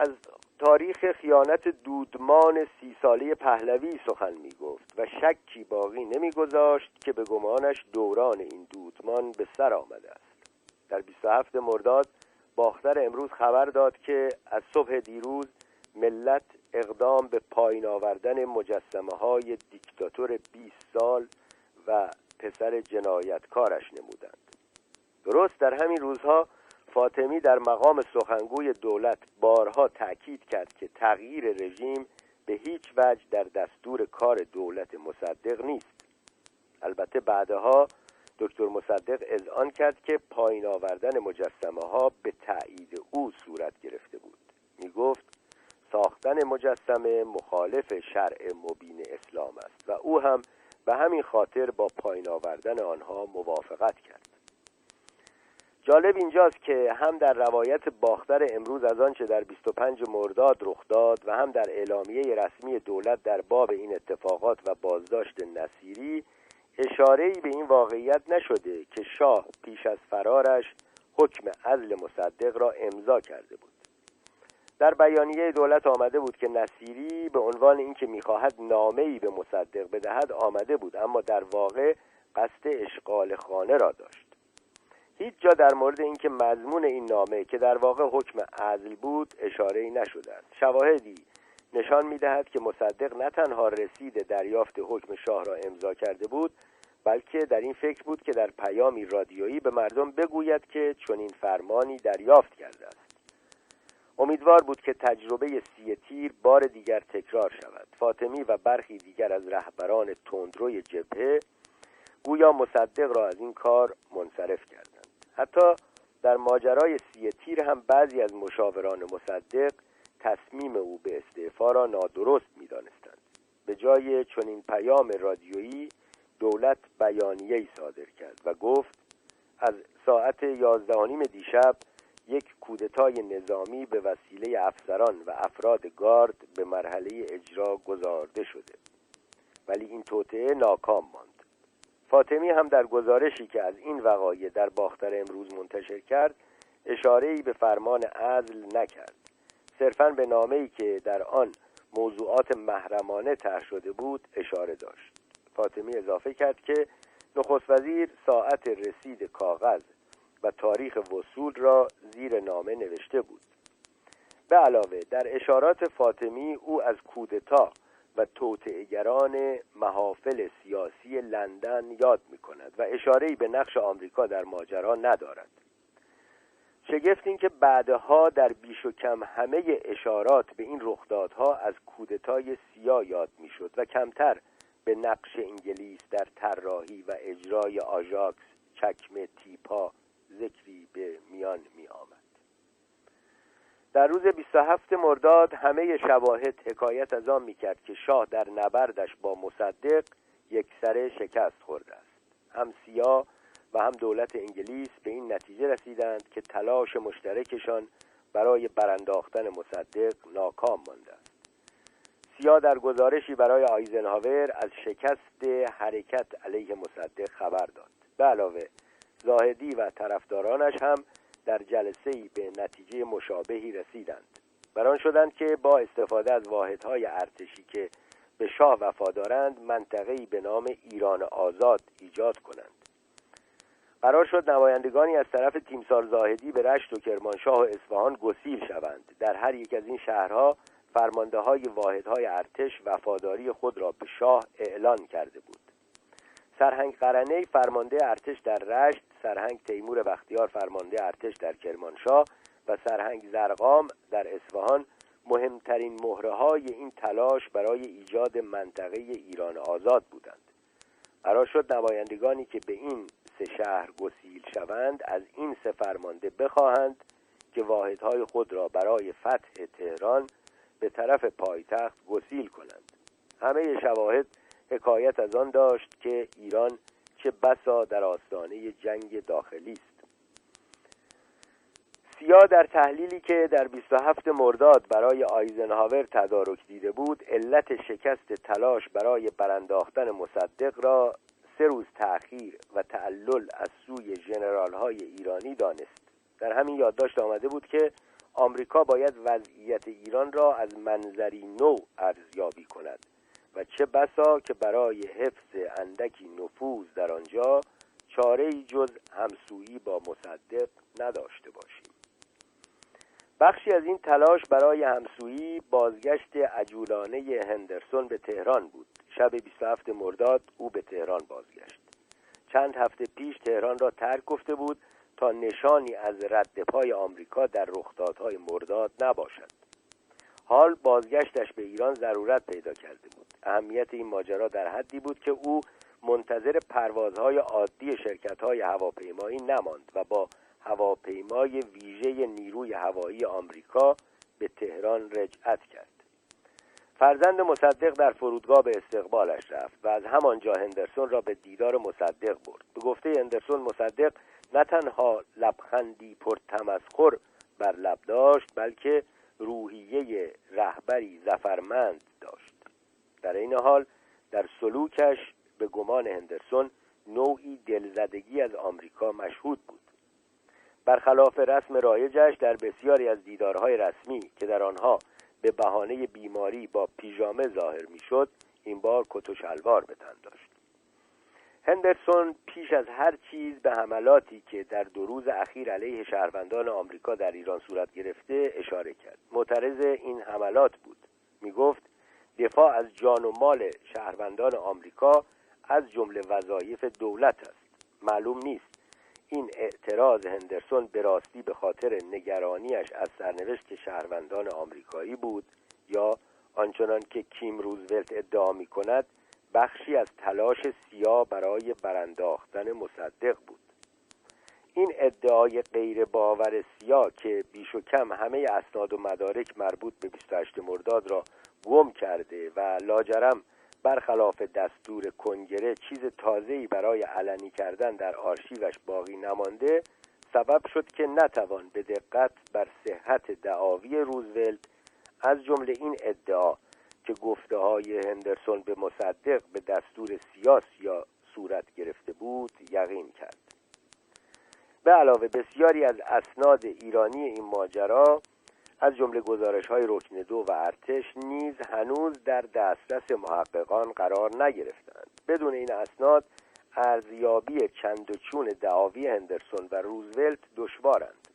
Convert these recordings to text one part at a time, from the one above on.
از تاریخ خیانت دودمان سی ساله پهلوی سخن می گفت و شکی باقی نمیگذاشت که به گمانش دوران این دودمان به سر آمده است. در 27 مرداد باختر امروز خبر داد که از صبح دیروز ملت اقدام به پایین آوردن مجسمه های دیکتاتور 20 سال و پسر جنایتکارش نمودند. درست در همین روزها فاطمی در مقام سخنگوی دولت بارها تأکید کرد که تغییر رژیم به هیچ وجه در دستور کار دولت مصدق نیست. البته بعدها دکتر مصدق اذعان کرد که پایین آوردن مجسمه ها به تایید او صورت گرفته بود. می گفت ساختن مجسمه مخالف شرع مبین اسلام است و او هم به همین خاطر با پایین آوردن آنها موافقت کرد. جالب اینجاست که هم در روایت باختر امروز از آنچه در 25 مرداد رخ داد و هم در اعلامیه رسمی دولت در باب این اتفاقات و بازداشت نصیری اشاره به این واقعیت نشده که شاه پیش از فرارش حکم عزل مصدق را امضا کرده بود. در بیانیه دولت آمده بود که نصیری به عنوان اینکه می‌خواهد ای به مصدق بدهد آمده بود اما در واقع قصد اشغال خانه را داشت. هیچ جا در مورد اینکه مضمون این نامه که در واقع حکم عزل بود اشاره ای نشده شواهدی نشان می‌دهد که مصدق نه تنها رسید دریافت حکم شاه را امضا کرده بود بلکه در این فکر بود که در پیامی رادیویی به مردم بگوید که چنین فرمانی دریافت کرده است. امیدوار بود که تجربه سی تیر بار دیگر تکرار شود. فاطمی و برخی دیگر از رهبران تندروی جبهه گویا مصدق را از این کار منصرف کردند. حتی در ماجرای سی تیر هم بعضی از مشاوران مصدق تصمیم او به استعفا را نادرست می‌دانستند. به جای چنین پیام رادیویی دولت بیانیه‌ای صادر کرد و گفت از ساعت یازدهانیم دیشب یک کودتای نظامی به وسیله افسران و افراد گارد به مرحله اجرا گذارده شده. ولی این توطعه ناکام ماند. فاطمی هم در گزارشی که از این وقایع در باختر امروز منتشر کرد اشاره به فرمان عزل نکرد. صرفا به نامه‌ای که در آن موضوعات محرمانه طرح شده بود اشاره داشت. فاطمی اضافه کرد که نخست وزیر ساعت رسید کاغذ و تاریخ وصول را زیر نامه نوشته بود. به علاوه در اشارات فاطمی او از کودتا و توطعهگران محافل سیاسی لندن یاد می کند و اشارهی به نقش آمریکا در ماجرا ندارد. شگفت این که بعدها در بیش و کم همه اشارات به این رخدادها از کودتای سیا یاد می‌شد و کمتر به نقش انگلیس در طراحی و اجرای آژاکس چکمه تیپا ذکری به میان می آمد در روز 27 مرداد همه شواهد حکایت از آن می‌کرد که شاه در نبردش با مصدق یک سر شکست خورده است. هم سیا و هم دولت انگلیس به این نتیجه رسیدند که تلاش مشترکشان برای برانداختن مصدق ناکام مانده است. سیا در گزارشی برای آیزنهاور از شکست حرکت علیه مصدق خبر داد. به علاوه زاهدی و طرفدارانش هم در جلسه ای به نتیجه مشابهی رسیدند. بران شدند که با استفاده از واحدهای ارتشی که به شاه وفادارند منطقه‌ای به نام ایران آزاد ایجاد کنند. قرار شد نمایندگانی از طرف تیمسار زاهدی به رشت و کرمانشاه و اصفهان گسیل شوند. در هر یک از این شهرها فرمانده های واحدهای ارتش وفاداری خود را به شاه اعلان کرده بود. سرهنگ قرنه فرمانده ارتش در رشت سرهنگ تیمور بختیار فرمانده ارتش در کرمانشاه و سرهنگ زرقام در اصفهان مهمترین مهره های این تلاش برای ایجاد منطقه ایران آزاد بودند. قرار شد نمایندگانی که به این سه شهر گسیل شوند از این سه فرمانده بخواهند که واحدهای خود را برای فتح تهران به طرف پایتخت گسیل کنند. همه شواهد حکایت از آن داشت که ایران چه بسا در آستانه جنگ داخلی است. سیا در تحلیلی که در 27 مرداد برای آیزنهاور تدارک دیده بود علت شکست تلاش برای برانداختن مصدق را سه روز تأخیر و تعلل از سوی ژنرال های ایرانی دانست. در همین یادداشت آمده بود که آمریکا باید وضعیت ایران را از منظری نو ارزیابی کند. و چه بسا که برای حفظ اندکی نفوذ در آنجا چاره جز همسویی با مصدق نداشته باشیم. بخشی از این تلاش برای همسویی بازگشت عجولانه هندرسون به تهران بود. شب 27 مرداد او به تهران بازگشت. چند هفته پیش تهران را ترک گفته بود تا نشانی از رد پای آمریکا در رخدادهای مرداد نباشد. حال بازگشتش به ایران ضرورت پیدا کرده بود. اهمیت این ماجرا در حدی بود که او منتظر پروازهای عادی شرکتهای هواپیمایی نماند و با هواپیمای ویژه نیروی هوایی آمریکا به تهران رجعت کرد. فرزند مصدق در فرودگاه به استقبالش رفت و از همانجا هندرسون را به دیدار مصدق برد. به گفته هندرسون مصدق نه تنها لبخندی پرتمسخر بر لب داشت بلکه روحیه رهبری زفرمند داشت. در این حال در سلوکش به گمان هندرسون نوعی دلزدگی از آمریکا مشهود بود. برخلاف رسم رایجش در بسیاری از دیدارهای رسمی که در آنها به بهانه بیماری با پیژامه ظاهر می‌شد این بار کت و شلوار به تن داشت. هندرسون پیش از هر چیز به حملاتی که در دو روز اخیر علیه شهروندان آمریکا در ایران صورت گرفته اشاره کرد. معترض این حملات بود. می گفت دفاع از جان و مال شهروندان آمریکا از جمله وظایف دولت است. معلوم نیست. این اعتراض هندرسون به راستی به خاطر نگرانیش از سرنوشت شهروندان آمریکایی بود یا آنچنان که کیم روزولت ادعا می کند بخشی از تلاش سیا برای برانداختن مصدق بود. این ادعای غیر باور سیا که بیش و کم همه اسناد و مدارک مربوط به 28 مرداد را گم کرده و لاجرم برخلاف دستور کنگره چیز تازه‌ای برای علنی کردن در آرشیوش باقی نمانده سبب شد که نتوان به دقت بر صحت دعاوی روزولت از جمله این ادعا که گفته های هندرسون به مصدق به دستور سیاس یا صورت گرفته بود یقین کرد. به علاوه بسیاری از اسناد ایرانی این ماجرا از جمله گزارش های رکن دو و ارتش نیز هنوز در دسترس محققان قرار نگرفتند. بدون این اسناد ارزیابی چند و چون دعاوی هندرسون و روزولت دشوارند.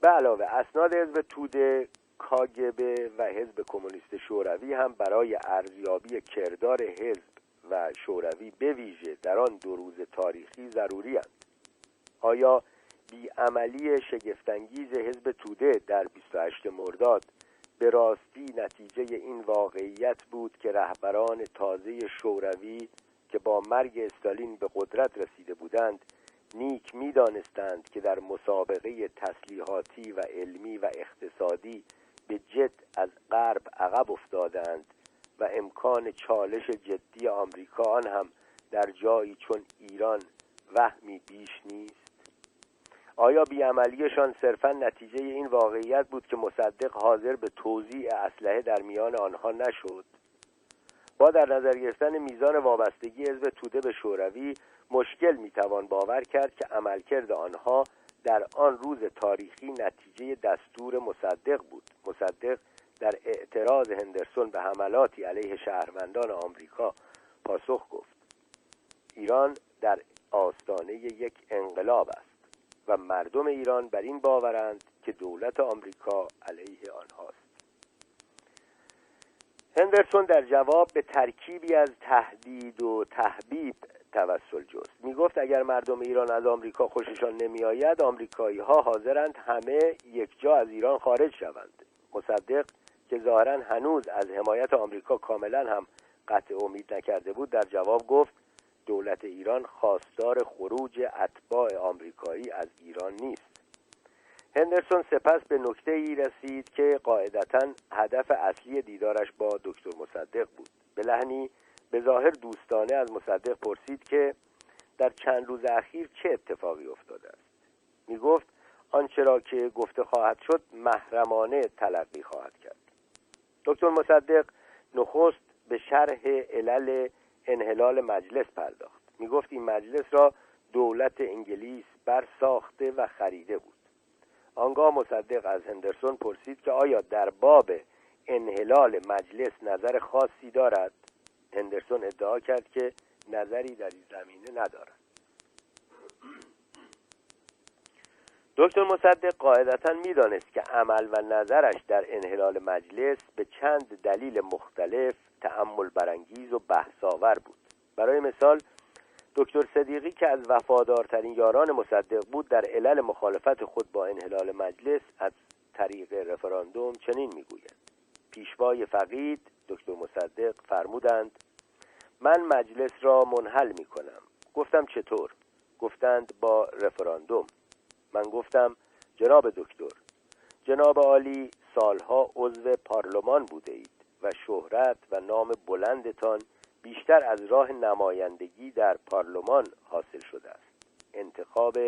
به علاوه اسناد حزب توده کاگبه و حزب کمونیست شوروی هم برای ارزیابی کردار حزب و شوروی به ویژه در آن دو روز تاریخی ضروری هست. آیا بیعملی شگفتانگیز حزب توده در 28 مرداد به راستی نتیجه این واقعیت بود که رهبران تازه شوروی که با مرگ استالین به قدرت رسیده بودند نیک می‌دانستند که در مسابقه تسلیحاتی و علمی و اقتصادی به جد از غرب عقب افتادند و امکان چالش جدی آمریکا آن هم در جایی چون ایران وهمی بیش نیست. آیا بیعملیشان صرفا نتیجه این واقعیت بود که مصدق حاضر به توضیع اسلحه در میان آنها نشد؟ با در نظر گرفتن میزان وابستگی حزب توده به شوروی مشکل می‌توان باور کرد که عملکرد آنها در آن روز تاریخی نتیجه دستور مصدق بود. مصدق در اعتراض هندرسون به حملاتی علیه شهروندان آمریکا پاسخ گفت. ایران در آستانه یک انقلاب است و مردم ایران بر این باورند که دولت آمریکا علیه آنهاست. هندرسون در جواب به ترکیبی از تهدید و تحبیب توسل جست می گفت اگر مردم ایران از آمریکا خوششان نمی آید آمریکایی ها حاضرند همه یک جا از ایران خارج شوند. مصدق که ظاهرا هنوز از حمایت آمریکا کاملا هم قطع امید نکرده بود در جواب گفت دولت ایران خواستار خروج اتباع آمریکایی از ایران نیست. هندرسون سپس به نکته ای رسید که قاعدتا هدف اصلی دیدارش با دکتر مصدق بود. به لحنی به ظاهر دوستانه از مصدق پرسید که در چند روز اخیر چه اتفاقی افتاده است. می گفت آنچه را که گفته خواهد شد محرمانه تلقی خواهد کرد. دکتر مصدق نخست به شرح علل انحلال مجلس پرداخت. می گفت این مجلس را دولت انگلیس بر ساخته و خریده بود. آنگاه مصدق از هندرسون پرسید که آیا در باب انحلال مجلس نظر خاصی دارد؟ هندرسون ادعا کرد که نظری در این زمینه ندارد. دکتر مصدق قاعدتا می‌دانست که عمل و نظرش در انحلال مجلس به چند دلیل مختلف تأمل برانگیز و بحثآور بود. برای مثال دکتر صدیقی که از وفادارترین یاران مصدق بود در علل مخالفت خود با انحلال مجلس از طریق رفراندوم چنین می‌گوید پیشوای فقید دکتر مصدق فرمودند من مجلس را منحل می کنم. گفتم چطور؟ گفتند با رفراندوم. من گفتم جناب دکتر جناب عالی سالها عضو پارلمان بوده اید و شهرت و نام بلندتان بیشتر از راه نمایندگی در پارلمان حاصل شده است. انتخاب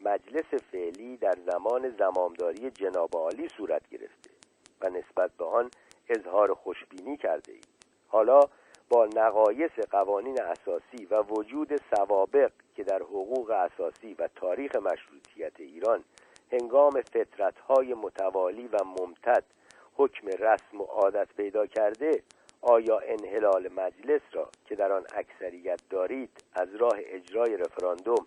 مجلس فعلی در زمان زمامداری جناب عالی صورت گرفته و نسبت به آن اظهار خوشبینی کرده اید. حالا با نقایص قوانین اساسی و وجود سوابق که در حقوق اساسی و تاریخ مشروطیت ایران هنگام فترتهای متوالی و ممتد حکم رسم و عادت پیدا کرده آیا انحلال مجلس را که در آن اکثریت دارید از راه اجرای رفراندوم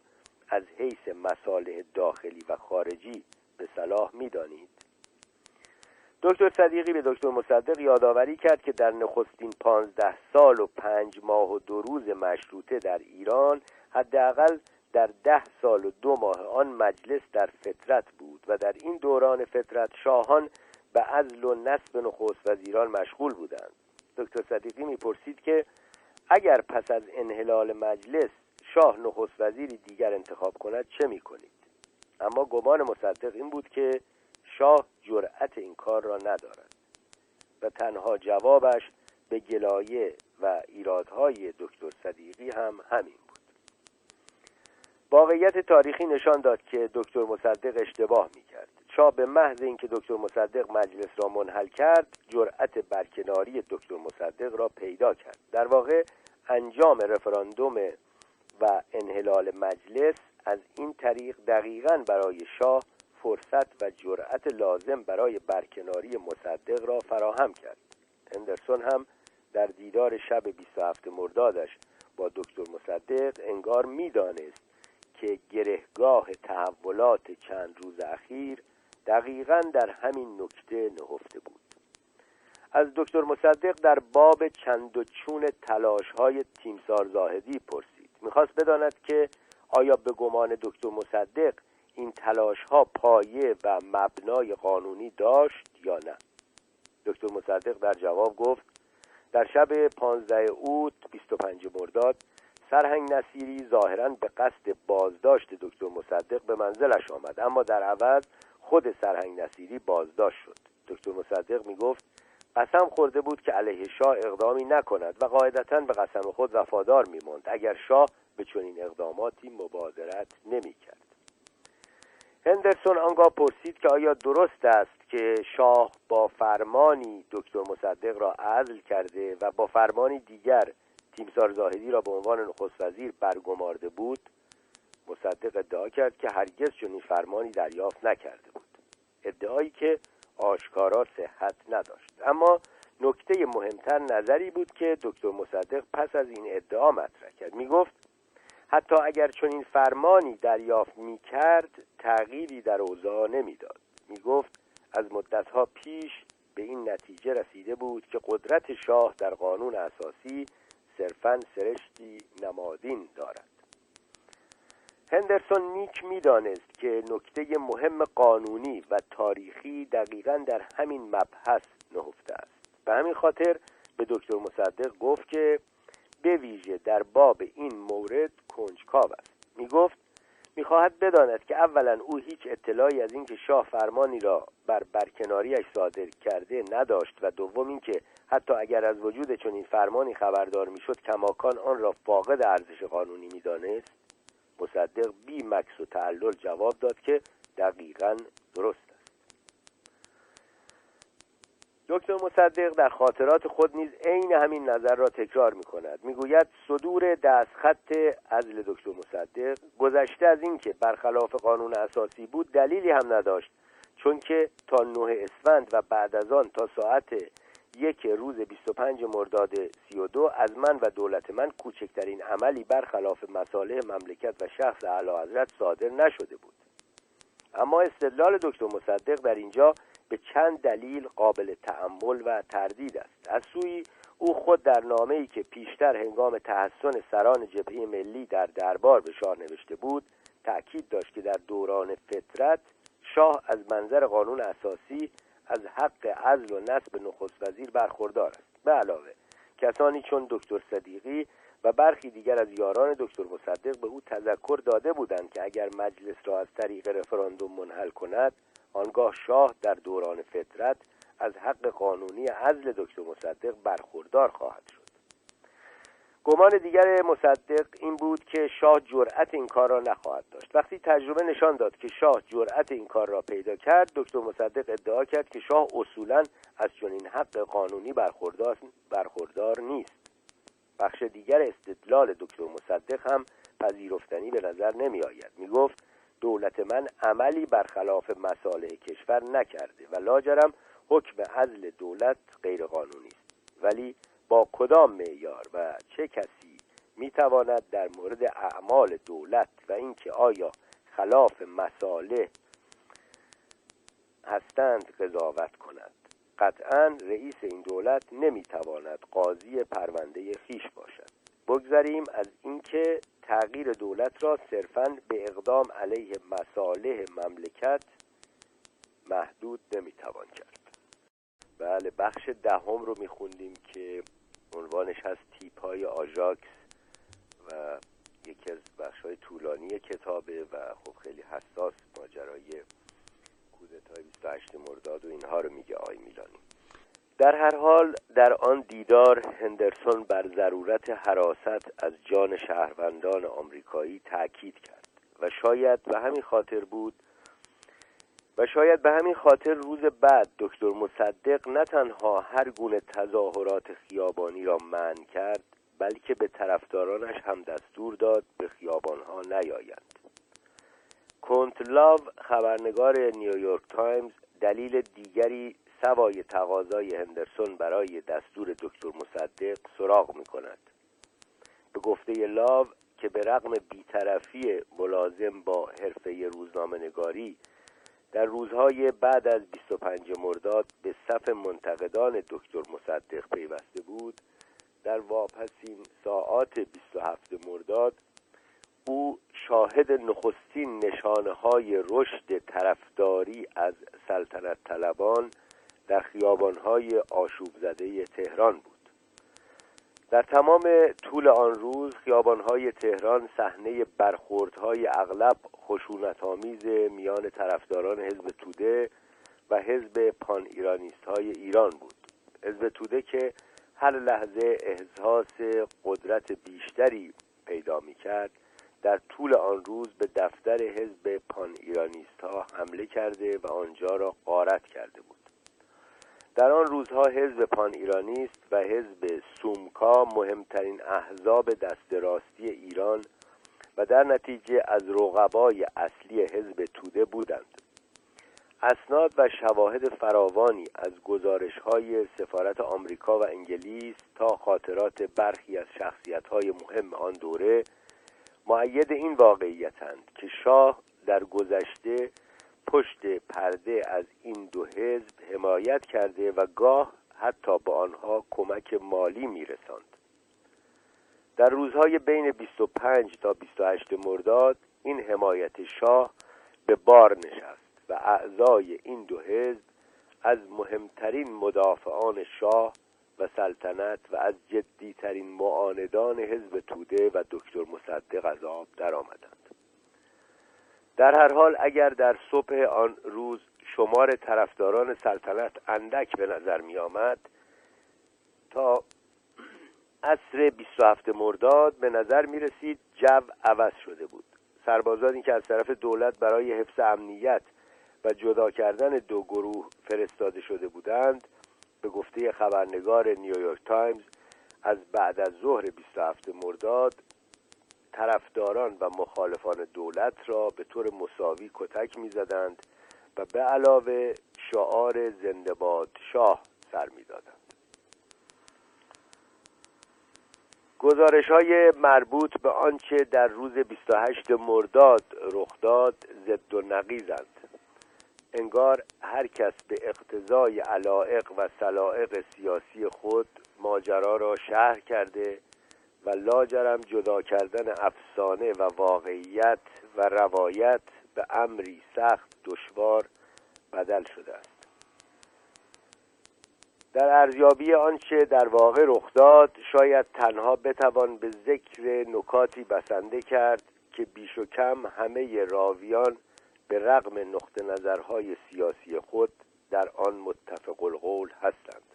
از حیث مصالح داخلی و خارجی به صلاح می‌دانید؟ دکتر صدیقی به دکتر مصدق یادآوری کرد که در نخستین پانزده سال و پنج ماه و دو روز مشروطه در ایران حداقل در ده سال و دو ماه آن مجلس در فطرت بود و در این دوران فطرت شاهان به عزل و نصب نخست وزیران مشغول بودند. دکتر صدیقی می‌پرسید که اگر پس از انحلال مجلس شاه نخست وزیری دیگر انتخاب کند چه می‌کنید؟ اما گمان مصدق این بود که شاه جرأت این کار را ندارد و تنها جوابش به گلایه و ایرادهای دکتر صدیقی هم همین بود. واقعیت تاریخی نشان داد که دکتر مصدق اشتباه می‌کرد. شاه به محض اینکه دکتر مصدق مجلس را منحل کرد جرأت برکناری دکتر مصدق را پیدا کرد. در واقع انجام رفراندوم و انحلال مجلس از این طریق دقیقا برای شاه فرصت و جرأت لازم برای برکناری مصدق را فراهم کرد. هندرسون هم در دیدار شب 27 مردادش با دکتر مصدق انگار می‌دانست که گرهگاه تحولات چند روز اخیر دقیقا در همین نکته نهفته بود. از دکتر مصدق در باب چند و چون تلاش های تیمسار زاهدی پرسید. می‌خواست بداند که آیا به گمان دکتر مصدق این تلاش ها پایه و مبنای قانونی داشت یا نه؟ دکتر مصدق در جواب گفت در شب 15 اوت 25 مرداد سرهنگ نصیری ظاهرا به قصد بازداشت دکتر مصدق به منزلش آمد اما در عوض خود سرهنگ نصیری بازداشت شد. دکتر مصدق می گفت قسم خورده بود که علیه شاه اقدامی نکند و قاعدتا به قسم خود وفادار میماند اگر شاه به چنین اقداماتی مبادرت نمی‌کرد هندرسون آنگاه پرسید که آیا درست است که شاه با فرمانی دکتر مصدق را عزل کرده و با فرمانی دیگر تیمسار زاهدی را به عنوان نخست وزیر برگمارده بود؟ مصدق ادعا کرد که هرگز چنین فرمانی دریافت نکرده بود. ادعایی که آشکارا صحت نداشت. اما نکته مهمتر نظری بود که دکتر مصدق پس از این ادعا مطرح کرد. می گفت حتی اگر چنین فرمانی دریافت می کرد تغییری در اوضاع نمی‌داد. می گفت از مدتها پیش به این نتیجه رسیده بود که قدرت شاه در قانون اساسی صرفا سرشتی نمادین دارد. هندرسون نیک می‌دانست که نکته مهم قانونی و تاریخی دقیقا در همین مبحث نهفته است. به همین خاطر به دکتر مصدق گفت که به ویژه در باب این مورد کنجکاو است. می گفت می‌خواهد بداند که اولا او هیچ اطلاعی از اینکه شاه فرمانی را بر برکناریش صادر کرده نداشت و دوم اینکه حتی اگر از وجود چنین فرمانی خبردار می‌شد کماکان آن را فاقد ارزش قانونی می‌دانست. مصدق بی مکس و تعلل جواب داد که دقیقا درست دکتر مصدق در خاطرات خود نیز عین همین نظر را تکرار می کند می‌گوید صدور دستخط عزل دکتر مصدق گذشته از اینکه برخلاف قانون اساسی بود دلیلی هم نداشت چون که تا نه اسفند و بعد از آن تا ساعت یک روز 25 مرداد 32 از من و دولت من کوچکترین عملی برخلاف مصالح مملکت و شخص اعلی حضرت صادر نشده بود. اما استدلال دکتر مصدق در اینجا به چند دلیل قابل تعمل و تردید است. از سوی او خود در نامه ای که پیشتر هنگام تحسن سران جبهه ملی در دربار به شاه نوشته بود تأکید داشت که در دوران فطرت شاه از منظر قانون اساسی از حق عزل و نصب نخست وزیر برخوردار است. به علاوه کسانی چون دکتر صدیقی و برخی دیگر از یاران دکتر مصدق به او تذکر داده بودند که اگر مجلس را از طریق رفراندوم منحل کند آنگاه شاه در دوران فطرت از حق قانونی عزل دکتر مصدق برخوردار خواهد شد. گمان دیگر مصدق این بود که شاه جرأت این کار را نخواهد داشت. وقتی تجربه نشان داد که شاه جرأت این کار را پیدا کرد دکتر مصدق ادعا کرد که شاه اصولا از چنین حق قانونی برخوردار, برخوردار نیست. بخش دیگر استدلال دکتر مصدق هم پذیرفتنی به نظر نمی آید می گفت دولت من عملی برخلاف مصالح کشور نکرده و لاجرم حکم عزل دولت غیر قانونی است. ولی با کدام معیار و چه کسی می‌تواند در مورد اعمال دولت و اینکه آیا خلاف مصالح هستند قضاوت کند؟ قطعا رئیس این دولت نمی‌تواند قاضی پرونده خیش باشد. بگذاریم از اینکه تغییر دولت را صرفا به اقدام علیه مصالح مملکت محدود نمی‌توان کرد. بله بخش دهم رو میخوندیم که عنوانش هست تیپ های آژاکس و یکی از بخش های طولانی کتابه و خب خیلی حساس ماجرای کودتای 28 مرداد و اینها رو میگه آی میلانی در هر حال در آن دیدار هندرسون بر ضرورت حراست از جان شهروندان آمریکایی تاکید کرد و شاید به همین خاطر بود و شاید به همین خاطر روز بعد دکتر مصدق نه تنها هر گونه تظاهرات خیابانی را منع کرد بلکه به طرفدارانش هم دستور داد به خیابانها نیایند. کنت لاو خبرنگار نیویورک تایمز دلیل دیگری سوای تقاضای هندرسون برای دستور دکتر مصدق سراغ می کند به گفته لاو که به رغم بیطرفی ملازم با حرفه روزنامه نگاری در روزهای بعد از 25 مرداد به صف منتقدان دکتر مصدق پیوسته بود در واپسین ساعات 27 مرداد او شاهد نخستین نشانه های رشد طرفداری از سلطنت طلبان در خیابانهای آشوب زده تهران بود. در تمام طول آن روز خیابانهای تهران صحنه برخوردهای اغلب خشونت آمیز میان طرفداران حزب توده و حزب پان ایرانیست های ایران بود. حزب توده که هر لحظه احساس قدرت بیشتری پیدا می کرد در طول آن روز به دفتر حزب پان ایرانیست ها حمله کرده و آنجا را غارت کرده بود. در آن روزها حزب پان ایرانیست و حزب سومکا مهمترین احزاب دست راستی ایران و در نتیجه از رقبای اصلی حزب توده بودند. اسناد و شواهد فراوانی از گزارش های سفارت آمریکا و انگلیس تا خاطرات برخی از شخصیت های مهم آن دوره معید این واقعیتند که شاه در گذشته پشت پرده از این دو حزب حمایت کرده و گاه حتی به آنها کمک مالی میرساند. در روزهای بین 25 تا 28 مرداد این حمایت شاه به بار نشست و اعضای این دو حزب از مهمترین مدافعان شاه و سلطنت و از جدیترین معاندان حزب توده و دکتر مصدق از آب درآمدند. در هر حال اگر در صبح آن روز شمار طرفداران سلطنت اندک به نظر می آمد تا عصر 27 مرداد به نظر می رسید جو عوض شده بود. سربازانی که از طرف دولت برای حفظ امنیت و جدا کردن دو گروه فرستاده شده بودند به گفته خبرنگار نیویورک تایمز از بعد از ظهر 27 مرداد طرفداران و مخالفان دولت را به طور مساوی کتک می‌زدند و به علاوه شعار زندباد شاه سر می‌دادند. گزارش های مربوط به آنچه در روز 28 مرداد رخ داد ضد و نقیزند انگار هر کس به اقتضای علائق و سلائق سیاسی خود ماجرا را شهر کرده و لاجرم جدا کردن افسانه و واقعیت و روایت به امری سخت دشوار بدل شده است. در ارزیابی آنچه در واقع رخ داد شاید تنها بتوان به ذکر نکاتی بسنده کرد که بیش و کم همه راویان به رغم نقطه نظرهای سیاسی خود در آن متفق القول هستند.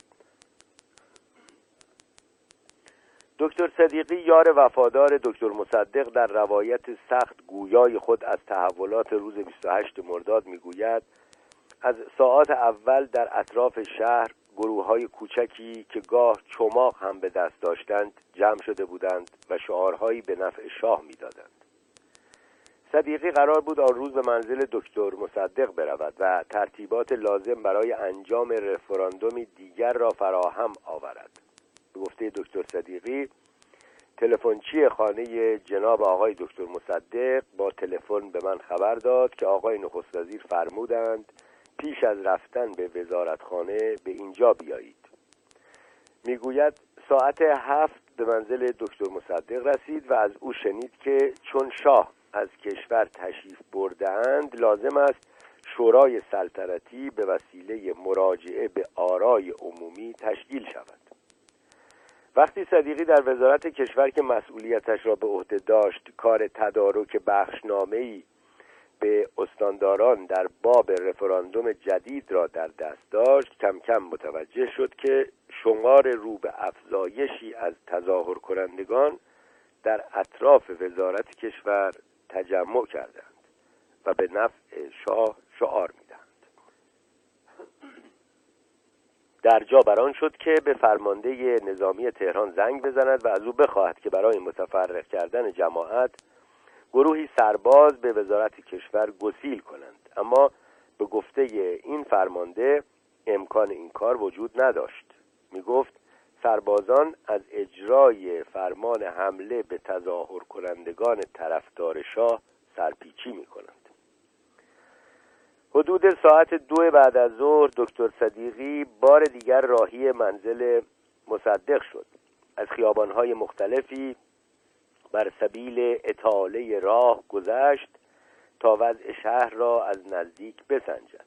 دکتر صدیقی یار وفادار دکتر مصدق در روایت سخت گویای خود از تحولات روز 28 مرداد می‌گوید از ساعات اول در اطراف شهر گروه های کوچکی که گاه چماق هم به دست داشتند جمع شده بودند و شعارهایی به نفع شاه می‌دادند. صدیقی قرار بود آن روز به منزل دکتر مصدق برود و ترتیبات لازم برای انجام رفراندومی دیگر را فراهم آورد. گفته دکتر صدیقی. تلفنچی خانه جناب آقای دکتر مصدق؟ با تلفن به من خبر داد که آقای نخست وزیر فرمودند پیش از رفتن به وزارتخانه به اینجا بیایید. می‌گوید ساعت هفت به منزل دکتر مصدق رسید و از او شنید که چون شاه از کشور تشریف بردهاند لازم است شورای سلطنتی به وسیله مراجعه به آرای عمومی تشکیل شود. وقتی صدیقی در وزارت کشور که مسئولیتش را به عهده داشت کار تدارک بخشنامه‌ای به استانداران در باب رفراندوم جدید را در دست داشت کم کم متوجه شد که شمار رو به افزایشی از تظاهر کنندگان در اطراف وزارت کشور تجمع کردند و به نفع شاه شعار می‌دهند در جا بران شد که به فرمانده نظامی تهران زنگ بزند و از او بخواهد که برای متفرق کردن جماعت گروهی سرباز به وزارت کشور گسیل کنند. اما به گفته این فرمانده امکان این کار وجود نداشت. می گفت سربازان از اجرای فرمان حمله به تظاهر کنندگان طرفدار شاه سرپیچی می کنند حدود ساعت دو بعد از ظهر دکتر صدیقی بار دیگر راهی منزل مصدق شد. از خیابانهای مختلفی بر سبیل اطاله راه گذشت تا وضع شهر را از نزدیک بسنجد.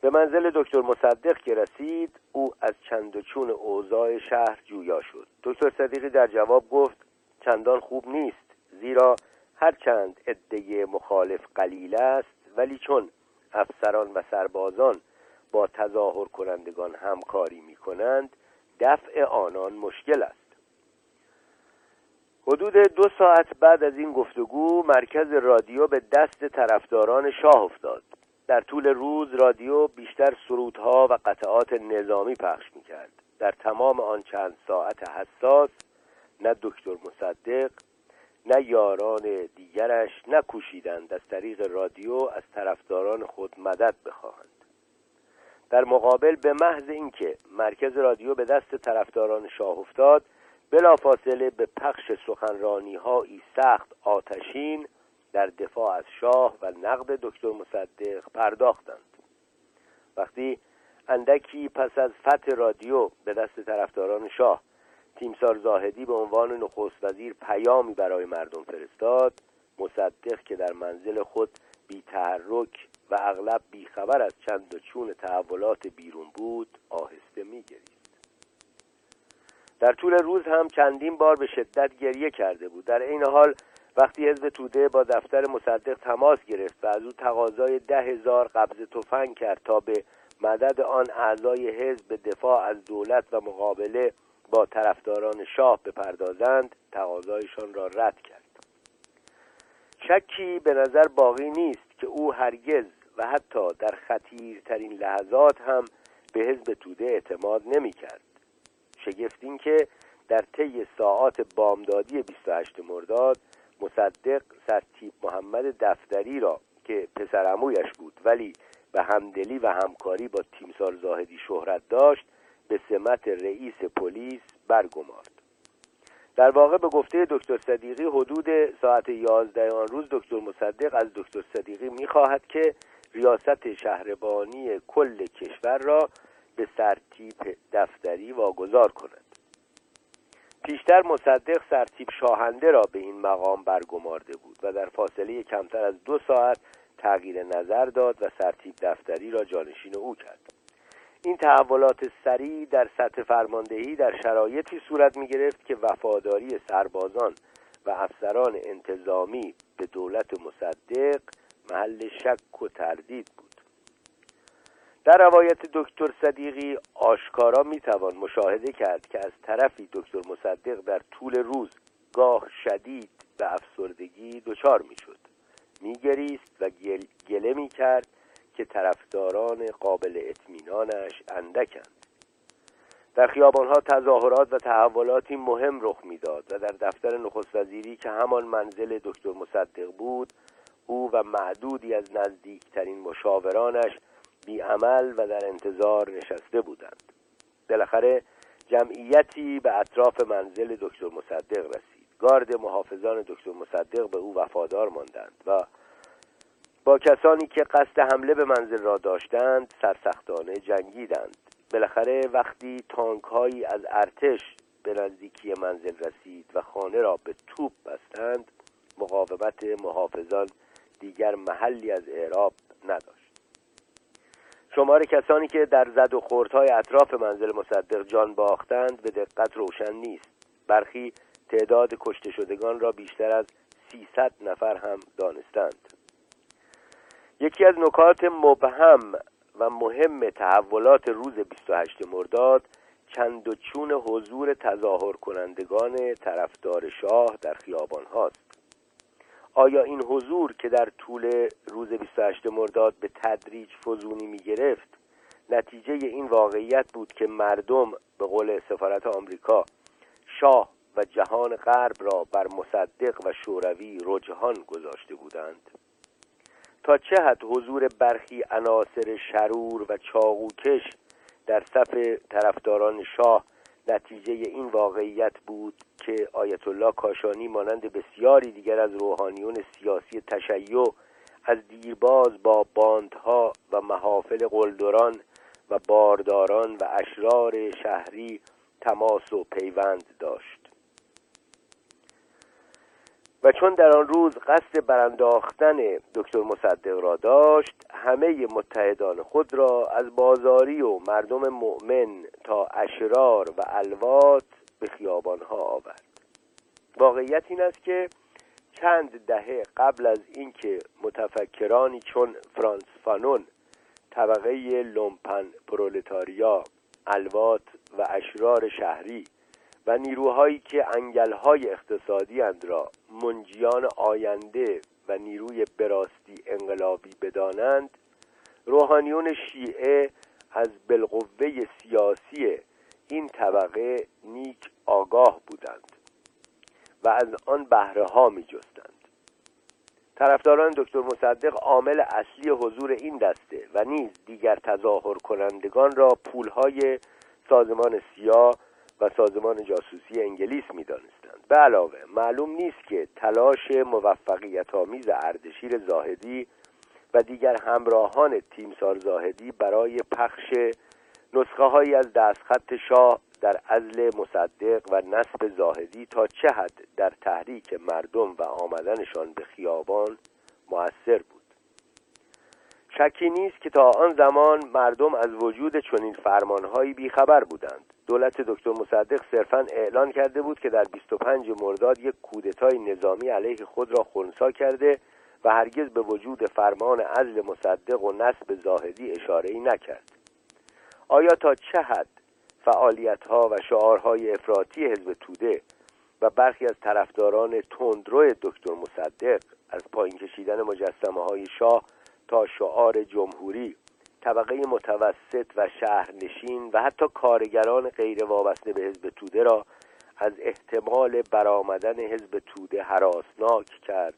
به منزل دکتر مصدق که رسید او از چند و چون اوضاع شهر جویا شد. دکتر صدیقی در جواب گفت چندان خوب نیست زیرا هرچند عده مخالف قلیل است ولی چون افسران و سربازان با تظاهر کنندگان همکاری می کنند دفع آنان مشکل است. حدود دو ساعت بعد از این گفتگو مرکز رادیو به دست طرفداران شاه افتاد. در طول روز رادیو بیشتر سرودها و قطعات نظامی پخش می‌کرد. در تمام آن چند ساعت حساس نه دکتر مصدق نه یاران دیگرش نکوشیدند. از طریق رادیو از طرفداران خود مدد بخواهند. در مقابل به محض اینکه مرکز رادیو به دست طرفداران شاه افتاد بلافاصله به پخش سخنرانی هایی سخت آتشین در دفاع از شاه و نقد دکتر مصدق پرداختند. وقتی اندکی پس از فتح رادیو به دست طرفداران شاه تیمسار زاهدی به عنوان نخست وزیر پیامی برای مردم فرستاد مصدق که در منزل خود بی تحرک و اغلب بیخبر از چند و چون تحولات بیرون بود آهسته میگرید در طول روز هم چندین بار به شدت گریه کرده بود. در این حال وقتی حزب توده با دفتر مصدق تماس گرفت و از او تقاضای ده هزار قبض تفنگ کرد تا به مدد آن اعضای حزب به دفاع از دولت و مقابله با طرفداران شاه بپردازند تقاضایشان را رد کرد. شکی به نظر باقی نیست که او هرگز و حتی در خطیرترین لحظات هم به حزب توده اعتماد نمی کرد شگفت این که در طی ساعات بامدادی 28 مرداد مصدق سرتیب محمد دفتری را که پسرعمویش بود ولی به همدلی و همکاری با تیمسار زاهدی شهرت داشت به سمت رئیس پلیس برگمارد. در واقع به گفته دکتر صدیقی حدود ساعت یازده آن روز دکتر مصدق از دکتر صدیقی می‌خواهد که ریاست شهربانی کل کشور را به سرتیپ دفتری واگذار کند. پیشتر مصدق سرتیپ شاهنده را به این مقام برگمارده بود و در فاصله کمتر از دو ساعت تغییر نظر داد و سرتیپ دفتری را جانشین او کرد. این تحولات سریع در سطح فرماندهی در شرایطی صورت می گرفت که وفاداری سربازان و افسران انتظامی به دولت مصدق محل شک و تردید بود. در روایت دکتر صدیقی آشکارا می‌توان مشاهده کرد که از طرفی دکتر مصدق در طول روز گاه شدید به افسردگی دچار می‌شد. میگریست و گل... گله می‌کرد که طرفداران قابل اطمینانش اندکند. در خیابانها تظاهرات و تحولاتی مهم رخ می‌داد و در دفتر نخست وزیری که همان منزل دکتر مصدق بود او و معدودی از نزدیکترین مشاورانش بیعمل و در انتظار نشسته بودند. بالاخره جمعیتی به اطراف منزل دکتر مصدق رسید. گارد محافظان دکتر مصدق به او وفادار ماندند و با کسانی که قصد حمله به منزل را داشتند سرسختانه جنگیدند. بالاخره وقتی تانک هایی از ارتش به نزدیکی منزل رسید و خانه را به توپ بستند مقاومت محافظان دیگر محلی از اعراب نداشت. شمار کسانی که در زد و خوردهای اطراف منزل مصدق جان باختند به دقت روشن نیست. برخی تعداد کشته شدگان را بیشتر از 300 نفر هم دانستند. یکی از نکات مبهم و مهم تحولات روز 28 مرداد چند و چون حضور تظاهر کنندگان طرفدار شاه در خیابان هاست. آیا این حضور که در طول روز 28 مرداد به تدریج فزونی می گرفت نتیجه این واقعیت بود که مردم به قول سفارت آمریکا شاه و جهان غرب را بر مصدق و شوروی رجحان گذاشته بودند؟ تا چه حد حضور برخی عناصر شرور و چاقوکش در صف طرفداران شاه نتیجه این واقعیت بود که آیت الله کاشانی مانند بسیاری دیگر از روحانیون سیاسی تشیع از دیرباز با باندها و محافل قلدران و بارداران و اشرار شهری تماس و پیوند داشت. و چون در آن روز قصد برانداختن دکتر مصدق را داشت همه متحدان خود را از بازاری و مردم مؤمن تا اشرار و الوات به خیابانها آورد. واقعیت این است که چند دهه قبل از اینکه متفکرانی چون فرانس فانون طبقه لومپن پرولتاریا الوات و اشرار شهری و نیروهایی که انگلهای اقتصادی اند را منجیان آینده و نیروی براستی انقلابی بدانند روحانیون شیعه از بالقوه سیاسی این طبقه نیک آگاه بودند و از آن بهره ها می جستند طرفداران دکتر مصدق عامل اصلی حضور این دسته و نیز دیگر تظاهر کنندگان را پولهای سازمان سیاه و سازمان جاسوسی انگلیس می دانستند. به علاوه معلوم نیست که تلاش موفقیت آمیز اردشیر زاهدی و دیگر همراهان تیمسار زاهدی برای پخش نسخه هایی از دستخط شاه در ازل مصدق و نصب زاهدی تا چه حد در تحریک مردم و آمدنشان به خیابان موثر بود شکی نیست که تا آن زمان مردم از وجود چنین فرمانهایی بیخبر بودند دولت دکتر مصدق صرفا اعلان کرده بود که در 25 مرداد یک کودتای نظامی علیه خود را خونسا کرده و هرگز به وجود فرمان عزل مصدق و نصب زاهدی اشاره نکرد. آیا تا چه حد فعالیت ها و شعارهای افراطی حزب توده و برخی از طرفداران تندرو دکتر مصدق از پایین کشیدن مجسمه های شاه تا شعار جمهوری طبقه متوسط و شهرنشین و حتی کارگران غیر وابسته به حزب توده را از احتمال برآمدن حزب توده حراسناک کرد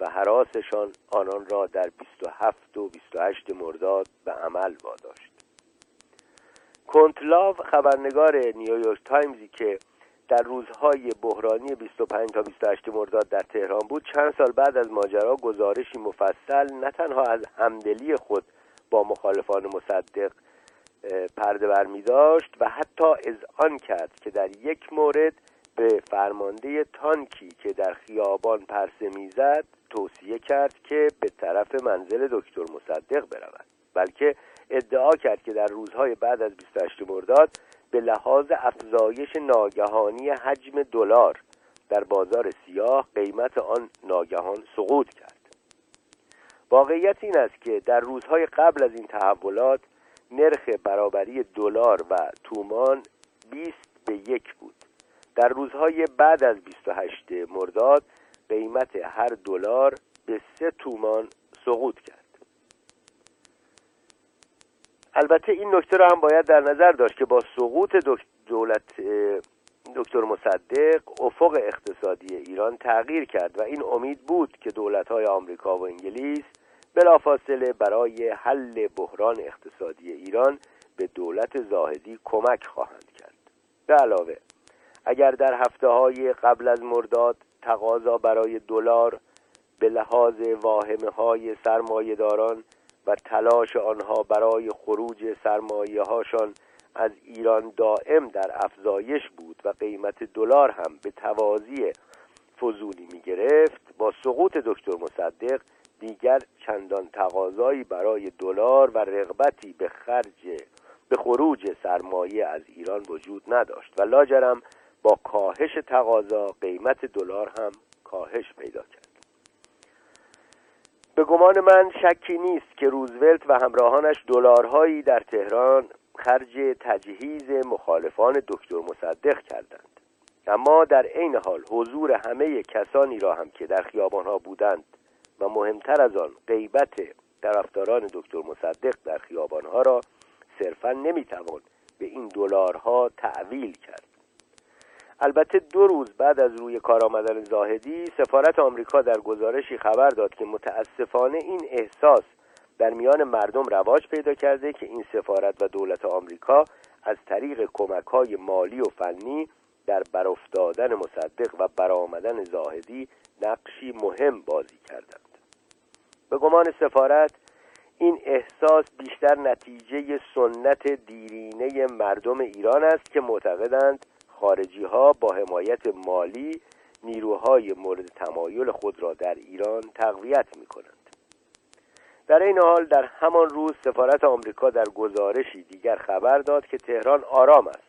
و حراسشان آنان را در 27 و 28 مرداد به عمل واداشت. کنتلاو خبرنگار نیویورک تایمزی که در روزهای بحرانی 25 تا 28 مرداد در تهران بود چند سال بعد از ماجرا گزارشی مفصل نه تنها از همدلی خود با مخالفان مصدق پرده برمی داشت و حتی آن کرد که در یک مورد به فرمانده تانکی که در خیابان پرسه می‌زد توصیه کرد که به طرف منزل دکتر مصدق برود. بلکه ادعا کرد که در روزهای بعد از 28 مرداد به لحاظ افزایش ناگهانی حجم دلار در بازار سیاه قیمت آن ناگهان سقوط کرد. واقعیت این است که در روزهای قبل از این تحولات نرخ برابری دلار و تومان 20 به یک بود. در روزهای بعد از 28 مرداد قیمت هر دلار به سه تومان سقوط کرد. البته این نکته را هم باید در نظر داشت که با سقوط دولت دکتر مصدق افق اقتصادی ایران تغییر کرد و این امید بود که دولت‌های آمریکا و انگلیس بلافاصله برای حل بحران اقتصادی ایران به دولت زاهدی کمک خواهند کرد. به علاوه اگر در هفته های قبل از مرداد تقاضا برای دلار به لحاظ واهمه های سرمایه داران و تلاش آنها برای خروج سرمایه هاشان از ایران دائم در افزایش بود و قیمت دلار هم به توازی فضولی می گرفت با سقوط دکتر مصدق دیگر چندان تقاضایی برای دلار و رغبتی به خرج به خروج سرمایه از ایران وجود نداشت و لاجرم با کاهش تقاضا قیمت دلار هم کاهش پیدا کرد. به گمان من شکی نیست که روزولت و همراهانش دلارهایی در تهران خرج تجهیز مخالفان دکتر مصدق کردند. اما در عین حال حضور همه کسانی را هم که در خیابانها بودند و مهمتر از آن غیبت طرفداران دکتر مصدق در خیابانها را صرفا نمی‌توان به این دلارها تعویل کرد. البته دو روز بعد از روی کار آمدن زاهدی سفارت آمریکا در گزارشی خبر داد که متاسفانه این احساس در میان مردم رواج پیدا کرده که این سفارت و دولت آمریکا از طریق کمک های مالی و فنی در برافتادن مصدق و برآمدن زاهدی نقشی مهم بازی کردند. به گمان سفارت این احساس بیشتر نتیجه سنت دیرینه مردم ایران است که معتقدند خارجی ها با حمایت مالی نیروهای مورد تمایل خود را در ایران تقویت می کنند در این حال در همان روز سفارت آمریکا در گزارشی دیگر خبر داد که تهران آرام است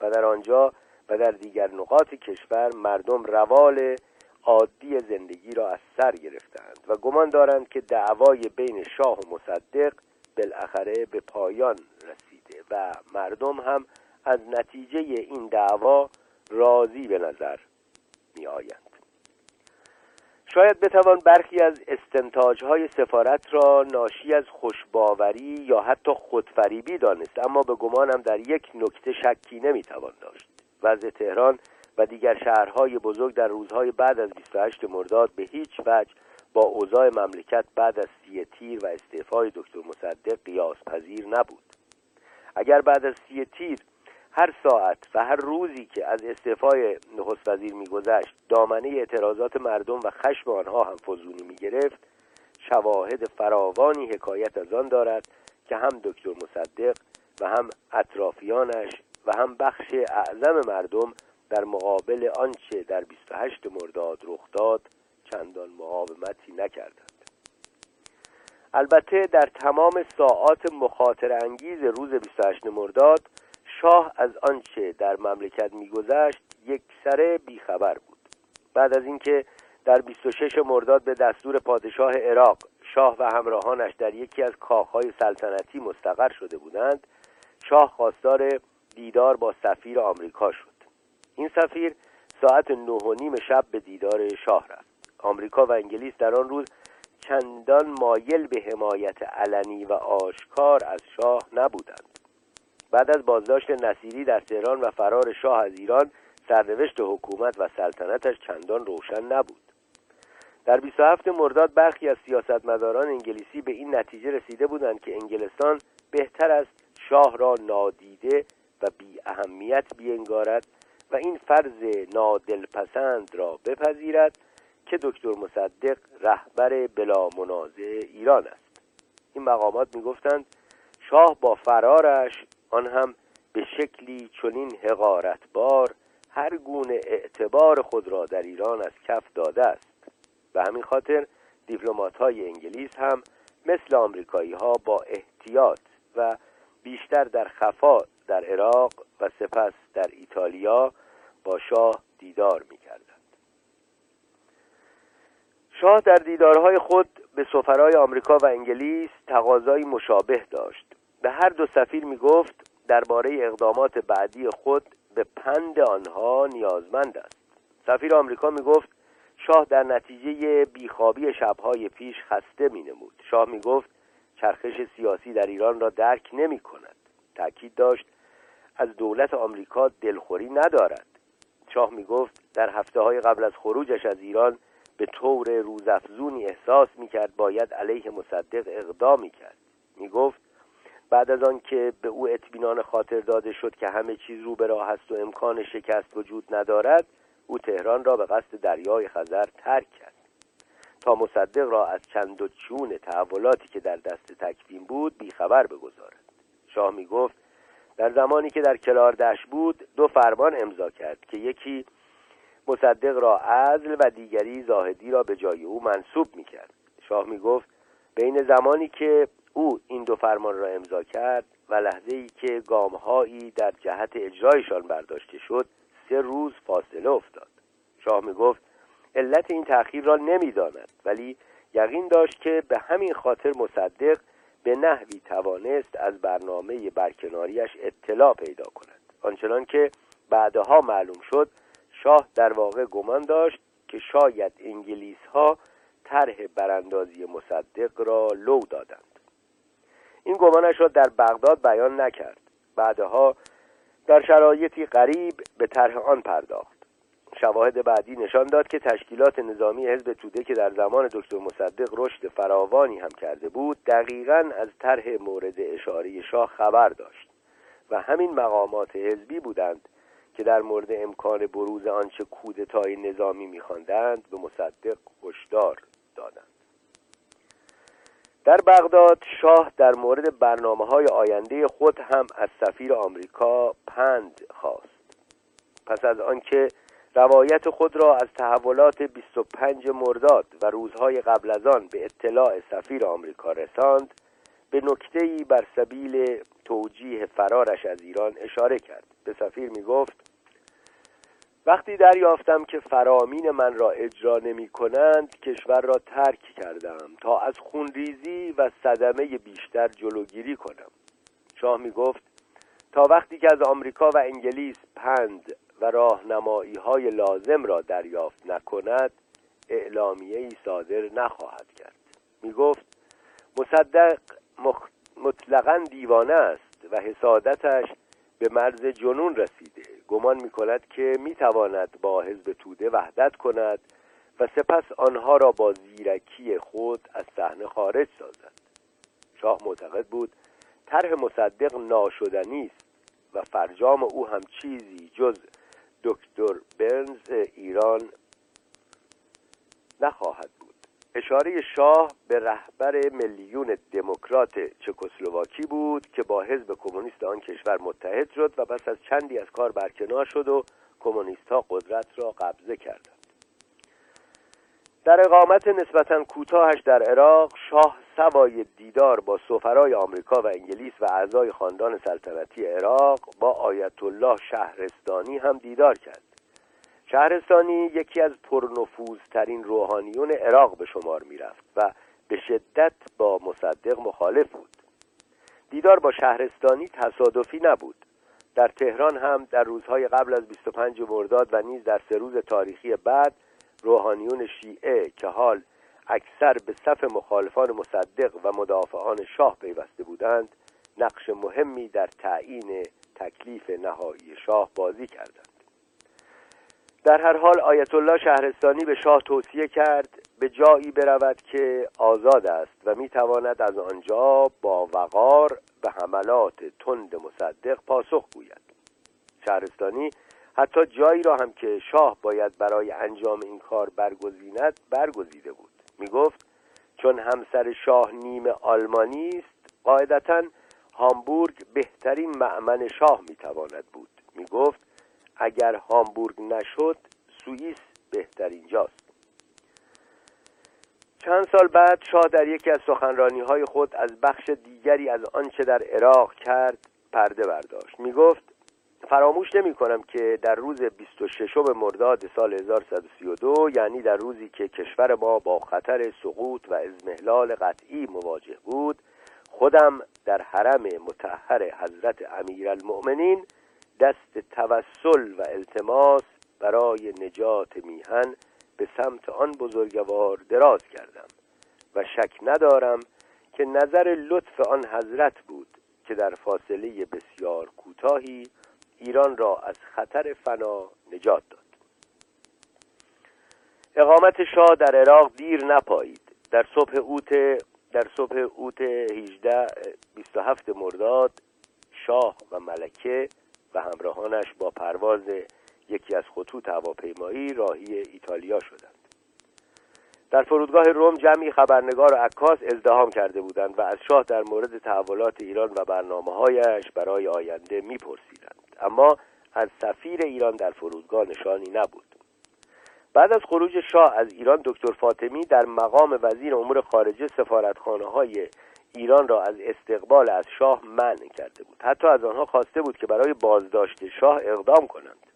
و در آنجا و در دیگر نقاط کشور مردم روال عادی زندگی را از سر گرفتند و گمان دارند که دعوای بین شاه و مصدق بالاخره به پایان رسیده و مردم هم از نتیجه این دعوا راضی به نظر می آیند. شاید بتوان برخی از استنتاج های سفارت را ناشی از خوشباوری یا حتی خودفریبی دانست اما به گمانم در یک نکته شکی نمی‌توان داشت. وضع تهران و دیگر شهرهای بزرگ در روزهای بعد از 28 مرداد به هیچ وجه با اوضاع مملکت بعد از سی تیر و استعفای دکتر مصدق قیاس پذیر نبود. اگر بعد از سی تیر هر ساعت و هر روزی که از استعفای نخست وزیر میگذشت دامنه اعتراضات مردم و خشم آنها هم فزونی می‌گرفت. شواهد فراوانی حکایت از آن دارد که هم دکتر مصدق و هم اطرافیانش و هم بخش اعظم مردم در مقابل آنچه در 28 مرداد رخ داد چندان مقاومتی نکردند. البته در تمام ساعات مخاطر انگیز روز 28 مرداد شاه از آنچه در مملکت میگذشت یک سره بیخبر بود. بعد از اینکه در 26 مرداد به دستور پادشاه عراق شاه و همراهانش در یکی از کاخهای سلطنتی مستقر شده بودند شاه خواستار دیدار با سفیر آمریکا شد. این سفیر ساعت نه و نیم شب به دیدار شاه رفت. آمریکا و انگلیس در آن روز چندان مایل به حمایت علنی و آشکار از شاه نبودند. بعد از بازداشت نصیری در تهران و فرار شاه از ایران سرنوشت حکومت و سلطنتش چندان روشن نبود. در 27 مرداد برخی از سیاستمداران انگلیسی به این نتیجه رسیده بودند که انگلستان بهتر است شاه را نادیده و بی اهمیت بینگارد و این فرض نادلپسند را بپذیرد که دکتر مصدق رهبر بلا منازع ایران است. این مقامات می‌گفتند شاه با فرارش آن هم به شکلی چنین حقارتبار هر گونه اعتبار خود را در ایران از کف داده است به همین خاطر دیپلمات های انگلیس هم مثل آمریکایی ها با احتیاط و بیشتر در خفا در عراق و سپس در ایتالیا با شاه دیدار می کردند. شاه در دیدارهای خود به سفرای آمریکا و انگلیس تقاضایی مشابه داشت به هر دو سفیر می گفت درباره اقدامات بعدی خود به پند آنها نیازمند است. سفیر آمریکا می گفت شاه در نتیجه بیخوابی شبهای پیش خسته می نمود شاه می گفت چرخش سیاسی در ایران را درک نمی کند تأکید داشت از دولت آمریکا دلخوری ندارد. شاه می گفت در هفته های قبل از خروجش از ایران به طور روزافزونی احساس می کرد باید علیه مصدق اقدام می کرد. می گفت بعد از آن که به او اطمینان خاطر داده شد که همه چیز رو به راه است و امکان شکست وجود ندارد او تهران را به قصد دریای خزر ترک کرد. تا مصدق را از چند و چون تحولاتی که در دست تکوین بود بیخبر بگذارد. شاه می گفت در زمانی که در کلاردش بود دو فرمان امضا کرد که یکی مصدق را عزل و دیگری زاهدی را به جای او منصوب می کرد. شاه می گفت بین زمانی که او این دو فرمان را امضا کرد و لحظه ای که گامهایی در جهت اجرایشان برداشته شد سه روز فاصله افتاد. شاه می گفت علت این تأخیر را نمی‌داند ولی یقین داشت که به همین خاطر مصدق به نحوی توانست از برنامه برکناریش اطلاع پیدا کند. آنچنان که بعدها معلوم شد شاه در واقع گمان داشت که شاید انگلیس ها طرح براندازی مصدق را لو دادند. این گمانش را در بغداد بیان نکرد. بعدها در شرایطی غریب به طرح آن پرداخت. شواهد بعدی نشان داد که تشکیلات نظامی حزب توده که در زمان دکتر مصدق رشد فراوانی هم کرده بود دقیقا از طرح مورد اشاره شاه خبر داشت و همین مقامات حزبی بودند که در مورد امکان بروز آنچه کودتای نظامی میخواندند به مصدق هشدار دادند. در بغداد شاه در مورد برنامه های آینده خود هم از سفیر آمریکا پند خواست. پس از آنکه روایت خود را از تحولات 25 مرداد و روزهای قبل از آن به اطلاع سفیر آمریکا رساند به نکته‌ای بر سبیل توجیه فرارش از ایران اشاره کرد. به سفیر می گفت وقتی دریافتم که فرامین من را اجرا نمی کنند کشور را ترک کردم تا از خونریزی و صدمه بیشتر جلوگیری کنم. شاه می گفت تا وقتی که از آمریکا و انگلیس پند و راهنمایی های لازم را دریافت نکند اعلامیه ای صادر نخواهد کرد. می گفت مصدق مطلقا دیوانه است و حسادتش به مرز جنون رسیده. گمان می کند که می تواند با حزب توده وحدت کند و سپس آنها را با زیرکی خود از صحنه خارج سازد. شاه معتقد بود طرح مصدق ناشدنی است و فرجام او هم چیزی جز دکتر برنز ایران نخواهد بود. اشاره شاه به رهبر میلیون دموکرات چکسلواکی بود که با حزب کمونیست آن کشور متحد شد و پس از چندی از کار برکنار شد و کمونیست ها قدرت را قبضه کردند. در اقامت نسبتا کوتاهش در عراق شاه سوای دیدار با سفرای آمریکا و انگلیس و اعضای خاندان سلطنتی عراق با آیت الله شهرستانی هم دیدار کرد. شهرستانی یکی از پرنفوذترین روحانیون عراق به شمار می‌رفت و به شدت با مصدق مخالف بود. دیدار با شهرستانی تصادفی نبود. در تهران هم در روزهای قبل از 25 مرداد و نیز در سه روز تاریخی بعد روحانیون شیعه که حال اکثر به صف مخالفان مصدق و مدافعان شاه پیوسته بودند نقش مهمی در تعیین تکلیف نهایی شاه بازی کردند. در هر حال آیت الله شهرستانی به شاه توصیه کرد به جایی برود که آزاد است و می‌تواند از آنجا با وقار به حملات تند مصدق پاسخ گوید. شهرستانی حتی جایی را هم که شاه باید برای انجام این کار برگزیند برگزیده بود. می‌گفت چون همسر شاه نیم آلمانی است قاعدتا هامبورگ بهترین معمن شاه می‌تواند بود. می‌گفت اگر هامبورگ نشد سوئیس بهترین جاست چند سال بعد شاه در یکی از سخنرانی های خود از بخش دیگری از آنچه در عراق کرد پرده برداشت. می گفت فراموش نمی کنم که در روز 26 مرداد سال 1132 یعنی در روزی که کشور ما با خطر سقوط و ازمهلال قطعی مواجه بود خودم در حرم متحر حضرت امیرالمؤمنین دست توسل و التماس برای نجات میهن به سمت آن بزرگوار دراز کردم و شک ندارم که نظر لطف آن حضرت بود که در فاصله بسیار کوتاهی ایران را از خطر فنا نجات داد. اقامت شاه در عراق دیر نپایید. در صبح اوت در صبح اوت 18 27 مرداد شاه و ملکه و همراهانش با پرواز یکی از خطوط هواپیمایی راهی ایتالیا شدند. در فرودگاه روم جمعی خبرنگار و عکاس ازدهام کرده بودند و از شاه در مورد تحولات ایران و برنامه هایش برای آینده میپرسیدند. اما از سفیر ایران در فرودگاه نشانی نبود. بعد از خروج شاه از ایران دکتر فاطمی در مقام وزیر امور خارجه سفارتخانه های ایران را از استقبال از شاه منع کرده بود. حتی از آنها خواسته بود که برای بازداشت شاه اقدام کنند.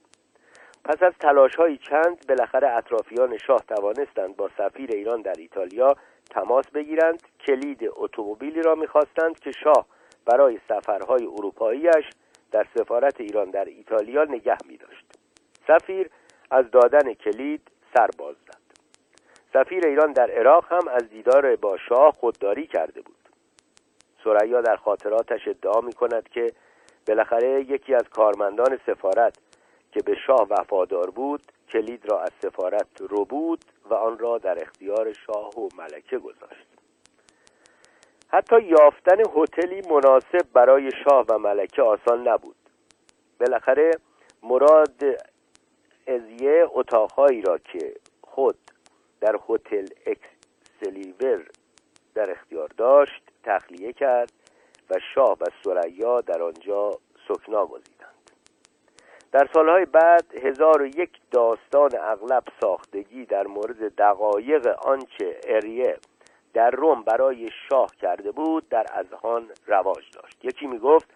پس از تلاش های چند بالاخره اطرافیان شاه توانستند با سفیر ایران در ایتالیا تماس بگیرند کلید اتومبیلی را می‌خواستند که شاه برای سفرهای اروپاییش در سفارت ایران در ایتالیا نگه می داشت. سفیر از دادن کلید سر باز زد. سفیر ایران در عراق هم از دیدار با شاه خودداری کرده بود. سریا در خاطراتش ادعا می کند که بالاخره یکی از کارمندان سفارت که به شاه وفادار بود کلید را از سفارت رو بود و آن را در اختیار شاه و ملکه گذاشت. حتی یافتن هتلی مناسب برای شاه و ملکه آسان نبود. بالاخره مراد ازیه اتاقهایی را که خود در هتل اکسلیور در اختیار داشت تخلیه کرد و شاه و سریا در آنجا سکنا گزیدند. در سالهای بعد هزار و یک داستان اغلب ساختگی در مورد دقایق آنچه اریه در روم برای شاه کرده بود در اذهان رواج داشت. یکی می‌گفت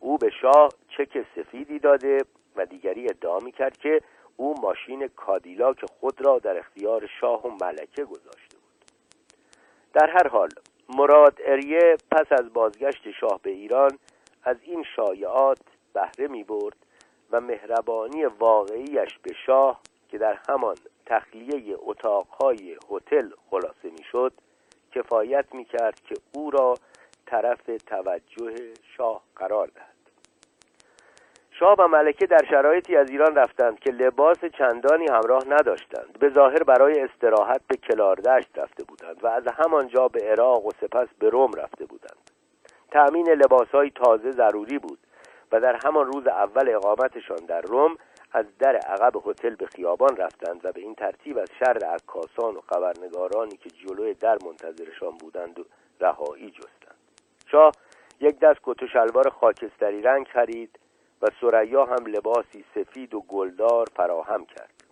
او به شاه چک سفیدی داده و دیگری ادعا می‌کرد که او ماشین کادیلاک خود را در اختیار شاه و ملکه گذاشته بود. در هر حال مراد اریه پس از بازگشت شاه به ایران از این شایعات بهره می برد و مهربانی واقعیش به شاه که در همان تخلیه اتاقهای هتل خلاصه می‌شد کفایت می‌کرد که او را طرف توجه شاه قرار دهد. شاه و ملکه در شرایطی از ایران رفتند که لباس چندانی همراه نداشتند. به ظاهر برای استراحت به کلاردشت رفته بودند و از همانجا به عراق و سپس به روم رفته بودند. تأمین لباسهای تازه ضروری بود و در همان روز اول اقامتشان در روم از در عقب هتل به خیابان رفتند و به این ترتیب از شر عکاسان و خبرنگارانی که جلوی در منتظرشان بودند و رهایی جستند. شاه یک دست کت و شلوار خاکستری رنگ خرید و سریا هم لباسی سفید و گلدار فراهم کرد.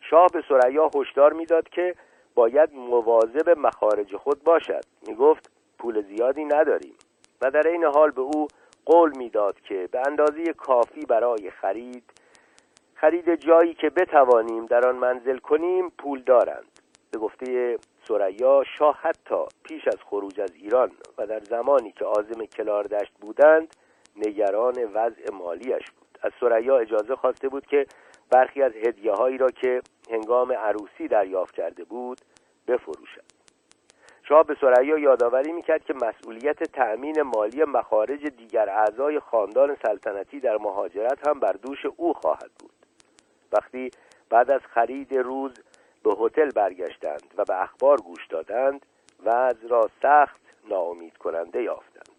شاه به سریا هشدار می‌داد که باید مواظب مخارج خود باشد. می‌گفت پول زیادی نداریم. و در این حال به او قول می‌داد که به اندازه کافی برای خرید خرید جایی که بتوانیم در آن منزل کنیم پول دارند. به گفته سریا شاه حتی پیش از خروج از ایران و در زمانی که عازم کلاردشت بودند نگران وضع مالیش بود. از سریا اجازه خواسته بود که برخی از هدیه هایی را که هنگام عروسی دریافت کرده بود بفروشد. شاه به سریا یادآوری می‌کرد که مسئولیت تأمین مالی مخارج دیگر اعضای خاندان سلطنتی در مهاجرت هم بر دوش او خواهد بود. وقتی بعد از خرید روز به هتل برگشتند و به اخبار گوش دادند وضع را سخت ناامید کننده یافتند.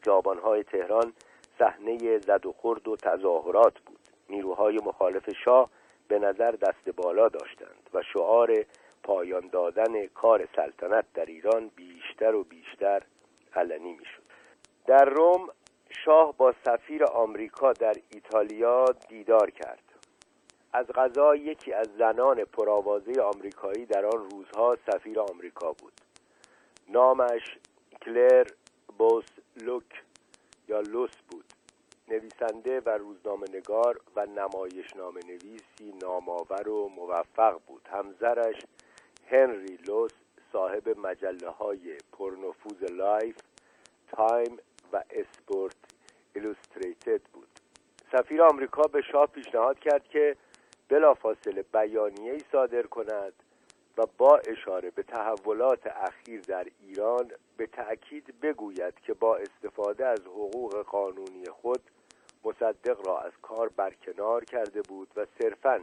خیابانهای تهران صحنه زد و خورد و تظاهرات بود. نیروهای مخالف شاه به نظر دست بالا داشتند و شعار پایان دادن کار سلطنت در ایران بیشتر و بیشتر علنی می‌شد. در روم شاه با سفیر آمریکا در ایتالیا دیدار کرد. از غذا یکی از زنان پرآوازه آمریکایی در آن روزها سفیر آمریکا بود. نامش کلر بوث لوس یا لوس بود. نویسنده و روزنامه نگار و نمایشنامه نویسی نامآور و موفق بود. همسرش هنری لوس صاحب مجله های پرنفوذ لایف تایم و اسپورت ایلوستریتد بود. سفیر آمریکا به شاه پیشنهاد کرد که بلافاصله بیانیه ای صادر کند و با اشاره به تحولات اخیر در ایران به تأکید بگوید که با استفاده از حقوق قانونی خود مصدق را از کار برکنار کرده بود و صرفا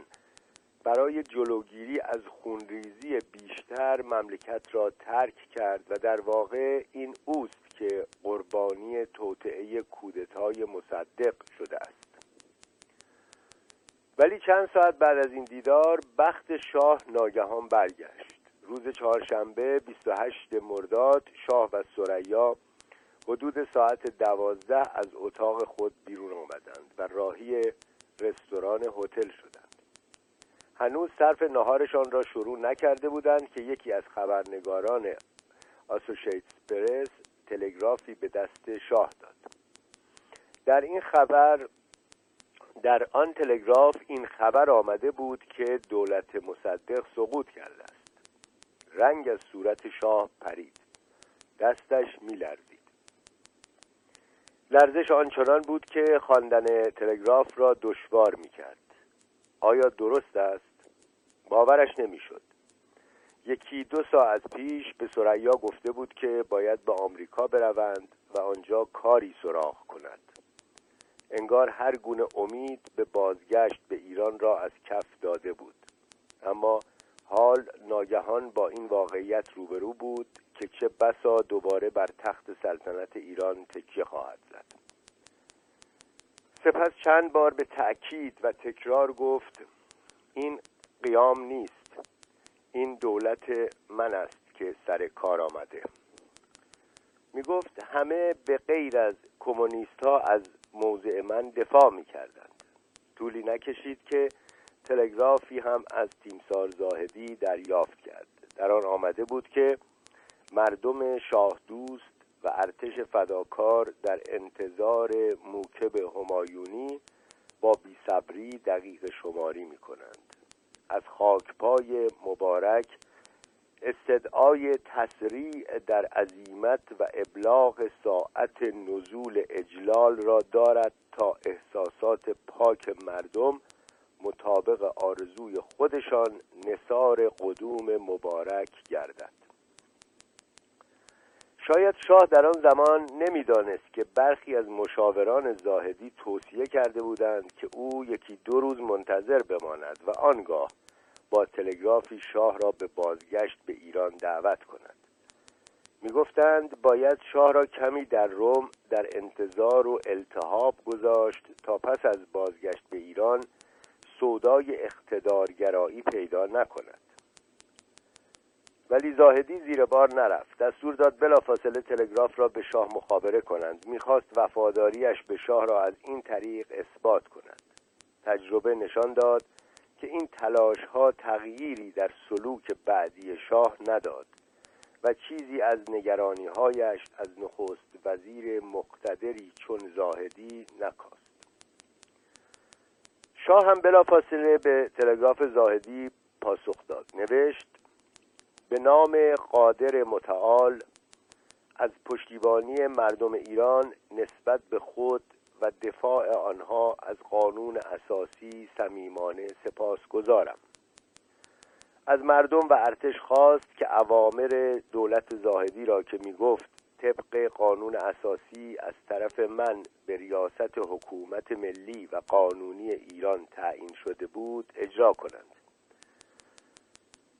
برای جلوگیری از خونریزی بیشتر مملکت را ترک کرد و در واقع این اوست که قربانی توطعه کودتای مصدق شده است. ولی چند ساعت بعد از این دیدار بخت شاه ناگهان برگشت. روز چهارشنبه 28 مرداد شاه و سریا حدود ساعت دوازده از اتاق خود بیرون آمدند و راهی رستوران هتل شدند. هنوز صرف نهارشان را شروع نکرده بودند که یکی از خبرنگاران آسوشیتس پرس تلگرافی به دست شاه داد. در این خبر در آن تلگراف این خبر آمده بود که دولت مصدق سقوط کرده است. رنگ از صورت شاه پرید. دستش میلرزید. لرزش آنچنان بود که خواندن تلگراف را دشوار می‌کرد. آیا درست است؟ باورش نمی‌شد. یکی دو ساعت پیش به سریا گفته بود که باید به آمریکا بروند و آنجا کاری سراغ کند. انگار هر گونه امید به بازگشت به ایران را از کف داده بود. اما حال ناگهان با این واقعیت روبرو بود که چه بسا دوباره بر تخت سلطنت ایران تکیه خواهد زد. سپس چند بار به تأکید و تکرار گفت این قیام نیست. این دولت من است که سر کار آمده. می گفت همه به غیر از کمونیست ها از موضع من دفاع می کردند طولی نکشید که تلگرافی هم از تیمسار زاهدی دریافت کرد. در آن آمده بود که مردم شاه دوست و ارتش فداکار در انتظار موکب همایونی با بیصبری دقیق شماری می کنند از خاکپای مبارک استدعای تسریع در عظیمت و ابلاغ ساعت نزول اجلال را دارد تا احساسات پاک مردم مطابق آرزوی خودشان نصار قدوم مبارک گردد. شاید شاه در آن زمان نمی‌دانست که برخی از مشاوران زاهدی توصیه کرده بودند که او یکی دو روز منتظر بماند و آنگاه با تلگرافی شاه را به بازگشت به ایران دعوت کند. می‌گفتند باید شاه را کمی در روم در انتظار و التهاب گذاشت تا پس از بازگشت به ایران سودای اقتدارگرایی پیدا نکند. ولی زاهدی زیر بار نرفت. دستور داد بلافاصله تلگراف را به شاه مخابره کنند. می‌خواست وفاداریش به شاه را از این طریق اثبات کند. تجربه نشان داد که این تلاش ها تغییری در سلوک بعدی شاه نداد و چیزی از نگرانی هایش از نخست وزیر مقتدری چون زاهدی نکاست شاه هم بلافاصله به تلگراف زاهدی پاسخ داد. نوشت به نام قادر متعال از پشتیبانی مردم ایران نسبت به خود و دفاع آنها از قانون اساسی صمیمانه سپاس گذارم از مردم و ارتش خواست که عوامر دولت زاهدی را که می گفت طبق قانون اساسی از طرف من به ریاست حکومت ملی و قانونی ایران تعیین شده بود اجرا کنند.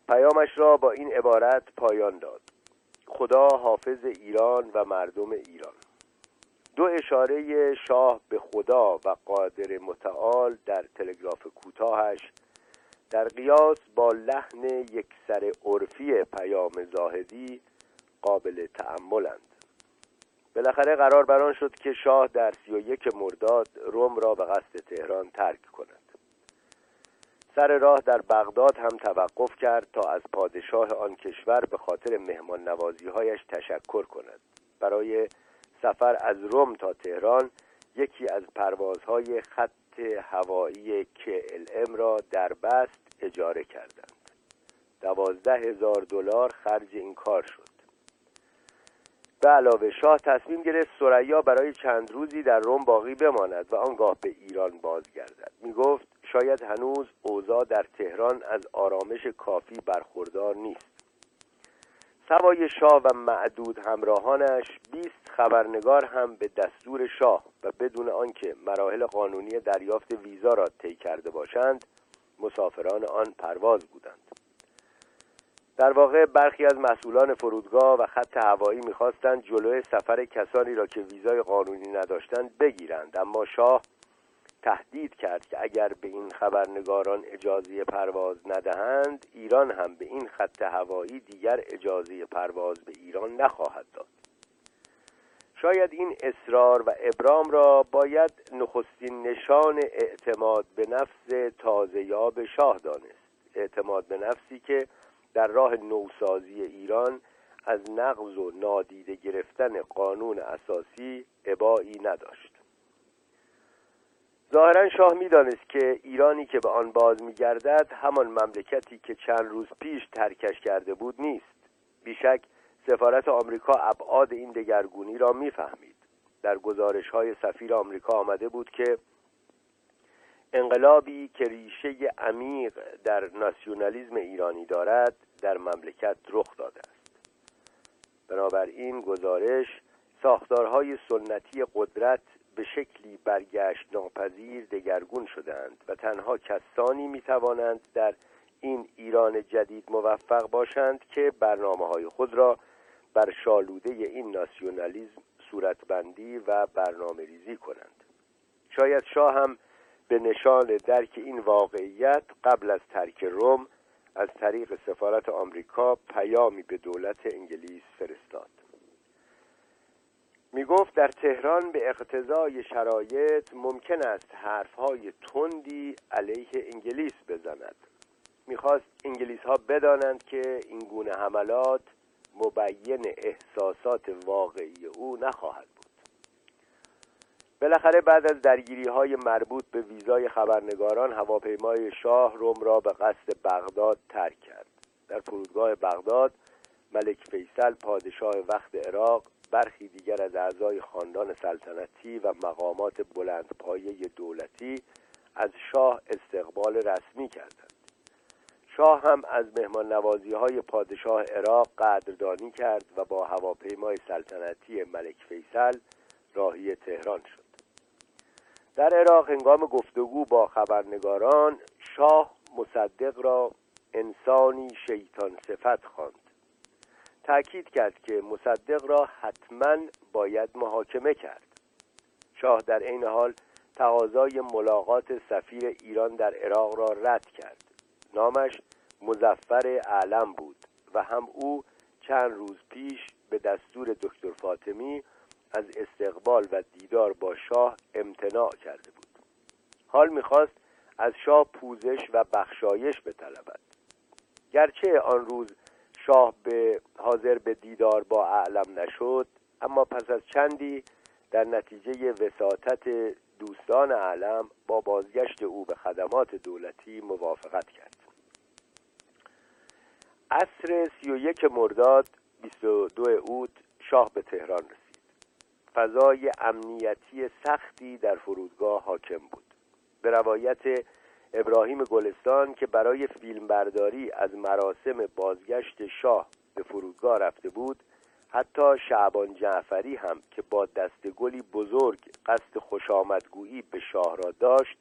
پیامش را با این عبارت پایان داد. خدا حافظ ایران و مردم ایران. دو اشاره شاه به خدا و قادر متعال در تلگراف کوتاهش در قیاس با لحن یک سر عرفی پیام زاهدی قابل تعملند بالاخره قرار بران شد که شاه در سی و یک مرداد روم را به قصد تهران ترک کند. سر راه در بغداد هم توقف کرد تا از پادشاه آن کشور به خاطر مهمان نوازی هایش تشکر کند. برای سفر از روم تا تهران یکی از پروازهای خط هوایی KLM را در بست اجاره کردند. دوازده هزار دلار خرج این کار شد. به علاوه شاه تصمیم گرفت سریا برای چند روزی در روم باقی بماند و آنگاه به ایران بازگردد. می گفت شاید هنوز اوضاع در تهران از آرامش کافی برخوردار نیست. سوای شاه و معدود همراهانش بیست خبرنگار هم به دستور شاه و بدون آنکه مراحل قانونی دریافت ویزا را طی کرده باشند مسافران آن پرواز بودند. در واقع برخی از مسئولان فرودگاه و خط هوایی می‌خواستند جلوی سفر کسانی را که ویزای قانونی نداشتند بگیرند اما شاه تهدید کرد که اگر به این خبرنگاران اجازه پرواز ندهند ایران هم به این خط هوایی دیگر اجازه پرواز به ایران نخواهد داد. شاید این اصرار و ابرام را باید نخستین نشان اعتماد به نفس تازه شاه دانست. اعتماد به نفسی که در راه نوسازی ایران از نقض و نادیده گرفتن قانون اساسی عبایی نداشت. ظاهرا شاه می‌دانست که ایرانی که به آن باز میگردد همان مملکتی که چند روز پیش ترکش کرده بود نیست. بیشک سفارت آمریکا ابعاد این دگرگونی را می‌فهمید. در گزارش های سفیر آمریکا آمده بود که انقلابی که ریشه عمیق در ناسیونالیزم ایرانی دارد در مملکت رخ داده است. بنابراین گزارش ساختارهای سنتی قدرت به شکلی برگشت ناپذیر دگرگون شدند و تنها کسانی می توانند در این ایران جدید موفق باشند که برنامه های خود را بر شالوده این ناسیونالیزم صورتبندی و برنامه ریزی کنند. شاید شاه هم به نشان درک این واقعیت قبل از ترک روم از طریق سفارت آمریکا پیامی به دولت انگلیس فرستاد. می گفت در تهران به اقتضای شرایط ممکن است حرفهای تندی علیه انگلیس بزند. می‌خواست انگلیس ها بدانند که این گونه حملات مبین احساسات واقعی او نخواهد بود. بالاخره بعد از درگیری های مربوط به ویزای خبرنگاران هواپیمای شاه روم را به قصد بغداد ترک کرد. در فرودگاه بغداد ملک فیصل پادشاه وقت عراق برخی دیگر از اعضای خاندان سلطنتی و مقامات بلند پایه دولتی از شاه استقبال رسمی کردند. شاه هم از مهمان نوازی های پادشاه عراق قدردانی کرد و با هواپیمای سلطنتی ملک فیصل راهی تهران شد. در عراق هنگام گفتگو با خبرنگاران شاه مصدق را انسانی شیطان صفت خواند. تأکید کرد که مصدق را حتما باید محاکمه کرد. شاه در عین حال تقاضای ملاقات سفیر ایران در عراق را رد کرد. نامش مزفر اعلم بود و هم او چند روز پیش به دستور دکتر فاطمی از استقبال و دیدار با شاه امتناع کرده بود. حال می‌خواست از شاه پوزش و بخشایش بطلبد. گرچه آن روز شاه به حاضر به دیدار با اعلم نشد اما پس از چندی در نتیجه وساطت دوستان اعلم با بازگشت او به خدمات دولتی موافقت کرد. عصر سی و یک مرداد 22 اوت شاه به تهران رسید. فضای امنیتی سختی در فرودگاه حاکم بود. به روایت ابراهیم گلستان که برای فیلمبرداری از مراسم بازگشت شاه به فرودگاه رفته بود حتی شعبان جعفری هم که با دست گلی بزرگ قصد خوشامدگویی به شاه را داشت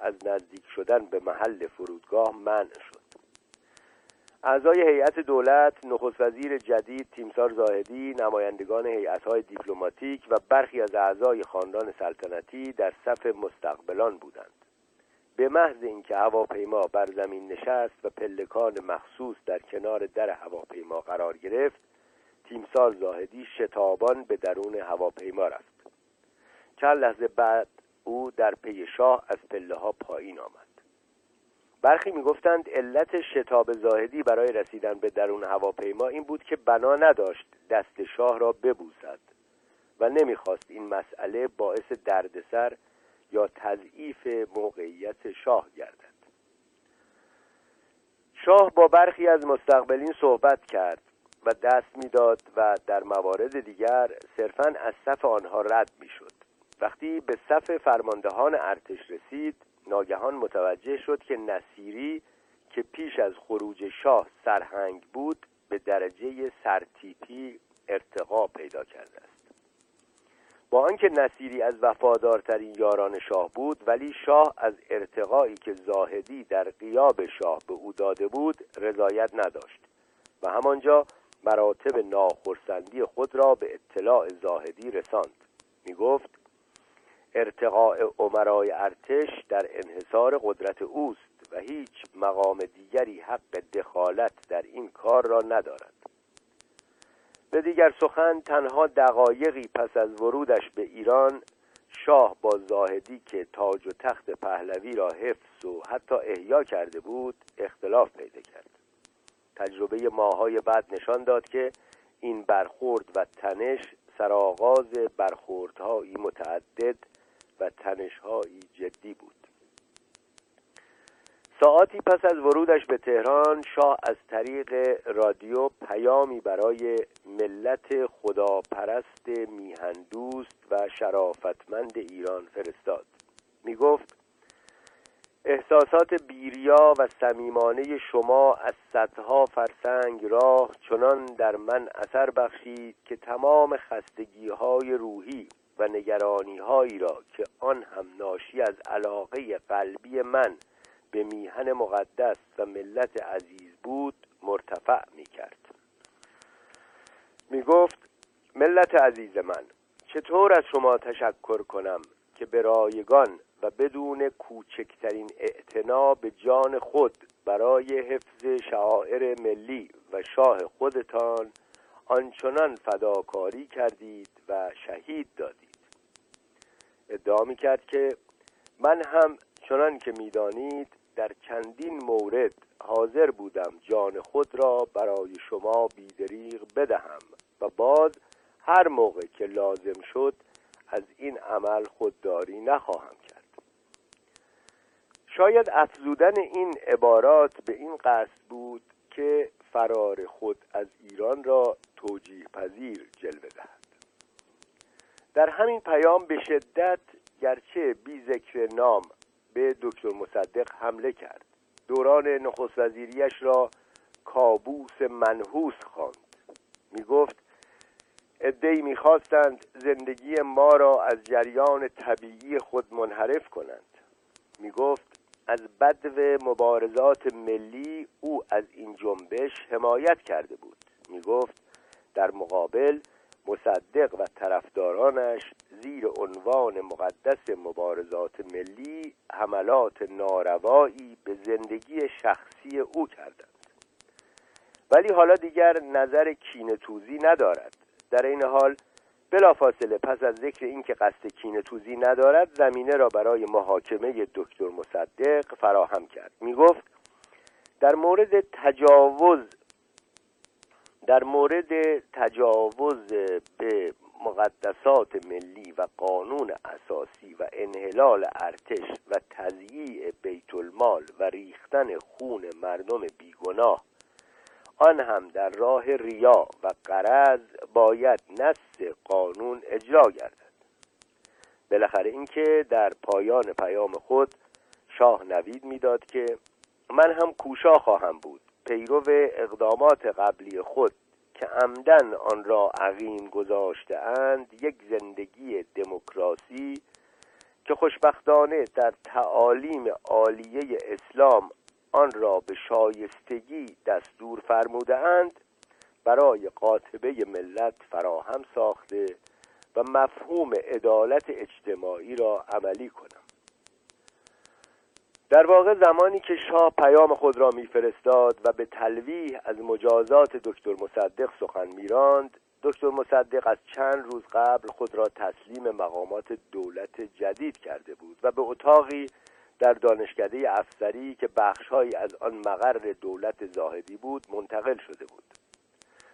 از نزدیک شدن به محل فرودگاه منع شد. اعضای هیئت دولت نخست وزیر جدید تیمسار زاهدی نمایندگان هیئت‌های دیپلماتیک و برخی از اعضای خاندان سلطنتی در صف مستقبلان بودند. به محض اینکه هواپیما بر زمین نشست و پلکان مخصوص در کنار در هواپیما قرار گرفت تیمسار زاهدی شتابان به درون هواپیما رفت. چند لحظه بعد او در پی شاه از پله ها پایین آمد. برخی می‌گفتند علت شتاب زاهدی برای رسیدن به درون هواپیما این بود که بنا نداشت دست شاه را ببوسد و نمی‌خواست این مسئله باعث دردسر یا تضعیف موقعیت شاه گردد. شاه با برخی از مستقبلین صحبت کرد و دست می‌داد و در موارد دیگر صرفا از صف آنها رد می‌شد. وقتی به صف فرماندهان ارتش رسید ناگهان متوجه شد که نصیری که پیش از خروج شاه سرهنگ بود به درجه سرتیپی ارتقا پیدا کرده است. با آنکه نصیری از وفادارترین یاران شاه بود ولی شاه از ارتقایی که زاهدی در قیاب شاه به او داده بود رضایت نداشت و همانجا مراتب ناخرسندی خود را به اطلاع زاهدی رساند. می گفت ارتقاء عمرای ارتش در انحصار قدرت اوست و هیچ مقام دیگری حق دخالت در این کار را ندارد. به دیگر سخن تنها دقایقی پس از ورودش به ایران شاه با زاهدی که تاج و تخت پهلوی را حفظ و حتی احیا کرده بود اختلاف پیدا کرد. تجربه ماهای بعد نشان داد که این برخورد و تنش سرآغاز برخوردهایی متعدد و تنشهایی جدی بود. ساعتی پس از ورودش به تهران شاه از طریق رادیو پیامی برای ملت خداپرست میهندوست و شرافتمند ایران فرستاد. می گفت احساسات بیریا و صمیمانه شما از صدها فرسنگ راه چنان در من اثر بخشید که تمام خستگی های روحی و نگرانی هایی را که آن هم ناشی از علاقه قلبی من به میهن مقدس و ملت عزیز بود مرتفع می کرد می گفت ملت عزیز من چطور از شما تشکر کنم که به رایگان و بدون کوچکترین اعتنا به جان خود برای حفظ شعائر ملی و شاه خودتان آنچنان فداکاری کردید و شهید دادید. ادعا می کرد که من هم چنان که می‌دانید در چندین مورد حاضر بودم جان خود را برای شما بیدریغ بدهم و باز هر موقع که لازم شد از این عمل خودداری نخواهم کرد. شاید افزودن این عبارات به این قصد بود که فرار خود از ایران را توجیه پذیر جلوه دهد. در همین پیام به شدت گرچه بی ذکر نام به دکتر مصدق حمله کرد. دوران نخست وزیریش را کابوس منحوس خواند. می گفت ادهی می‌خواستند زندگی ما را از جریان طبیعی خود منحرف کنند. می گفت از بدو مبارزات ملی او از این جنبش حمایت کرده بود. می گفت در مقابل مصدق و طرفدارانش زیر عنوان مقدس مبارزات ملی حملات ناروایی به زندگی شخصی او کردند. ولی حالا دیگر نظر کینتوزی ندارد. در این حال بلافاصله پس از ذکر اینکه قصد کینه توزی ندارد زمینه را برای محاکمه دکتر مصدق فراهم کرد. می گفت در مورد تجاوز در مورد تجاوز به مقدسات ملی و قانون اساسی و انحلال ارتش و تضییع بیت المال و ریختن خون مردم بیگناه آن هم در راه ریا و قرض باید نص قانون اجرا گردد. بالاخره اینکه در پایان پیام خود شاه نوید می‌داد که من هم کوشا خواهم بود. پیرو اقدامات قبلی خود که عمدن آن را عقیم گذاشته اند یک زندگی دموکراسی که خوشبختانه در تعالیم عالیه اسلام آن را به شایستگی دستور فرمودهاند برای قاطبه ملت فراهم ساخته و مفهوم عدالت اجتماعی را عملی کنم در واقع زمانی که شاه پیام خود را میفرستاد و به تلویح از مجازات دکتر مصدق سخن میراند دکتر مصدق از چند روز قبل خود را تسلیم مقامات دولت جدید کرده بود و به اتاقی در دانشکده افسری که بخشهایی از آن مقر دولت زاهدی بود منتقل شده بود.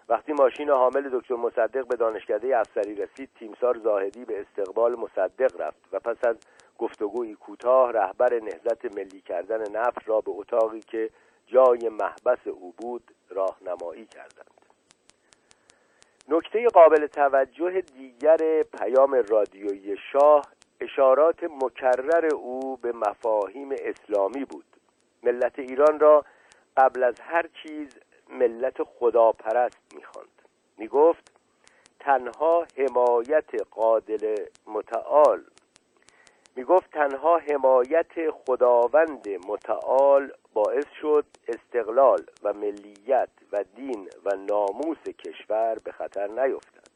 وقتی ماشین حامل دکتر مصدق به دانشکده افسری رسید تیمسار زاهدی به استقبال مصدق رفت و پس از گفتگوی کوتاه رهبر نهضت ملی کردن نفت را به اتاقی که جای محبس او بود راهنمایی کردند. نکته قابل توجه دیگر پیام رادیویی شاه اشارات مکرر او به مفاهیم اسلامی بود. ملت ایران را قبل از هر چیز ملت خداپرست می‌خواند. می‌گفت تنها حمایت قادل متعال می‌گفت تنها حمایت خداوند متعال باعث شد استقلال و ملیت و دین و ناموس کشور به خطر نیفتد.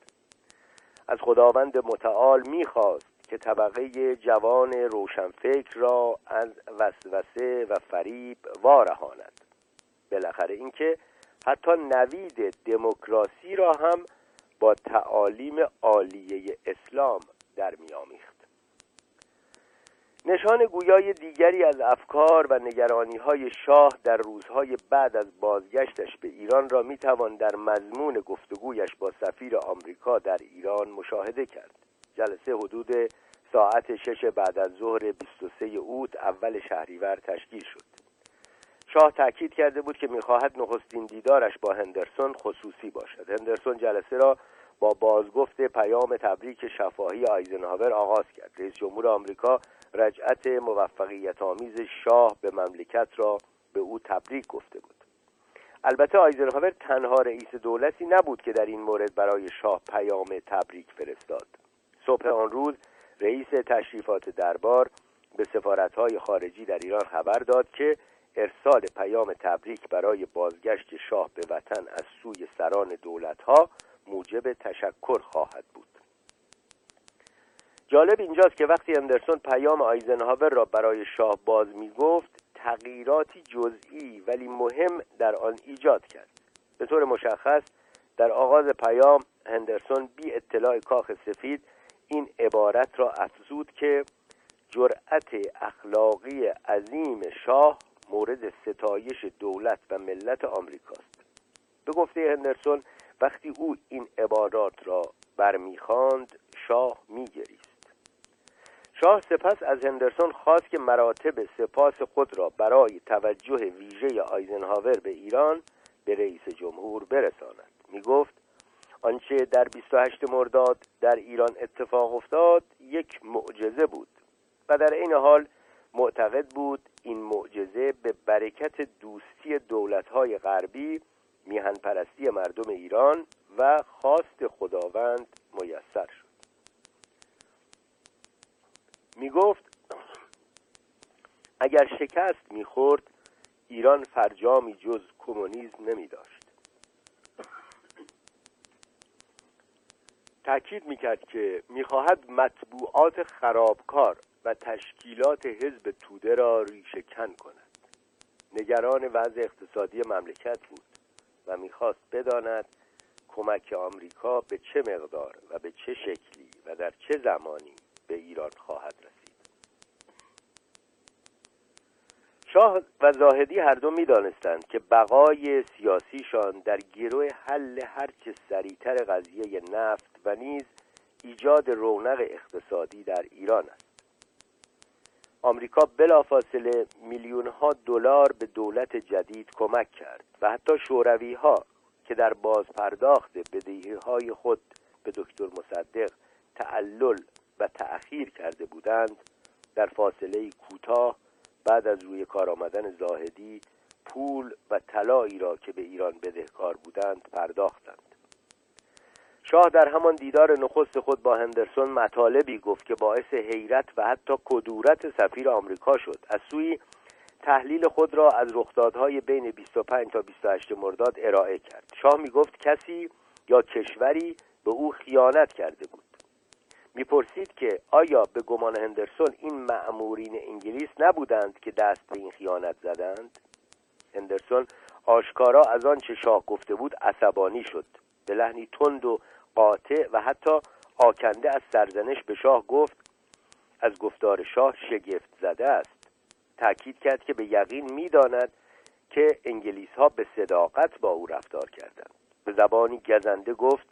از خداوند متعال می‌خواست که طبقه جوان روشنفکر را از وسوسه و فریب وارهاند. بالاخره اینکه حتی نوید دموکراسی را هم با تعالیم عالیه اسلام در میآمیخت. نشان گویای دیگری از افکار و نگرانی های شاه در روزهای بعد از بازگشتش به ایران را می‌توان در مضمون گفتگویش با سفیر آمریکا در ایران مشاهده کرد. جلسه حدود ساعت شش بعد از ظهر 23 اوت اول شهریور تشکیل شد. شاه تاکید کرده بود که می‌خواهد نخستین دیدارش با هندرسون خصوصی باشد. هندرسون جلسه را با بازگفت پیام تبریک شفاهی آیزنهاور آغاز کرد. رئیس جمهور آمریکا رجعت موفقیت آمیز شاه به مملکت را به او تبریک گفته بود. البته آیزنهاور تنها رئیس دولتی نبود که در این مورد برای شاه پیام تبریک فرستاد. صبح آن روز رئیس تشریفات دربار به سفارتهای خارجی در ایران خبر داد که ارسال پیام تبریک برای بازگشت شاه به وطن از سوی سران دولتها موجب تشکر خواهد بود. جالب اینجاست که وقتی اندرسون پیام آیزنهاور را برای شاه باز می گفت تغییراتی جزئی ولی مهم در آن ایجاد کرد. به طور مشخص در آغاز پیام هندرسون بی اطلاع کاخ سفید این عبارت را افزود که جرأت اخلاقی عظیم شاه مورد ستایش دولت و ملت آمریکاست. به گفته هندرسون وقتی او این عبارات را برمیخواند شاه میگریست. شاه سپس از هندرسون خواست که مراتب سپاس خود را برای توجه ویژه آیزنهاور به ایران به رئیس جمهور برساند. می گفت آنچه در 28 مرداد در ایران اتفاق افتاد یک معجزه بود و در این حال معتقد بود این معجزه به برکت دوستی دولتهای غربی میهن پرستی مردم ایران و خواست خداوند میسر شد. می گفت اگر شکست می‌خورد ایران فرجامی جز کمونیسم نمی داشت تأکید می‌کرد که می‌خواهد مطبوعات خرابکار و تشکیلات حزب توده را ریشه کن کند. نگران وضع اقتصادی مملکت بود. و می‌خواست بداند کمک آمریکا به چه مقدار و به چه شکلی و در چه زمانی به ایران خواهد رسید. شاه و زاهدی هر دو می‌دانستند که بقای سیاسیشان در گروه حل هرچه سریعتر قضیه نفت و نیز ایجاد رونق اقتصادی در ایران است. آمریکا بلافاصله میلیون ها دلار به دولت جدید کمک کرد و حتی شوروی ها که در باز پرداخت بدهی های خود به دکتر مصدق تعلل و تأخیر کرده بودند در فاصله کوتاه بعد از روی کار آمدن زاهدی پول و طلایی را که به ایران بدهکار بودند پرداختند. شاه در همان دیدار نخست خود با هندرسون مطالبی گفت که باعث حیرت و حتی کدورت سفیر آمریکا شد. از سوی تحلیل خود را از رخدادهای بین 25 تا 28 مرداد ارائه کرد. شاه می گفت کسی یا کشوری به او خیانت کرده بود. می‌پرسید که آیا به گمان هندرسون این معمورین انگلیس نبودند که دست به این خیانت زدند؟ هندرسون آشکارا از آن چه شاه گفته بود عصبانی شد. به لحنی تند و قاطع و حتی آکنده از سرزنش به شاه گفت از گفتار شاه شگفت زده است. تأکید کرد که به یقین می‌داند که انگلیس ها به صداقت با او رفتار کردند. به زبانی گزنده گفت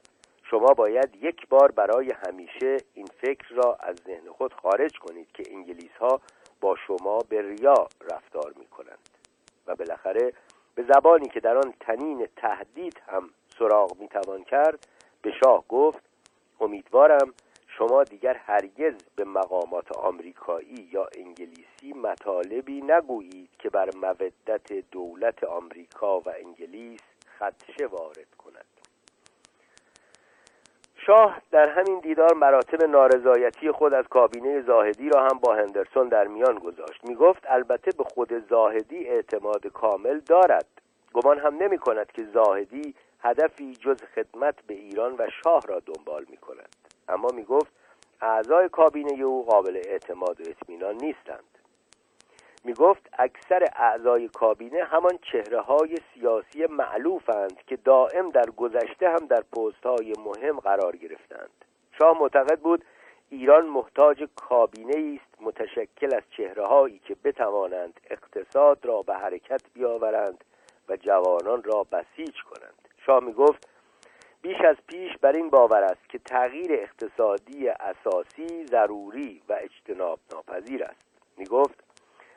شما باید یک بار برای همیشه این فکر را از ذهن خود خارج کنید که انگلیس ها با شما به ریا رفتار می کنند و بالاخره به زبانی که در آن تنین تهدید هم سراغ می توان کرد به شاه گفت امیدوارم شما دیگر هرگز به مقامات آمریکایی یا انگلیسی مطالبی نگویید که بر مودت دولت آمریکا و انگلیس خدشه وارد کند. شاه در همین دیدار مراتب نارضایتی خود از کابینه زاهدی را هم با هندرسون در میان گذاشت. می گفت البته به خود زاهدی اعتماد کامل دارد. گمان هم نمی کند که زاهدی هدفی جز خدمت به ایران و شاه را دنبال می کند اما می گفت اعضای کابینه او قابل اعتماد و اطمینان نیستند. می گفت اکثر اعضای کابینه همان چهره های سیاسی معلوفند که دائم در گذشته هم در پست های مهم قرار گرفتند. شاه معتقد بود ایران محتاج کابینه است متشکل از چهره هایی که بتوانند اقتصاد را به حرکت بیاورند و جوانان را بسیج کنند. شاه می گفت بیش از پیش بر این باور است که تغییر اقتصادی اساسی ضروری و اجتناب ناپذیر است. می گفت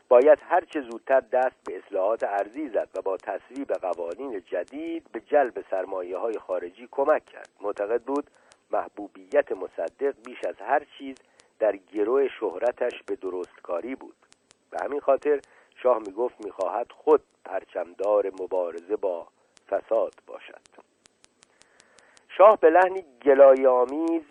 باید هر چه زودتر دست به اصلاحات ارزی زد و با تصویب قوانین جدید به جلب سرمایه های خارجی کمک کرد. معتقد بود محبوبیت مصدق بیش از هر چیز در گروه شهرتش به درستکاری بود. به همین خاطر شاه می گفت می خواهد خود پرچمدار مبارزه با فساد باشد. شاه به لحنی گلای آمیز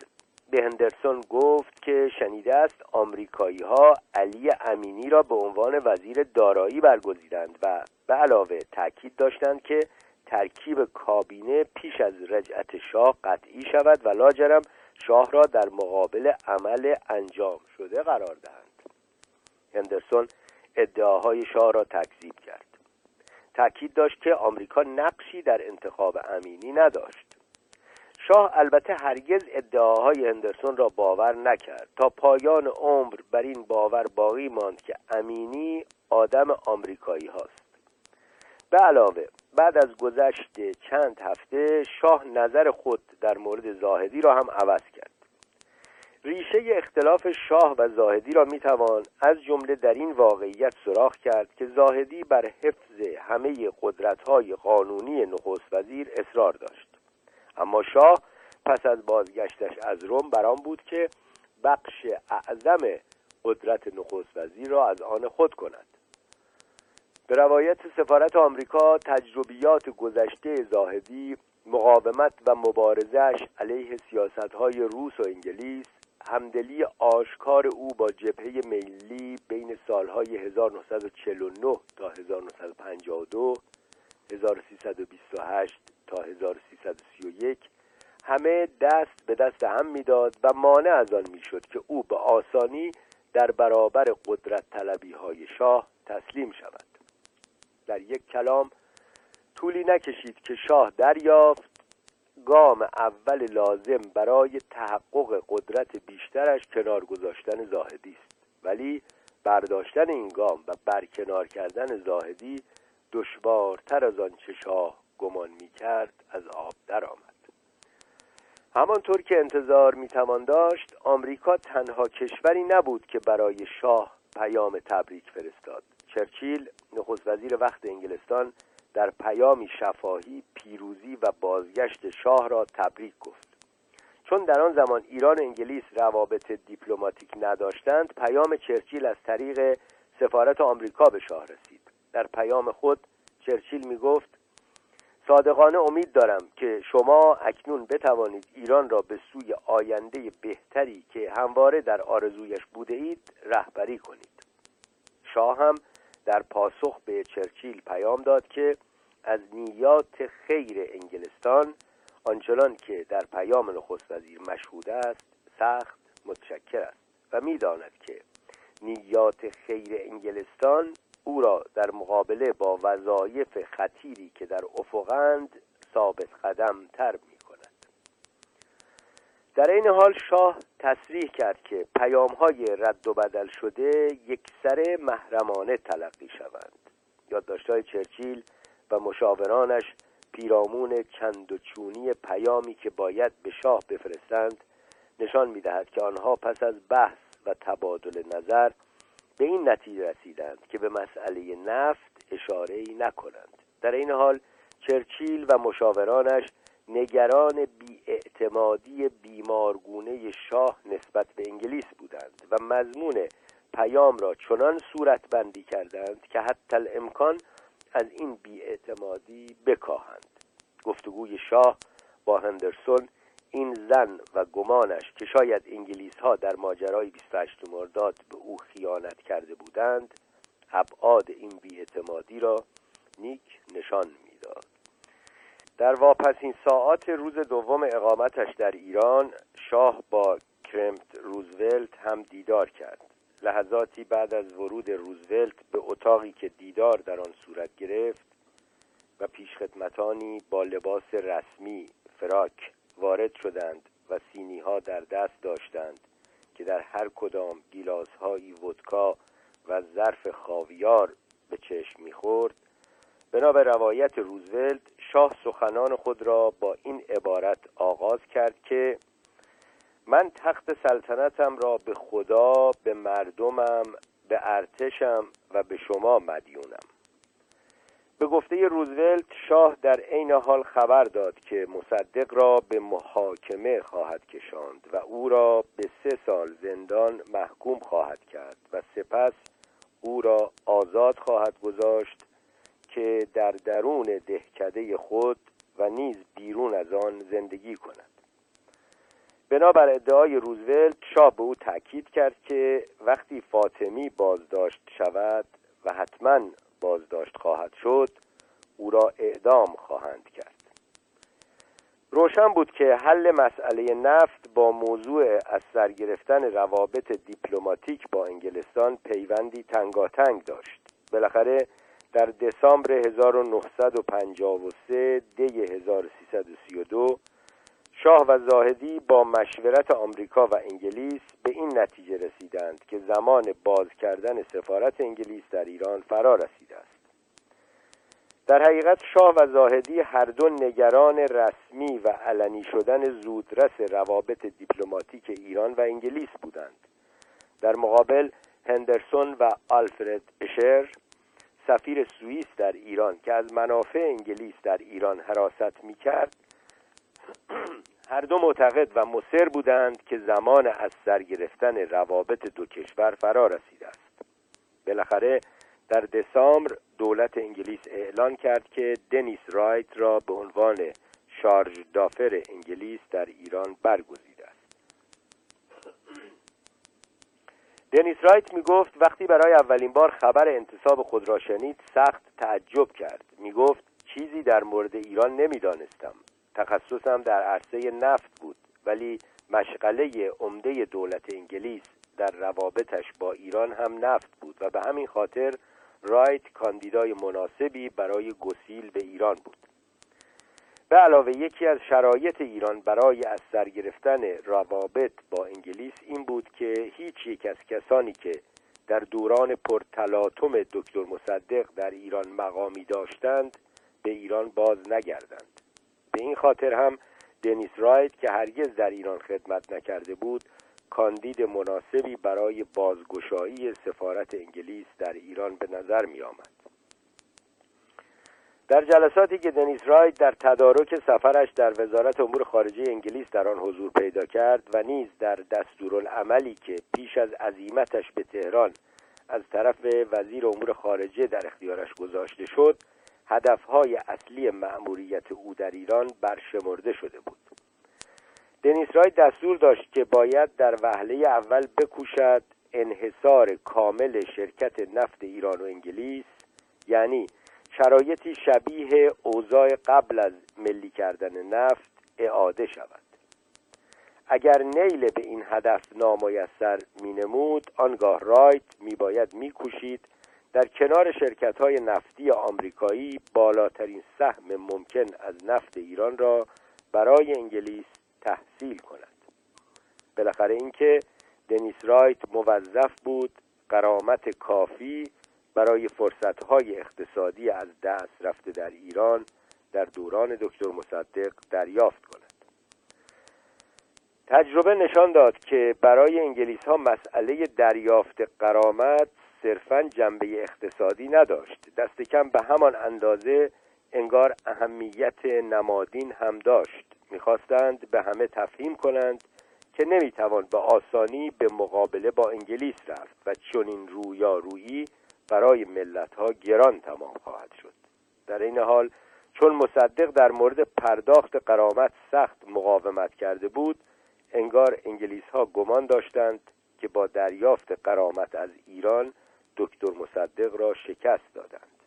به هندرسون گفت که شنیده است آمریکایی ها علی امینی را به عنوان وزیر دارایی برگزیدند و به علاوه تاکید داشتند که ترکیب کابینه پیش از رجعت شاه قطعی شود و لاجرم شاه را در مقابل عمل انجام شده قرار دهند. هندرسون ادعاهای شاه را تکذیب کرد. تاکید داشت که آمریکا نقشی در انتخاب امینی نداشت. شاه البته هرگز ادعاهای هندرسون را باور نکرد. تا پایان عمر بر این باور باقی ماند که امینی آدم آمریکایی هاست. به علاوه بعد از گذشت چند هفته شاه نظر خود در مورد زاهدی را هم عوض کرد. ریشه اختلاف شاه و زاهدی را می‌توان از جمله در این واقعیت سراخ کرد که زاهدی بر حفظ همه قدرت‌های قانونی نخست وزیر اصرار داشت. اما شاه پس از بازگشتش از روم برام بود که بخش اعظم قدرت نخست وزیر را از آن خود کند. به روایت سفارت آمریکا تجربیات گذشته زاهدی مقاومت و مبارزش علیه سیاست های روس و انگلیس همدلی آشکار او با جبهه ملی بین سالهای 1949 تا 1952 1328 تا 1331 همه دست به دست هم می‌داد و مانع از آن می‌شد که او به آسانی در برابر قدرت طلبی های شاه تسلیم شود. در یک کلام طولی نکشید که شاه دریافت گام اول لازم برای تحقق قدرت بیشترش کنار گذاشتن زاهدی است. ولی برداشتن این گام و برکنار کردن زاهدی دشوارتر از آنچه شاه گمان می کرد از آب درآمد. همانطور که انتظار می‌توان داشت آمریکا تنها کشوری نبود که برای شاه پیام تبریک فرستاد. چرچیل نخست وزیر وقت انگلستان در پیامی شفاهی پیروزی و بازگشت شاه را تبریک گفت. چون در آن زمان ایران و انگلیس روابط دیپلماتیک نداشتند پیام چرچیل از طریق سفارت آمریکا به شاه رسید. در پیام خود چرچیل می گفت صادقانه امید دارم که شما اکنون بتوانید ایران را به سوی آینده بهتری که همواره در آرزویش بوده اید رهبری کنید. شاه هم در پاسخ به چرچیل پیام داد که از نیات خیر انگلستان آنچنان که در پیام نخست وزیر مشهود است سخت متشکر است و می‌داند که نیات خیر انگلستان او را در مقابله با وظایف خطیری که در افقند ثابت قدم تر می کند در این حال شاه تصریح کرد که پیام های رد و بدل شده یک سر محرمانه تلقی شوند. یادداشتهای چرچیل و مشاورانش پیرامون چند و چونی پیامی که باید به شاه بفرستند نشان می‌دهد که آنها پس از بحث و تبادل نظر به این نتیجه رسیدند که به مسئله نفت اشاره ای نکنند. در این حال چرچیل و مشاورانش نگران بیاعتمادی بیمارگونه شاه نسبت به انگلیس بودند و مضمون پیام را چنان صورت بندی کردند که حتی الامکان از این بیاعتمادی بکاهند. گفتگوی شاه با هندرسون این زن و گمانش که شاید انگلیس ها در ماجرای 28 مرداد به او خیانت کرده بودند ابعاد این بیاعتمادی را نیک نشان می‌داد. در واپسین ساعات روز دوم اقامتش در ایران شاه با کرمت روزولت هم دیدار کرد. لحظاتی بعد از ورود روزولت به اتاقی که دیدار در آن صورت گرفت و پیشخدمتانی با لباس رسمی فراک وارد شدند و سینی ها در دست داشتند که در هر کدام گیلاس های ودکا و ظرف خاویار به چشم می‌خورد بنا به روایت روزولت شاه سخنان خود را با این عبارت آغاز کرد که من تخت سلطنتم را به خدا به مردمم به ارتشم و به شما مدیونم. به گفته روزولت شاه در عین حال خبر داد که مصدق را به محاکمه خواهد کشاند و او را به سه سال زندان محکوم خواهد کرد و سپس او را آزاد خواهد گذاشت که در درون دهکده خود و نیز بیرون از آن زندگی کند. بنابر ادعای روزولت شاه به او تاکید کرد که وقتی فاطمی بازداشت شود و حتما بازداشت خواهد شد او را اعدام خواهند کرد. روشن بود که حل مسئله نفت با موضوع از سر گرفتن روابط دیپلماتیک با انگلستان پیوندی تنگاتنگ داشت. بالاخره در دسامبر 1953 دی 1332 شاه و زاهدی با مشورت آمریکا و انگلیس به این نتیجه رسیدند که زمان باز کردن سفارت انگلیس در ایران فرا رسیده است. در حقیقت شاه و زاهدی هر دو نگران رسمی و علنی شدن زودرس روابط دیپلماتیک ایران و انگلیس بودند. در مقابل هندرسون و آلفرد اشر سفیر سوئیس در ایران که از منافع انگلیس در ایران حراست می کرد هر دو معتقد و مصر بودند که زمان از سر گرفتن روابط دو کشور فرا رسیده است. بالاخره در دسامبر دولت انگلیس اعلان کرد که دنیس رایت را به عنوان شارژ دافر انگلیس در ایران برگزیده است. دنیس رایت می گفت وقتی برای اولین بار خبر انتصاب خود را شنید سخت تعجب کرد. می گفت چیزی در مورد ایران نمی‌دانستم. تخصصم در عرصه نفت بود ولی مشغله عمده دولت انگلیس در روابطش با ایران هم نفت بود و به همین خاطر رایت کاندیدای مناسبی برای گسیل به ایران بود. به علاوه یکی از شرایط ایران برای از سر گرفتن روابط با انگلیس این بود که هیچ یک از کسانی که در دوران پرتلاطم دکتر مصدق در ایران مقامی داشتند به ایران باز نگردند. به این خاطر هم دنیس رایت که هرگز در ایران خدمت نکرده بود کاندید مناسبی برای بازگشایی سفارت انگلیس در ایران به نظر می آمد. در جلساتی که دنیس رایت در تدارک سفرش در وزارت امور خارجه انگلیس در آن حضور پیدا کرد و نیز در دستورالعملی که پیش از عزیمتش به تهران از طرف وزیر امور خارجه در اختیارش گذاشته شد هدفهای اصلی مأموریت او در ایران برشمرده شده بود. دنیس رای دستور داشت که باید در وهله اول بکوشد انحصار کامل شرکت نفت ایران و انگلیس یعنی شرایطی شبیه اوضاع قبل از ملی کردن نفت اعاده شود. اگر نیل به این هدف نامایسر مینمود آنگاه رایت میباید میکوشید در کنار شرکت های نفتی آمریکایی بالاترین سهم ممکن از نفت ایران را برای انگلیس تحصیل کند. بالاخره اینکه دنیس رایت موظف بود قرامت کافی برای فرصتهای اقتصادی از دست رفته در ایران در دوران دکتر مصدق دریافت کند. تجربه نشان داد که برای انگلیس ها مسئله دریافت قرامت صرفا جنبه اقتصادی نداشت. دست کم به همان اندازه انگار اهمیت نمادین هم داشت. می‌خواستند به همه تفهیم کنند که نمی‌توان به آسانی به مقابله با انگلیس رفت و چنین رویارویی برای ملت ها گران تمام خواهد شد. در این حال چون مصدق در مورد پرداخت قرامت سخت مقاومت کرده بود انگار انگلیس ها گمان داشتند که با دریافت قرامت از ایران دکتر مصدق را شکست دادند.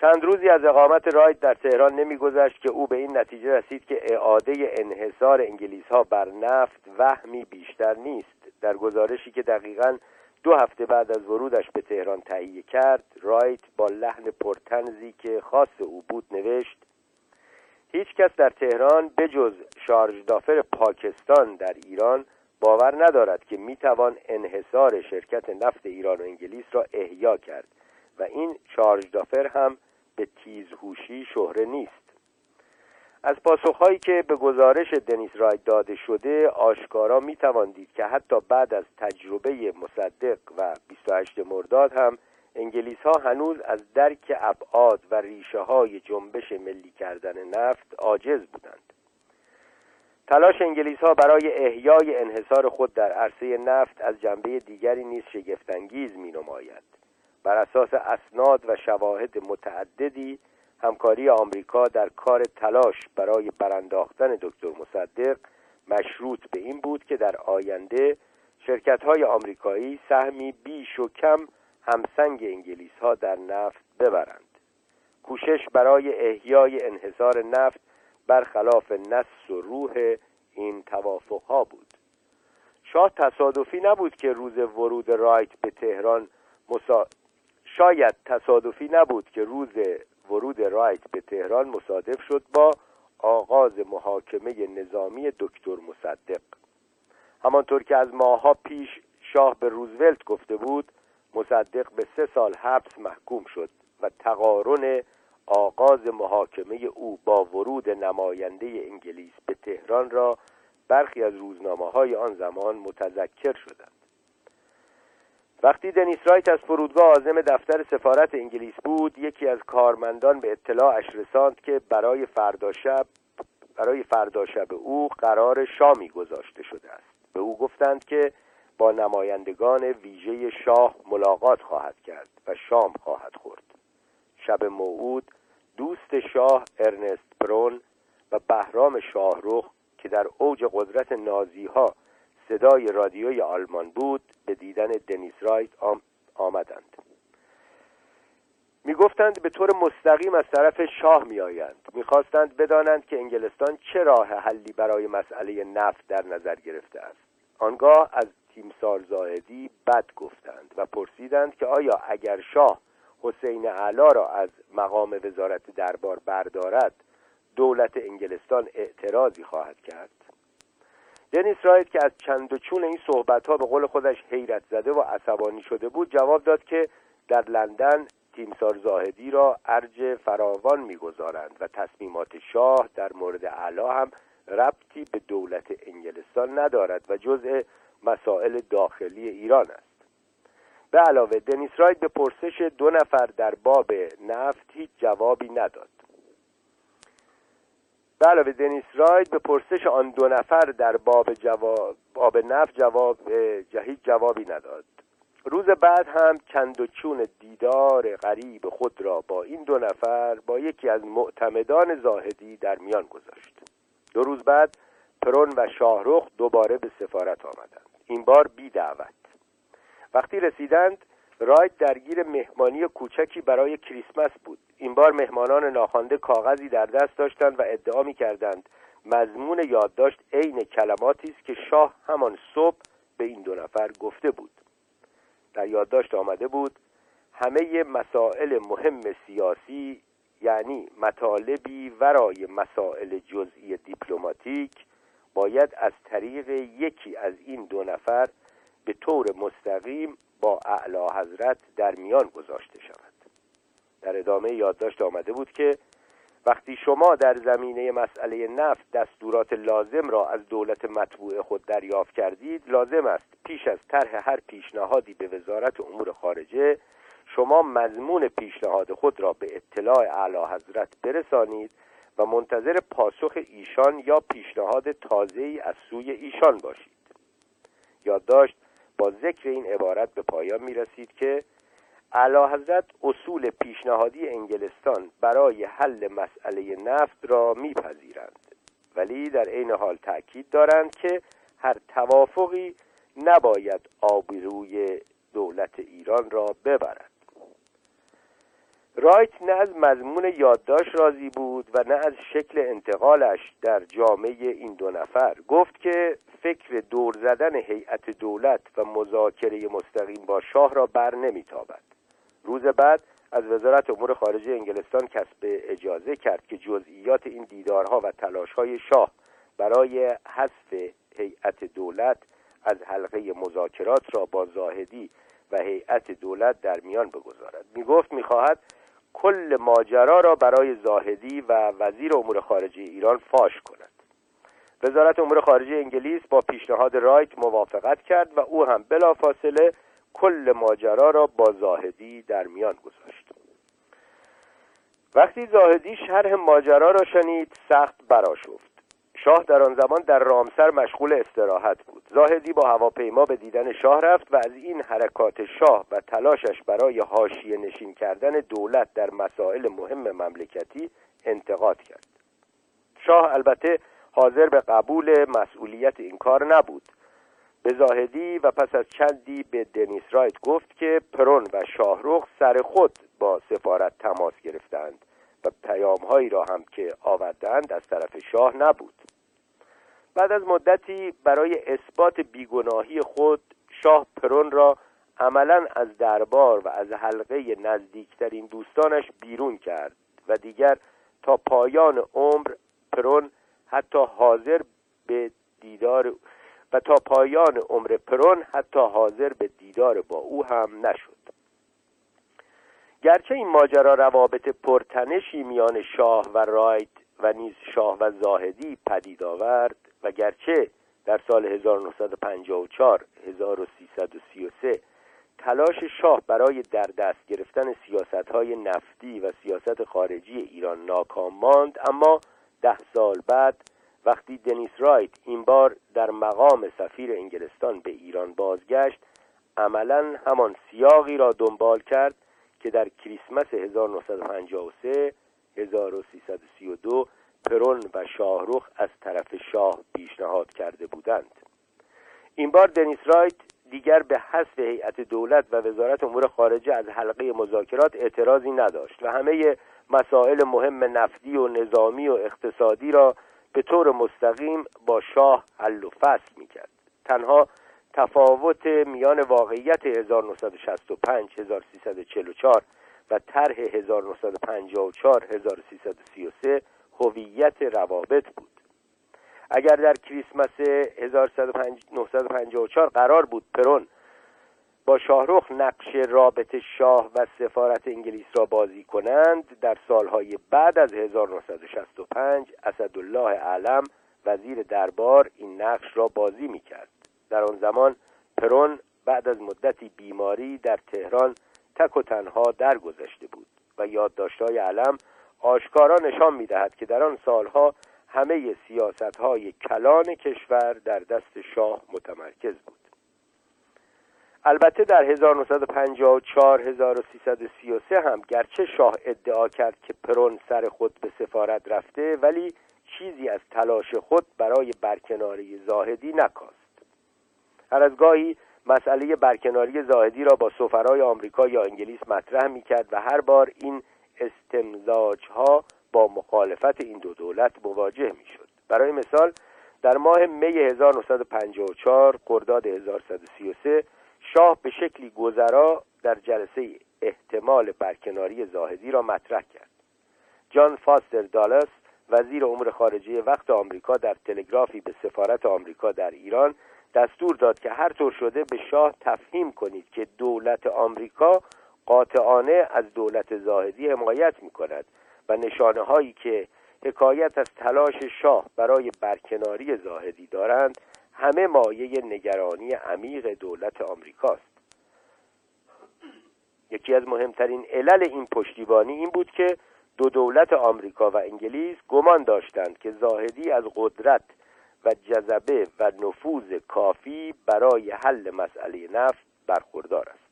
چند روزی از اقامت رایت در تهران نمیگذشت که او به این نتیجه رسید که اعاده انحصار انگلیس ها بر نفت وهمی بیشتر نیست. در گزارشی که دقیقا دو هفته بعد از ورودش به تهران تهیه کرد رایت با لحن پرتنزی که خاص او بود نوشت هیچ کس در تهران بجز شارژ دافر پاکستان در ایران باور ندارد که می‌توان انحصار شرکت نفت ایران و انگلیس را احیا کرد و این شارژ دافر هم به تیزهوشی شهره نیست. از پاسخهایی که به گزارش دنیس رایت داده شده آشکارا می‌توان دید که حتی بعد از تجربه مصدق و 28 مرداد هم انگلیس ها هنوز از درک ابعاد و ریشه های جنبش ملی کردن نفت عاجز بودند. تلاش انگلیس ها برای احیای انحصار خود در عرصه نفت از جنبه دیگری نیز شگفتانگیز می نماید بر اساس اسناد و شواهد متعددی همکاری آمریکا در کار تلاش برای برانداختن دکتر مصدق مشروط به این بود که در آینده شرکت های آمریکایی سهمی بیش و کم همسنگ انگلیس ها در نفت ببرند. کوشش برای احیای انحصار نفت برخلاف نص و روح این توافق ها بود. شاه تصادفی نبود که روز ورود رایت به تهران مسا... شاید تصادفی نبود که روز ورود رایت به تهران مصادف شد با آغاز محاکمه نظامی دکتر مصدق. همانطور که از ماهها پیش شاه به روزولت گفته بود مصدق به سه سال حبس محکوم شد و تقارن آغاز محاکمه او با ورود نماینده انگلیس به تهران را برخی از روزنامه های آن زمان متذکر شدند. وقتی دنیس رایت از فرودگاه آزم دفتر سفارت انگلیس بود یکی از کارمندان به اطلاعش رساند که برای فردا شب برای فردا شب او قرار شامی گذاشته شده است. به او گفتند که با نمایندگان ویژه شاه ملاقات خواهد کرد و شام خواهد خورد. شب موعود دوست شاه ارنست برون و بهرام شاهروخ که در اوج قدرت نازی ها صدای رادیوی آلمان بود به دیدن دنیس رایت آمدند. می گفتند به طور مستقیم از طرف شاه می آیند بدانند که انگلستان چه راه حلی برای مسئله نفت در نظر گرفته است. آنگاه از تیمسار زاهدی بد گفتند و پرسیدند که آیا اگر شاه حسین علا را از مقام وزارت دربار بردارد دولت انگلستان اعتراضی خواهد کرد. دنیس رایت که از چند و چون این صحبت ها به قول خودش حیرت زده و عصبانی شده بود جواب داد که در لندن تیمسار زاهدی را ارج فراوان می‌گذارند و تصمیمات شاه در مورد علا هم ربطی به دولت انگلستان ندارد و جزء مسائل داخلی ایران است. به علاوه دنیس رایت به پرسش دو نفر در باب نفت هیچ جوابی نداد. به علاوه دنیس رایت به پرسش آن دو نفر در باب, جواب باب نفت جواب هیچ جوابی نداد. روز بعد هم چند و چون دیدار غریب خود را با این دو نفر با یکی از معتمدان زاهدی در میان گذاشت. دو روز بعد پرون و شاهرخ دوباره به سفارت آمدند. این بار بی دعوت وقتی رسیدند رایت درگیر مهمانی کوچکی برای کریسمس بود. این بار مهمانان ناخوانده کاغذی در دست داشتند و ادعا می کردند مضمون یادداشت عین کلماتی است که شاه همان صبح به این دو نفر گفته بود. در یادداشت آمده بود همه مسائل مهم سیاسی یعنی مطالبی ورای مسائل جزئی دیپلماتیک باید از طریق یکی از این دو نفر به طور مستقیم با اعلی حضرت در میان گذاشته شود. در ادامه یادداشت آمده بود که وقتی شما در زمینه مسئله نفت دستورات لازم را از دولت مطبوع خود دریافت کردید لازم است پیش از طرح هر پیشنهادی به وزارت امور خارجه شما مضمون پیشنهاد خود را به اطلاع اعلی حضرت برسانید و منتظر پاسخ ایشان یا پیشنهاد تازه ای از سوی ایشان باشید. یادداشت با ذکر این عبارت به پایان می رسید که اعلی حضرت اصول پیشنهادی انگلستان برای حل مسئله نفت را میپذیرند ولی در عین حال تأکید دارند که هر توافقی نباید آبروی دولت ایران را ببرد. رایت نه از مضمون یادداشت راضی بود و نه از شکل انتقالش در جامعه این دو نفر. گفت که فکر دور زدن هیئت دولت و مذاکره مستقیم با شاه را بر نمیتابد. روز بعد از وزارت امور خارجه انگلستان کسب اجازه کرد که جزئیات این دیدارها و تلاشهای شاه برای حذف هیئت دولت از حلقه مذاکرات را با زاهدی و هیئت دولت در میان بگذارد. می‌گفت می‌خواهد کل ماجرا را برای زاهدی و وزیر امور خارجه ایران فاش کند. وزارت امور خارجه انگلیس با پیشنهاد رایت موافقت کرد و او هم بلافاصله کل ماجرا را با زاهدی در میان گذاشت. وقتی زاهدی شرح ماجرا را شنید سخت براشفت شاه در آن زمان در رامسر مشغول استراحت بود. زاهدی با هواپیما به دیدن شاه رفت و از این حرکات شاه و تلاشش برای حاشیه نشین کردن دولت در مسائل مهم مملکتی انتقاد کرد. شاه البته حاضر به قبول مسئولیت این کار نبود. به زاهدی و پس از چندی به دنیس رایت گفت که پرون و شاهروخ سر خود با سفارت تماس گرفتند. و پیامهایی را هم که آوردند از طرف شاه نبود. بعد از مدتی برای اثبات بیگناهی خود شاه پرون را عملا از دربار و از حلقه نزدیکترین دوستانش بیرون کرد و دیگر تا پایان عمر پرون حتی حاضر به دیدار و تا پایان عمر پرون حتی حاضر به دیدار با او هم نشد. گرچه این ماجرا روابط پرتنشی میان شاه و رایت و نیز شاه و زاهدی پدید آورد و گرچه در سال 1954 1333 تلاش شاه برای در دست گرفتن سیاست های نفتی و سیاست خارجی ایران ناکام ماند اما ده سال بعد وقتی دنیس رایت این بار در مقام سفیر انگلستان به ایران بازگشت عملا همان سیاقی را دنبال کرد که در کریسمس 1953 1332 پرون و شاهروخ از طرف شاه پیشنهاد کرده بودند. این بار دنیس رایت دیگر به حذف هیئت دولت و وزارت امور خارجه از حلقه مذاکرات اعتراضی نداشت و همه مسائل مهم نفتی و نظامی و اقتصادی را به طور مستقیم با شاه حل و فصل می‌کرد. تنها تفاوت میان واقعیت 1965 1344 و طرح 1954 1333 هویت روابط بود. اگر در کریسمس 1954 قرار بود پرون با شاهرخ نقش رابط شاه و سفارت انگلیس را بازی کنند در سالهای بعد از 1965 اسدالله علم وزیر دربار این نقش را بازی می کرد در آن زمان پرون بعد از مدتی بیماری در تهران تک و تنها درگذشته بود و یادداشتهای علم آشکارا نشان می دهد که در آن سالها همه سیاست های کلان کشور در دست شاه متمرکز بود. البته در 1954 1333 هم گرچه شاه ادعا کرد که پرون سر خود به سفارت رفته ولی چیزی از تلاش خود برای برکناری زاهدی نکاست. هر از گاهی مسئله برکناری زاهدی را با سفرای آمریکا یا انگلیس مطرح می‌کرد و هر بار این استمزاج ها با مخالفت این دو دولت مواجه می‌شد. برای مثال در ماه می 1954 خرداد 1133 شاه به شکلی گذرا در جلسه احتمال برکناری زاهدی را مطرح کرد. جان فاستر دالاس وزیر امور خارجه وقت آمریکا در تلگرافی به سفارت آمریکا در ایران دستور داد که هر طور شده به شاه تفهیم کنید که دولت آمریکا قاطعانه از دولت زاهدی حمایت می کند و نشانه هایی که حکایت از تلاش شاه برای برکناری زاهدی دارند همه مایه نگرانی عمیق دولت آمریکاست یکی از مهمترین علل این پشتیبانی این بود که دو دولت آمریکا و انگلیس گمان داشتند که زاهدی از قدرت و جذبه و نفوذ کافی برای حل مسئله نفت برخوردار است.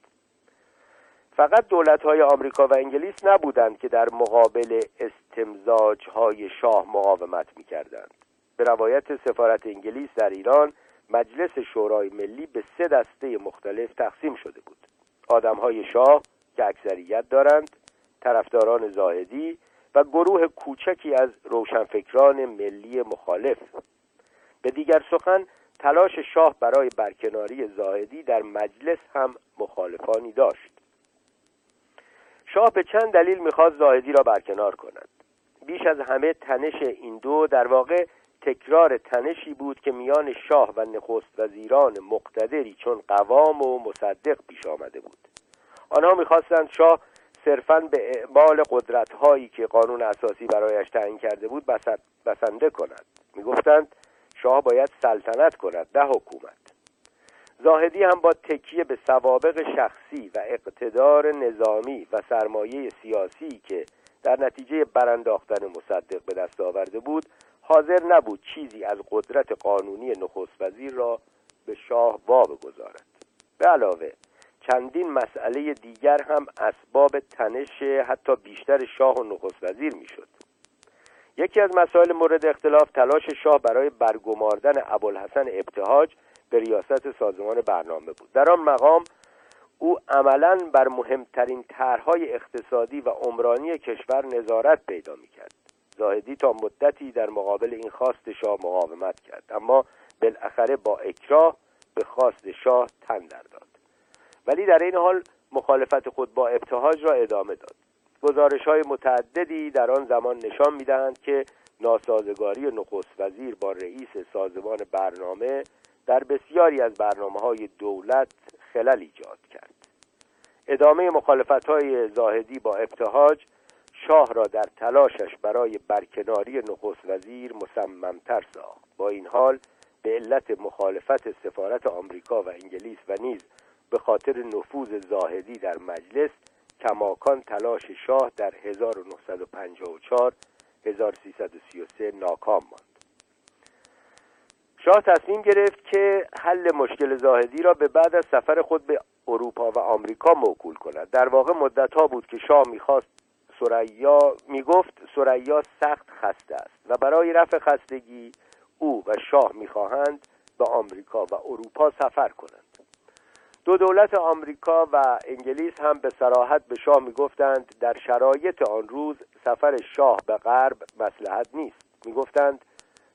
فقط دولت های آمریکا و انگلیس نبودند که در مقابل استمزاج های شاه مقاومت می کردند. به روایت سفارت انگلیس در ایران مجلس شورای ملی به سه دسته مختلف تقسیم شده بود. آدم های شاه که اکثریت دارند طرفداران زاهدی و گروه کوچکی از روشنفکران ملی مخالف. به دیگر سخن تلاش شاه برای برکناری زاهدی در مجلس هم مخالفانی داشت. شاه به چند دلیل می‌خواست زاهدی را برکنار کند. بیش از همه تنش این دو در واقع تکرار تنشی بود که میان شاه و نخست وزیران مقتدری چون قوام و مصدق پیش آمده بود. آنها می‌خواستند شاه صرفا به اعمال قدرت هایی که قانون اساسی برایش تعیین کرده بود بسنده کند. می‌گفتند شاه باید سلطنت کند نه حکومت. زاهدی هم با تکیه به سوابق شخصی و اقتدار نظامی و سرمایه سیاسی که در نتیجه برانداختن مصدق به دست آورده بود حاضر نبود چیزی از قدرت قانونی نخست وزیر را به شاه وا بگذارد. به علاوه چندین مسئله دیگر هم اسباب تنش حتی بیشتر شاه و نخست وزیر می‌شد. یکی از مسائل مورد اختلاف تلاش شاه برای برگماردن ابوالحسن ابتهاج به ریاست سازمان برنامه بود. در آن مقام او عملا بر مهمترین طرحهای اقتصادی و عمرانی کشور نظارت پیدا می‌کرد. زاهدی تا مدتی در مقابل این خواست شاه مقاومت کرد اما بالاخره با اکراه به خواست شاه تن در داد. ولی در این حال مخالفت خود با ابتهاج را ادامه داد. گزارش های متعددی در آن زمان نشان می‌دهند که ناسازگاری نخست وزیر با رئیس سازمان برنامه در بسیاری از برنامه های دولت خلل ایجاد کرد. ادامه مخالفت های زاهدی با ابتهاج شاه را در تلاشش برای برکناری نخست وزیر مصممتر ساخت. با این حال به علت مخالفت سفارت آمریکا و انگلیس و نیز به خاطر نفوذ زاهدی در مجلس کماکان تلاش شاه در 1954 1333 ناکام ماند. شاه تصمیم گرفت که حل مشکل زاهدی را به بعد از سفر خود به اروپا و آمریکا موکول کند. در واقع مدت ها بود که شاه می‌خواست سریا می‌گفت سریا سخت خسته است و برای رفع خستگی او و شاه می‌خواهند به آمریکا و اروپا سفر کنند. دو دولت آمریکا و انگلیس هم به سراحت به شاه می‌گفتند در شرایط آن روز سفر شاه به غرب مسلحت نیست. می‌گفتند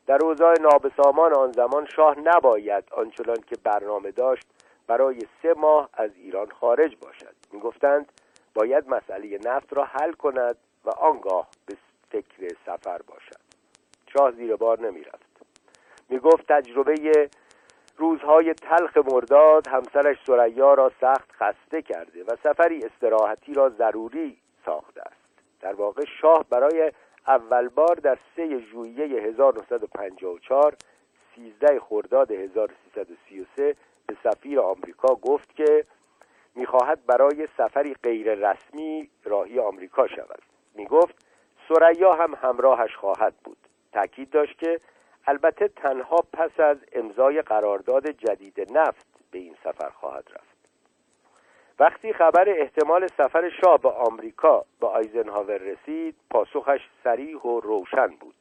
در اوضاع نابسامان آن زمان شاه نباید آنچنان که برنامه داشت برای سه ماه از ایران خارج باشد. می‌گفتند باید مسئله نفت را حل کند و آنگاه به فکر سفر باشد. شاه زیر بار نمی‌رفت. می‌گفت تجربه روزهای تلخ مرداد همسرش سریا را سخت خسته کرده و سفری استراحتی را ضروری ساخته است. در واقع شاه برای اول بار در سه ژوئیه 1954 13 خرداد 1333 به سفیر آمریکا گفت که می‌خواهد برای سفری غیر رسمی راهی آمریکا شود. می‌گفت سریا هم همراهش خواهد بود. تاکید داشت که البته تنها پس از امضای قرارداد جدید نفت به این سفر خواهد رفت. وقتی خبر احتمال سفر شاه به آمریکا به آیزنهاور رسید پاسخش سریح و روشن بود.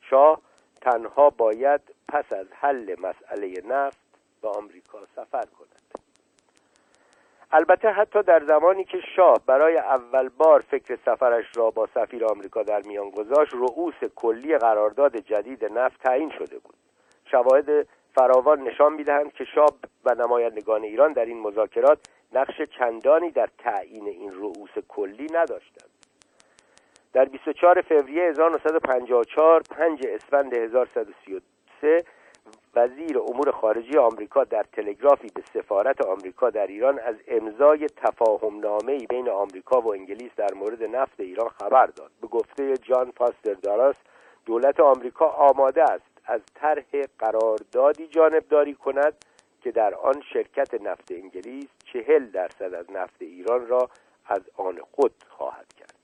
شاه تنها باید پس از حل مسئله نفت به آمریکا سفر کند. البته حتی در زمانی که شاه برای اول بار فکر سفرش را با سفیر آمریکا در میان گذاشت رؤوس کلی قرارداد جدید نفت تعیین شده بود. شواهد فراوان نشان می‌دهند که شاه و نمایندگان ایران در این مذاکرات نقش چندانی در تعیین این رؤوس کلی نداشتند. در 24 فوریه 1954 5 اسفند 1133 وزیر امور خارجه آمریکا در تلگرافی به سفارت آمریکا در ایران از امضای تفاهم نامه بین آمریکا و انگلیس در مورد نفت ایران خبر داد. به گفته جان فاستر داراس دولت آمریکا آماده است از طرح قراردادی جانبداری کند که در آن شرکت نفت انگلیس چهل درصد از نفت ایران را از آن خود خواهد کرد.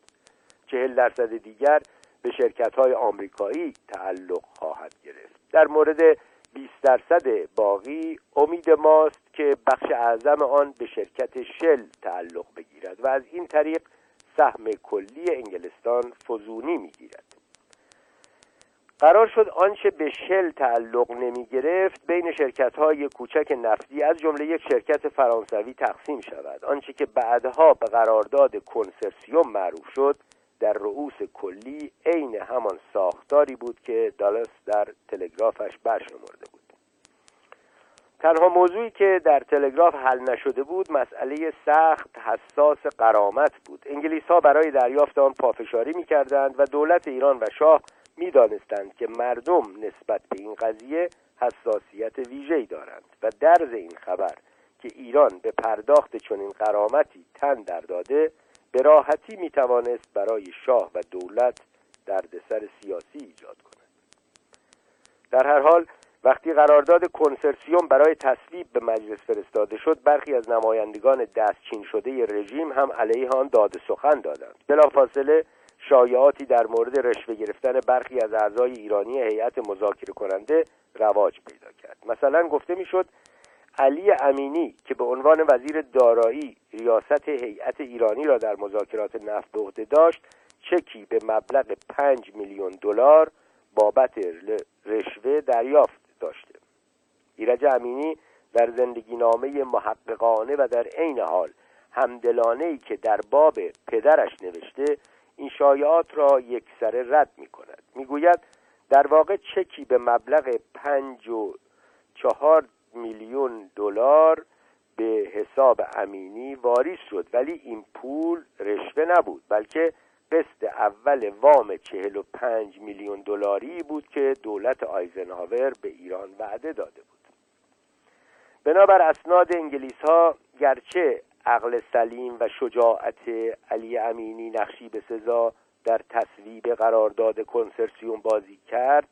چهل درصد دیگر به شرکت های آمریکایی تعلق خواهد گرفت. در مورد 20 درصد باقی امید ماست که بخش اعظم آن به شرکت شل تعلق بگیرد و از این طریق سهم کلی انگلستان فزونی می‌گیرد. قرار شد آنچه به شل تعلق نمی گرفت بین شرکت های کوچک نفتی از جمله یک شرکت فرانسوی تقسیم شود. آنچه که بعدها به قرارداد کنسرسیوم معروف شد در رؤوس کلی عین همان ساختاری بود که دالاس در تلگرافش برشمرده بود. تنها موضوعی که در تلگراف حل نشده بود مسئله سخت حساس قرامت بود. انگلیس ها برای دریافت آن پافشاری می کردند و دولت ایران و شاه می دانستند که مردم نسبت به این قضیه حساسیت ویژه‌ای دارند و درز این خبر که ایران به پرداخت چنین قرامتی تن در داده به راحتی می توانست برای شاه و دولت دردسر سیاسی ایجاد کند. در هر حال وقتی قرارداد کنسرسیوم برای تصویب به مجلس فرستاده شد برخی از نمایندگان دستچین شده رژیم هم علیه آن داد سخن دادند. بلافاصله شایعاتی در مورد رشوه گرفتن برخی از اعضای ایرانی هیئت مذاکره کننده رواج پیدا کرد. مثلا گفته می‌شد علی امینی که به عنوان وزیر دارایی ریاست هیئت ایرانی را در مذاکرات نفت به عهده داشت چکی به مبلغ پنج میلیون دلار بابت رشوه دریافت داشته. ایرج امینی در زندگی نامه محققانه و در عین حال همدلانه ای که در باب پدرش نوشته این شایعات را یک سره رد می کند می گوید در واقع چکی به مبلغ پنج و چهار میلیون دلار به حساب امینی واریز شد. ولی این پول رشوه نبود بلکه قسط اول وام چهل و پنج میلیون دلاری بود که دولت آیزنهاور به ایران وعده داده بود. بنابر اسناد انگلیس ها گرچه عقل سلیم و شجاعت علی امینی نقشی به سزا در تصویب قرارداد کنسرسیوم بازی کرد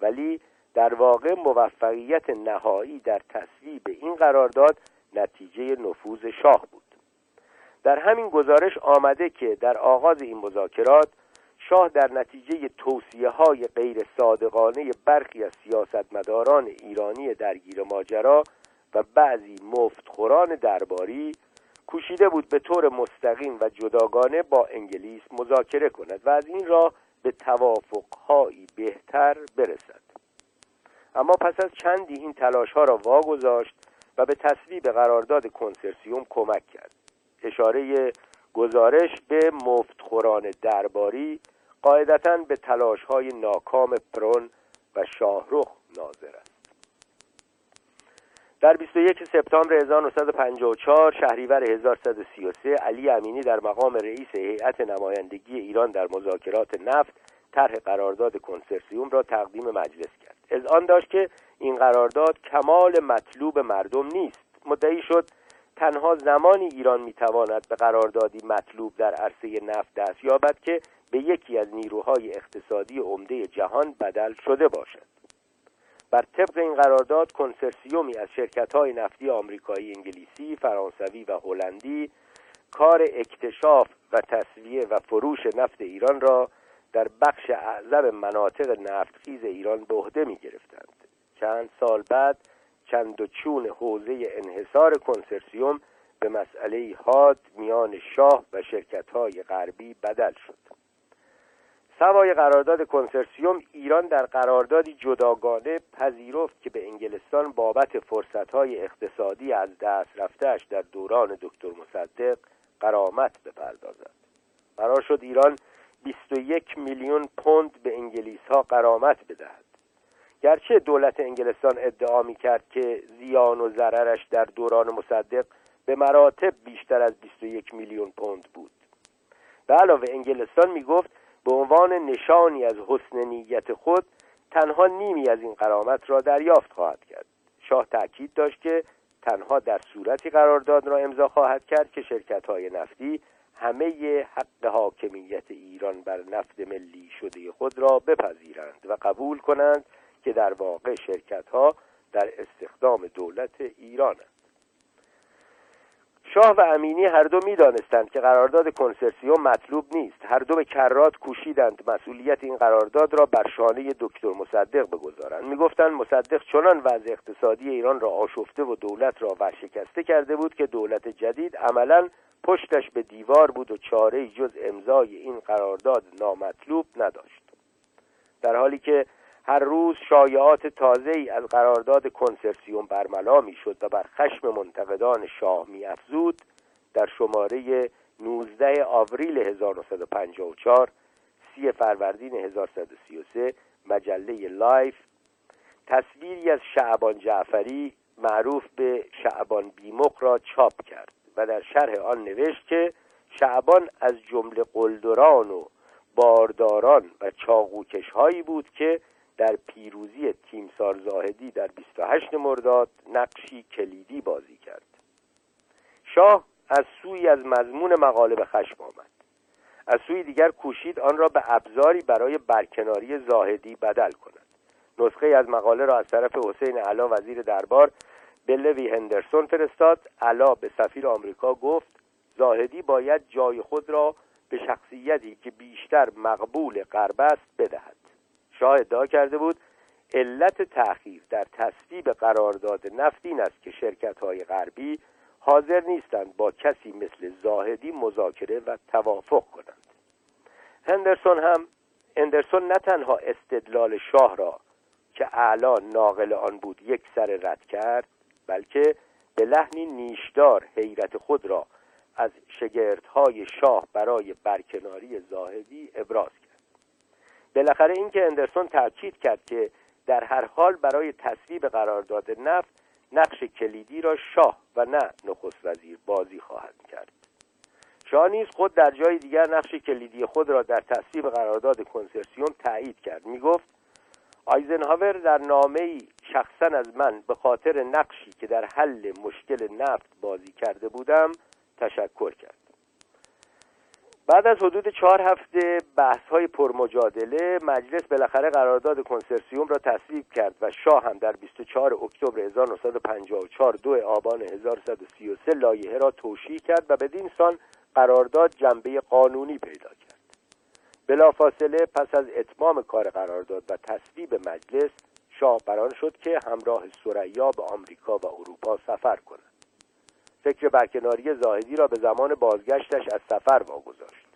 ولی در واقع موفقیت نهایی در تصویب این قرارداد نتیجه نفوذ شاه بود. در همین گزارش آمده که در آغاز این مذاکرات شاه در نتیجه توصیه های غیر صادقانه برخی از سیاستمداران ایرانی درگیر ماجرا و بعضی مفتخوران درباری کوشیده بود به طور مستقیم و جداگانه با انگلیس مذاکره کند و از این راه به توافقهایی بهتر برسد. اما پس از چندی این تلاش ها را واگذاشت و به تصویب قرارداد کنسرسیوم کمک کرد. اشاره گزارش به مفتخوران درباری قاعدتا به تلاش های ناکام پرون و شاهرخ ناظر است. در 21 سپتامبر 1954 شهریور 1133 علی امینی در مقام رئیس هیئت نمایندگی ایران در مذاکرات نفت طرح قرارداد کنسرسیوم را تقدیم مجلس کرد. از آن داشت که این قرارداد کمال مطلوب مردم نیست. مدعی شد تنها زمانی ایران می‌تواند به قراردادی مطلوب در عرصه نفت دست یابد که به یکی از نیروهای اقتصادی عمده جهان بدل شده باشد. بر طبق این قرارداد کنسرسیومی از شرکت های نفتی آمریکایی انگلیسی فرانسوی و هلندی کار اکتشاف و تصویه و فروش نفت ایران را در بخش اعظم مناطق نفتخیز ایران به عهده می گرفتند چند سال بعد چند و چون حوزه انحصار کنسرسیوم به مسئله حاد میان شاه و شرکت های غربی بدل شد. سوای قرارداد کنسرسیوم ایران در قراردادی جداگانه پذیرفت که به انگلستان بابت فرصتهای اقتصادی از دست رفتهش در دوران دکتر مصدق قرامت بپردازد. قرار شد ایران 21 میلیون پوند به انگلیس ها قرامت بدهد. گرچه دولت انگلستان ادعا می کرد که زیان و ضررش در دوران مصدق به مراتب بیشتر از 21 میلیون پوند بود. به علاوه انگلستان می گفت به عنوان نشانی از حسن نیت خود تنها نیمی از این قرامت را دریافت خواهد کرد. شاه تاکید داشت که تنها در صورتی قرارداد را امضا خواهد کرد که شرکت های نفتی همه حق حاکمیت ایران بر نفت ملی شده خود را بپذیرند و قبول کنند که در واقع شرکت ها در استخدام دولت ایرانند. شاه و امینی هر دو می‌دانستند که قرارداد کنسرسیوم مطلوب نیست. هر دو به کرات کوشیدند مسئولیت این قرارداد را بر شانه دکتر مصدق بگذارند. می‌گفتند مصدق چنان وضع اقتصادی ایران را آشفته و دولت را ورشکسته کرده بود که دولت جدید عملا پشتش به دیوار بود و چاره جز امضای این قرارداد نامطلوب نداشت. در حالی که هر روز شایعات تازه ای از قرارداد کنسرسیوم برملا می‌شد و بر خشم منتقدان شاه افزود در شماره 19 آوریل 1954 سی فروردین 1333 مجله لایف. تصویری از شعبان جعفری معروف به شعبان بی‌مخ را چاپ کرد و در شرح آن نوشت که شعبان از جمله قلدران و بارداران و چاقوکش هایی بود که در پیروزی تیمسار زاهدی در 28 مرداد نقشی کلیدی بازی کرد. شاه از سوی از مضمون مقاله به خشم آمد. از سوی دیگر کوشید آن را به ابزاری برای برکناری زاهدی بدل کند. نسخه از مقاله را از طرف حسین علا وزیر دربار به لوی هندرسون فرستاد. علا به سفیر آمریکا گفت زاهدی باید جای خود را به شخصیتی که بیشتر مقبول غرب است بدهد. شاه ادعا کرده بود علت تأخیر در تصویب قرارداد نفت این است که شرکت های غربی حاضر نیستند با کسی مثل زاهدی مذاکره و توافق کنند. هندرسون هم اندرسون نه تنها استدلال شاه را که اعلا ناقل آن بود یک سر رد کرد بلکه به لحنی نیشدار حیرت خود را از شگردهای شاه برای برکناری زاهدی ابراز کرد بالاخره اینکه اندرسون تاکید کرد که در هر حال برای تصویب قرارداد نفت نقش کلیدی را شاه و نه نخست وزیر بازی خواهد کرد. شاه نیز خود در جای دیگر نقش کلیدی خود را در تصویب قرارداد کنسرسیوم تایید کرد. می گفت آیزنهاور در نامه شخصا از من به خاطر نقشی که در حل مشکل نفت بازی کرده بودم تشکر کرد. بعد از حدود چهار هفته بحث های پرمجادله مجلس بالاخره قرارداد کنسرسیوم را تصویب کرد و شاه هم در 24 اکتبر 1954 دو آبان 1133 لایحه را توشیح کرد و بدین سان قرارداد جنبه قانونی پیدا کرد. بلافاصله پس از اتمام کار قرارداد و تصویب مجلس شاه بران شد که همراه سریا به آمریکا و اروپا سفر کند. فکر برکناری زاهدی را به زمان بازگشتش از سفر واگذاشت.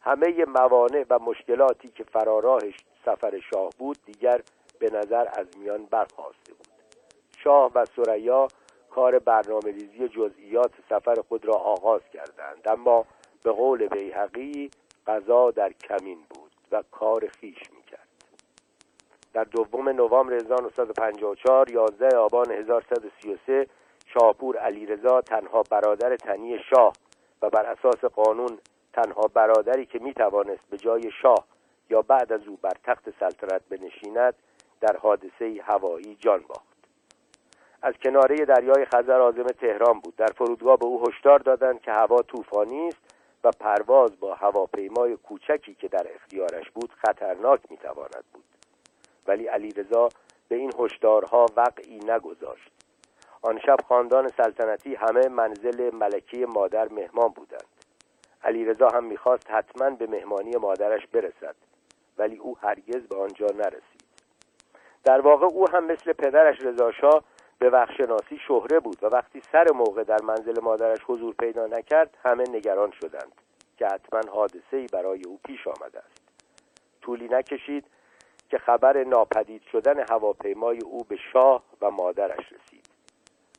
همه موانع و مشکلاتی که فراراهش سفر شاه بود دیگر به نظر از میان برخواسته بود. شاه و سریا کار برنامه ریزی جزئیات سفر خود را آغاز کردند اما به قول بیحقی قضا در کمین بود و کار خیش می‌کرد. در دوم نوامبر 1954 11 آبان 1133 شاپور علیرضا تنها برادر تنی شاه و بر اساس قانون تنها برادری که می توانست به جای شاه یا بعد از او بر تخت سلطنت بنشیند در حادثه هوایی جان باخت. از کناره دریای خزر آزم تهران بود. در فرودگاه به او هشدار دادند که هوا طوفانی است و پرواز با هواپیمای کوچکی که در اختیارش بود خطرناک می‌تواند بود. ولی علیرضا به این هشدارها وقعی نگذاشت. آن شب خاندان سلطنتی همه منزل ملکه مادر مهمان بودند. علیرضا هم می‌خواست حتما به مهمانی مادرش برسد ولی او هرگز به آنجا نرسید. در واقع او هم مثل پدرش رضاشاه به وقتشناسی شهره بود و وقتی سر موقع در منزل مادرش حضور پیدا نکرد همه نگران شدند که حتما حادثه ای برای او پیش آمده است. طولی نکشید که خبر ناپدید شدن هواپیمای او به شاه و مادرش رسید.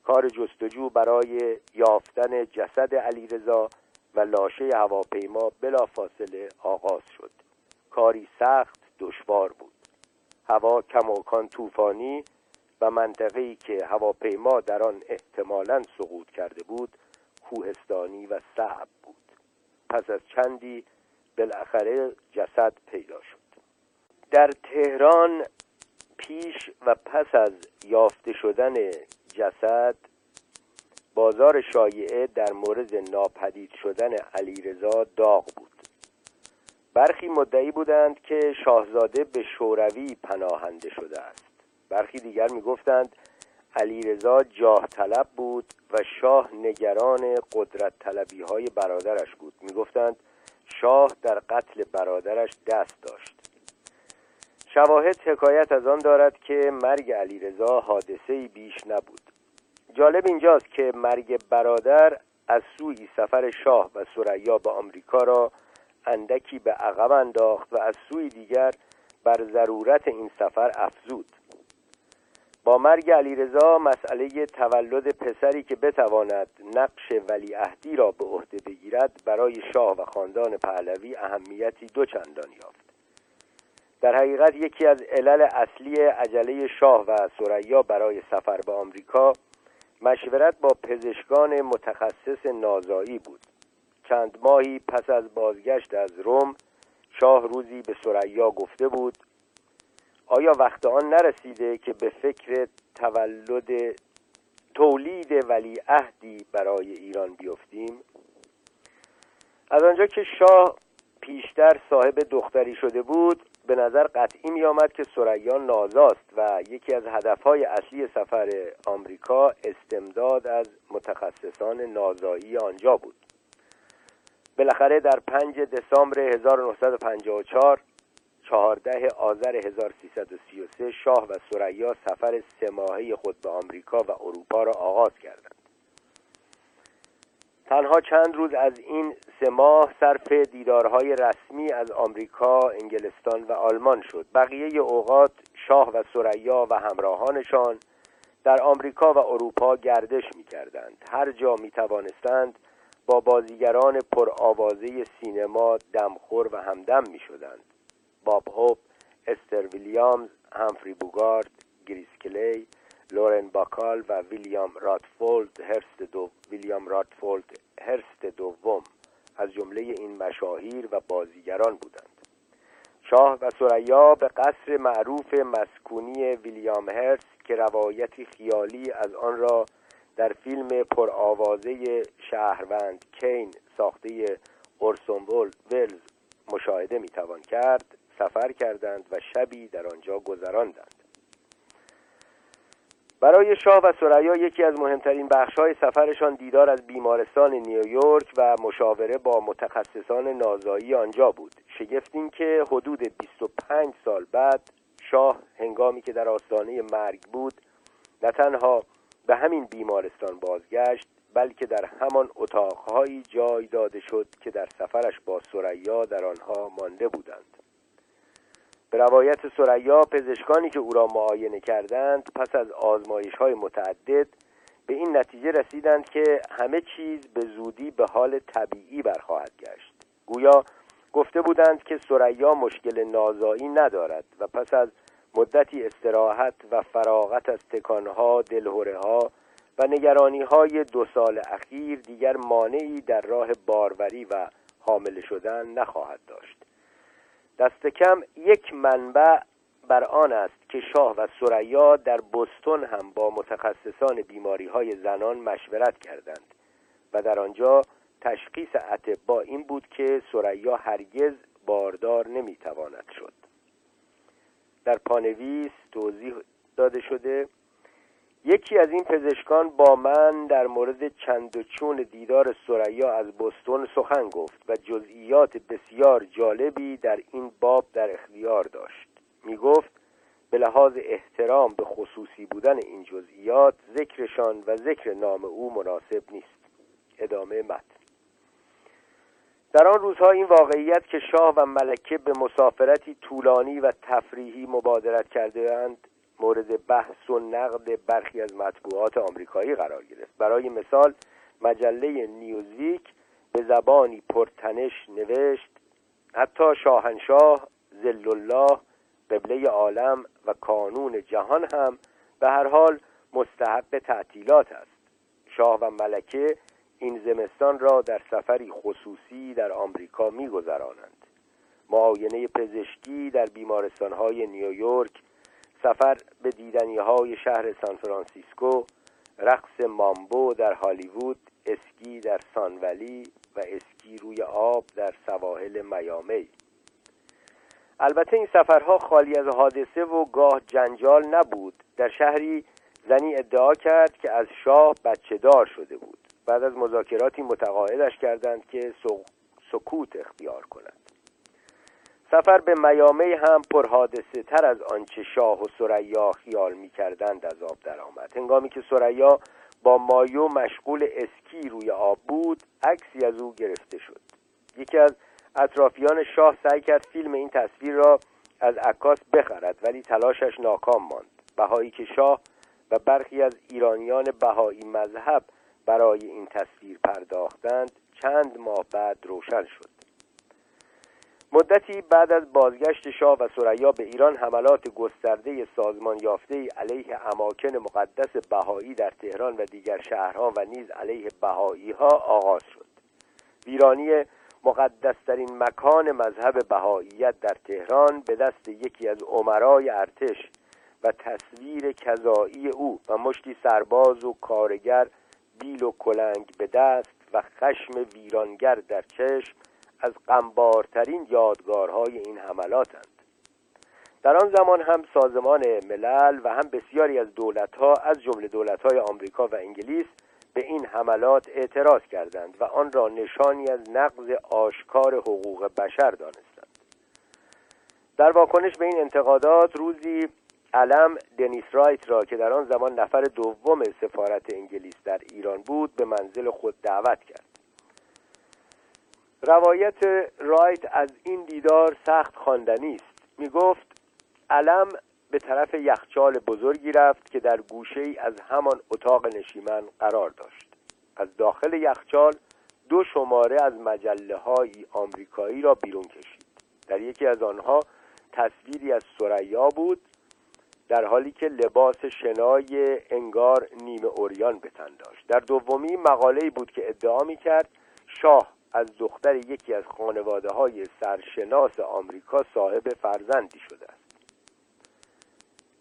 کار جستجو برای یافتن جسد علیرضا و لاشه هواپیما بلافاصله آغاز شد. کاری سخت دشوار بود. هوا کماکان طوفانی و منطقه‌ای که هواپیما در آن احتمالا سقوط کرده بود کوهستانی و صعب بود. پس از چندی بالاخره جسد پیدا شد. در تهران پیش و پس از یافته شدن جسد. بازار شایعه در مورد ناپدید شدن علیرضا داغ بود. برخی مدعی بودند که شاهزاده به شوروی پناهنده شده است. برخی دیگر می‌گفتند علیرضا جاه طلب بود و شاه نگران قدرت طلبی های برادرش بود. می‌گفتند شاه در قتل برادرش دست داشت. شواهد حکایت از آن دارد که مرگ علیرضا حادثه بیش نبود. جالب اینجاست که مرگ برادر از سوی سفر شاه و سریا به آمریکا را اندکی به عقب انداخت و از سوی دیگر بر ضرورت این سفر افزود. با مرگ علیرضا مسئله تولد پسری که بتواند نقش ولیعهدی را به عهده بگیرد برای شاه و خاندان پهلوی اهمیتی دوچندان یافت. در حقیقت یکی از علل اصلی عجله شاه و سریا برای سفر به آمریکا مشورت با پزشکان متخصص نازایی بود. چند ماهی پس از بازگشت از روم شاه روزی به سریا گفته بود آیا وقت آن نرسیده که به فکر تولد تولید ولیعهدی برای ایران بیفتیم؟ از آنجا که شاه پیشتر صاحب دختری شده بود به نظر قطعی می آمد که سریا نازاست و یکی از هدفهای اصلی سفر آمریکا استمداد از متخصصان نازایی آنجا بود. بالاخره در 5 دسامبر 1954 14 آذر 1333 شاه و سریا سفر سه خود به آمریکا و اروپا را آغاز کردند. تنها چند روز از این سه ماه صرف دیدارهای رسمی از آمریکا، انگلستان و آلمان شد. بقیه اوقات شاه و سریا و همراهانشان در آمریکا و اروپا گردش می کردند. هر جا می توانستند با بازیگران پرآوازه سینما دمخور و همدم می شدند. باب هوب، استر ویلیامز، همفری بوگارت، گریس کلی، لورن باکال و ویلیام رندولف هرست دو ویلیام رندولف هرست دوم از جمله این مشاهیر و بازیگران بودند. شاه و ثریا به قصر معروف مسکونی ویلیام هرست که روایتی خیالی از آن را در فیلم پرآوازه شهروند کین ساخته اورسون ولز مشاهده می‌توان کرد سفر کردند و شبی در آنجا گذراندند. برای شاه و سریا یکی از مهمترین بخشهای سفرشان دیدار از بیمارستان نیویورک و مشاوره با متخصصان نازایی آنجا بود. شگفت این که حدود 25 سال بعد شاه هنگامی که در آستانه مرگ بود نه تنها به همین بیمارستان بازگشت بلکه در همان اتاقهایی جای داده شد که در سفرش با سریا در آنها مانده بودند. به روایت سریا پزشکانی که او را معاینه کردند پس از آزمایش های متعدد به این نتیجه رسیدند که همه چیز به زودی به حال طبیعی برخواهد گشت. گویا گفته بودند که سریا مشکل نازایی ندارد و پس از مدتی استراحت و فراغت از تکانها دلهوره ها و نگرانی های دو سال اخیر دیگر مانعی در راه باروری و حامل شدن نخواهد داشت. دست کم یک منبع بر آن است که شاه و سریا در بستون هم با متخصصان بیماری های زنان مشورت کردند و در آنجا تشخیص با این بود که سریا هرگز باردار نمی‌تواند شد. در پانویس توضیح داده شده یکی از این پزشکان با من در مورد چند و چون دیدار سریا از بستون سخن گفت و جزئیات بسیار جالبی در این باب در اختیار داشت. می گفت به لحاظ احترام به خصوصی بودن این جزئیات ذکرشان و ذکر نام او مناسب نیست. ادامه متن. در آن روزها این واقعیت که شاه و ملکه به مسافرتی طولانی و تفریحی مبادرت کرده اند مورد بحث و نقد برخی از مطبوعات آمریکایی قرار گرفت. برای مثال مجله نیوزویک به زبانی پرتنش نوشت حتی شاهنشاه زل الله قبله عالم و کانون جهان هم به هر حال مستحق تعطیلات است. شاه و ملکه این زمستان را در سفری خصوصی در آمریکا میگذرانند. معاینه پزشکی در بیمارستانهای نیویورک سفر به دیدنی های شهر سان فرانسیسکو رقص مامبو در هالیوود اسکی در سانولی و اسکی روی آب در سواحل میامی. البته این سفرها خالی از حادثه و گاه جنجال نبود. در شهری زنی ادعا کرد که از شاه بچه دار شده بود. بعد از مذاکراتی متقاعدش کردند که سکوت اختیار کند. سفر به میامی هم پرحادثه تر از آنچه شاه و سریا خیال می کردند از آب درآمد. هنگامی که سریا با مایو مشغول اسکی روی آب بود عکسی از او گرفته شد. یکی از اطرافیان شاه سعی کرد فیلم این تصویر را از عکاس بخرد ولی تلاشش ناکام ماند. بهایی که شاه و برخی از ایرانیان بهایی مذهب برای این تصویر پرداختند چند ماه بعد روشن شد. مدتی بعد از بازگشت شاه و سریا به ایران حملات گسترده سازمان یافته علیه اماکن مقدس بهایی در تهران و دیگر شهرها و نیز علیه بهایی ها آغاز شد. ویرانی مقدسترین مکان مذهب بهاییت در تهران به دست یکی از عمرای ارتش و تصویر کذایی او و مشتی سرباز و کارگر بیل و کلنگ به دست و خشم ویرانگر در چشم از قنبارترین یادگارهای این حملاتند. در آن زمان هم سازمان ملل و هم بسیاری از دولتها از جمله دولتهای آمریکا و انگلیس به این حملات اعتراض کردند و آن را نشانی از نقض آشکار حقوق بشر دانستند. در واکنش به این انتقادات روزی علم دنیس رایت را که در آن زمان نفر دوم سفارت انگلیس در ایران بود به منزل خود دعوت کرد. روایت رایت از این دیدار سخت خواندنی است. می گفت علم به طرف یخچال بزرگی رفت که در گوشه ای از همان اتاق نشیمن قرار داشت. از داخل یخچال دو شماره از مجله های آمریکایی را بیرون کشید. در یکی از آنها تصویری از سریا بود در حالی که لباس شنای انگار نیمه اوریان به تن داشت. در دومی مقاله بود که ادعا می کرد شاه از دختر یکی از خانواده های سرشناس آمریکا صاحب فرزندی شده است.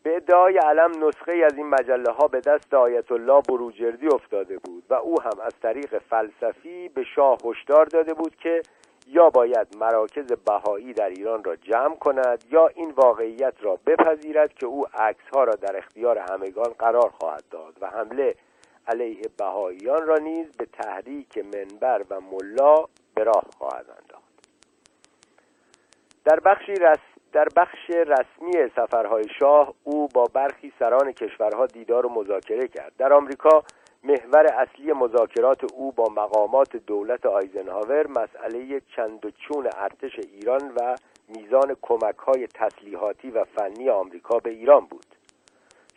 به ادعای علم نسخه از این مجله ها به دست آیت الله بروجردی افتاده بود و او هم از طریق فلسفی به شاه هشدار داده بود که یا باید مراکز بهایی در ایران را جمع کند یا این واقعیت را بپذیرد که او عکس ها را در اختیار همگان قرار خواهد داد و حمله علیه بهاییان را نیز به تحریک منبر و ملا به راه خواهد انداخت. در بخشی رس در بخش رسمی سفرهای شاه او با برخی سران کشورها دیدار و مذاکره کرد. در آمریکا محور اصلی مذاکرات او با مقامات دولت آیزنهاور مسئله چند و چون ارتش ایران و میزان کمک های تسلیحاتی و فنی آمریکا به ایران بود.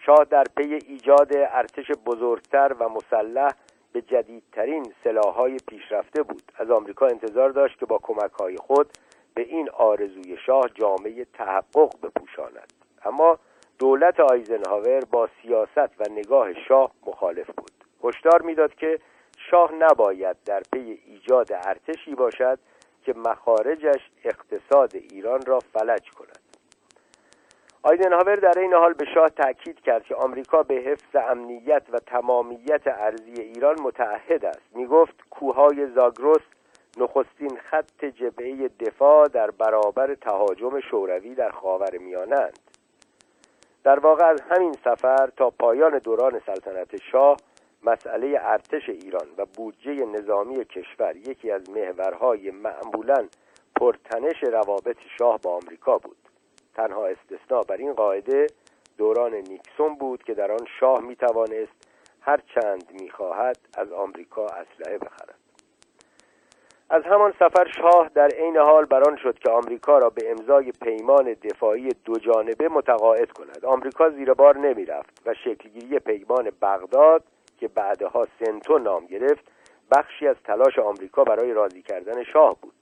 شاه در پی ایجاد ارتش بزرگتر و مسلح به جدیدترین سلاحهای پیشرفته بود. از آمریکا انتظار داشت که با کمک های خود به این آرزوی شاه جامه تحقق بپوشاند. اما دولت آیزنهاور با سیاست و نگاه شاه مخالف بود. هشدار می‌داد که شاه نباید در پی ایجاد ارتشی باشد که مخارجش اقتصاد ایران را فلج کند. آیزنهاور در این حال به شاه تاکید کرد که آمریکا به حفظ امنیت و تمامیت ارزی ایران متعهد است. می گفت کوههای زاگرس نخستین خط جبهه دفاع در برابر تهاجم شوروی در خاور میانند. در واقع از همین سفر تا پایان دوران سلطنت شاه مسئله ارتش ایران و بودجه نظامی کشور یکی از محورهای معمولا پرتنش روابط شاه با آمریکا بود. تنها استثناء بر این قاعده دوران نیکسون بود که در آن شاه می توانست هر چند می خواهد از آمریکا اسلحه بخرد. از همان سفر شاه در عین حال بران شد که آمریکا را به امضای پیمان دفاعی دو جانبه متقاعد کند. آمریکا زیر بار نمی رفت و شکلگیری پیمان بغداد که بعدها سنتو نام گرفت بخشی از تلاش آمریکا برای راضی کردن شاه بود.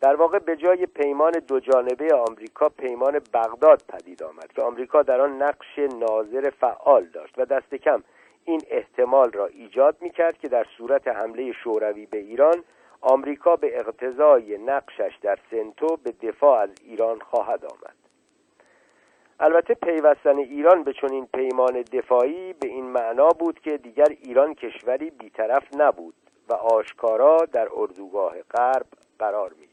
در واقع به جای پیمان دو جانبه آمریکا پیمان بغداد پدید آمد که آمریکا در آن نقش ناظر فعال داشت و دست کم این احتمال را ایجاد می کرد که در صورت حمله شوروی به ایران آمریکا به اقتضای نقشش در سنتو به دفاع از ایران خواهد آمد البته پیوستن ایران به چنین پیمان دفاعی به این معنا بود که دیگر ایران کشوری بیطرف نبود و آشکارا در اردوگاه غرب قرار می.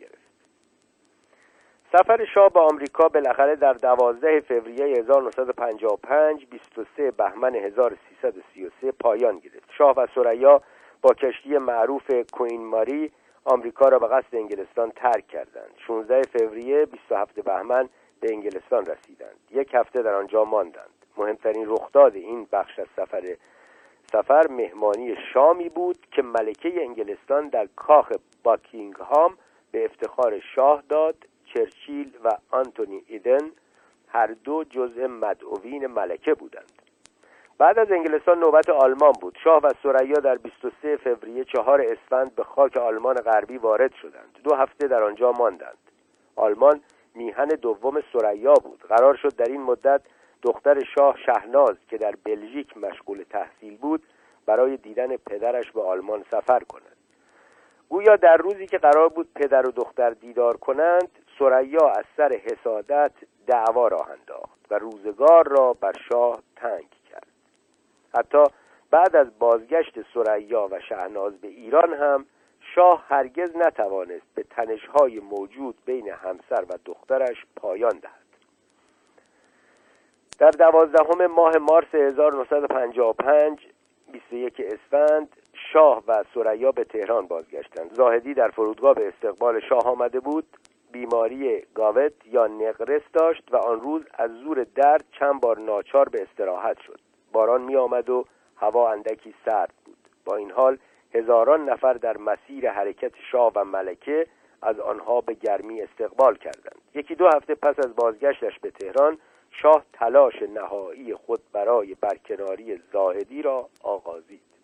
سفر شاه به آمریکا بالاخره در 12 فوریه 1955 23 بهمن 1333 پایان گرفت. شاه و سریا با کشتی معروف کوین ماری آمریکا را به قصد انگلستان ترک کردند. 16 فوریه 27 بهمن به انگلستان رسیدند. یک هفته در آنجا ماندند. مهمترین رخداد این بخش از سفر سفر مهمانی شامی بود که ملکه انگلستان در کاخ باکینگهام به افتخار شاه داد. چرچیل و آنتونی ایدن هر دو جزء مدعوین ملکه بودند. بعد از انگلستان نوبت آلمان بود. شاه و سریا در 23 فوریه چهار اسفند به خاک آلمان غربی وارد شدند. دو هفته در آنجا ماندند. آلمان میهن دوم سریا بود. قرار شد در این مدت دختر شاه شهناز که در بلژیک مشغول تحصیل بود برای دیدن پدرش به آلمان سفر کند. گویا در روزی که قرار بود پدر و دختر دیدار کنند سریا از سر حسادت دعوا راه انداخت و روزگار را بر شاه تنگ کرد. حتی بعد از بازگشت سریا و شهناز به ایران هم شاه هرگز نتوانست به تنشهای موجود بین همسر و دخترش پایان دهد. در دوازدهم ماه مارس 1955 21 اسفند شاه و سریا به تهران بازگشتند. زاهدی در فرودگاه به استقبال شاه آمده بود. بیماری گاوت یا نقرس داشت و آن روز از زور درد چند بار ناچار به استراحت شد. باران می آمد و هوا اندکی سرد بود. با این حال هزاران نفر در مسیر حرکت شاه و ملکه از آنها به گرمی استقبال کردند. یکی دو هفته پس از بازگشتش به تهران شاه تلاش نهایی خود برای برکناری زاهدی را آغازید.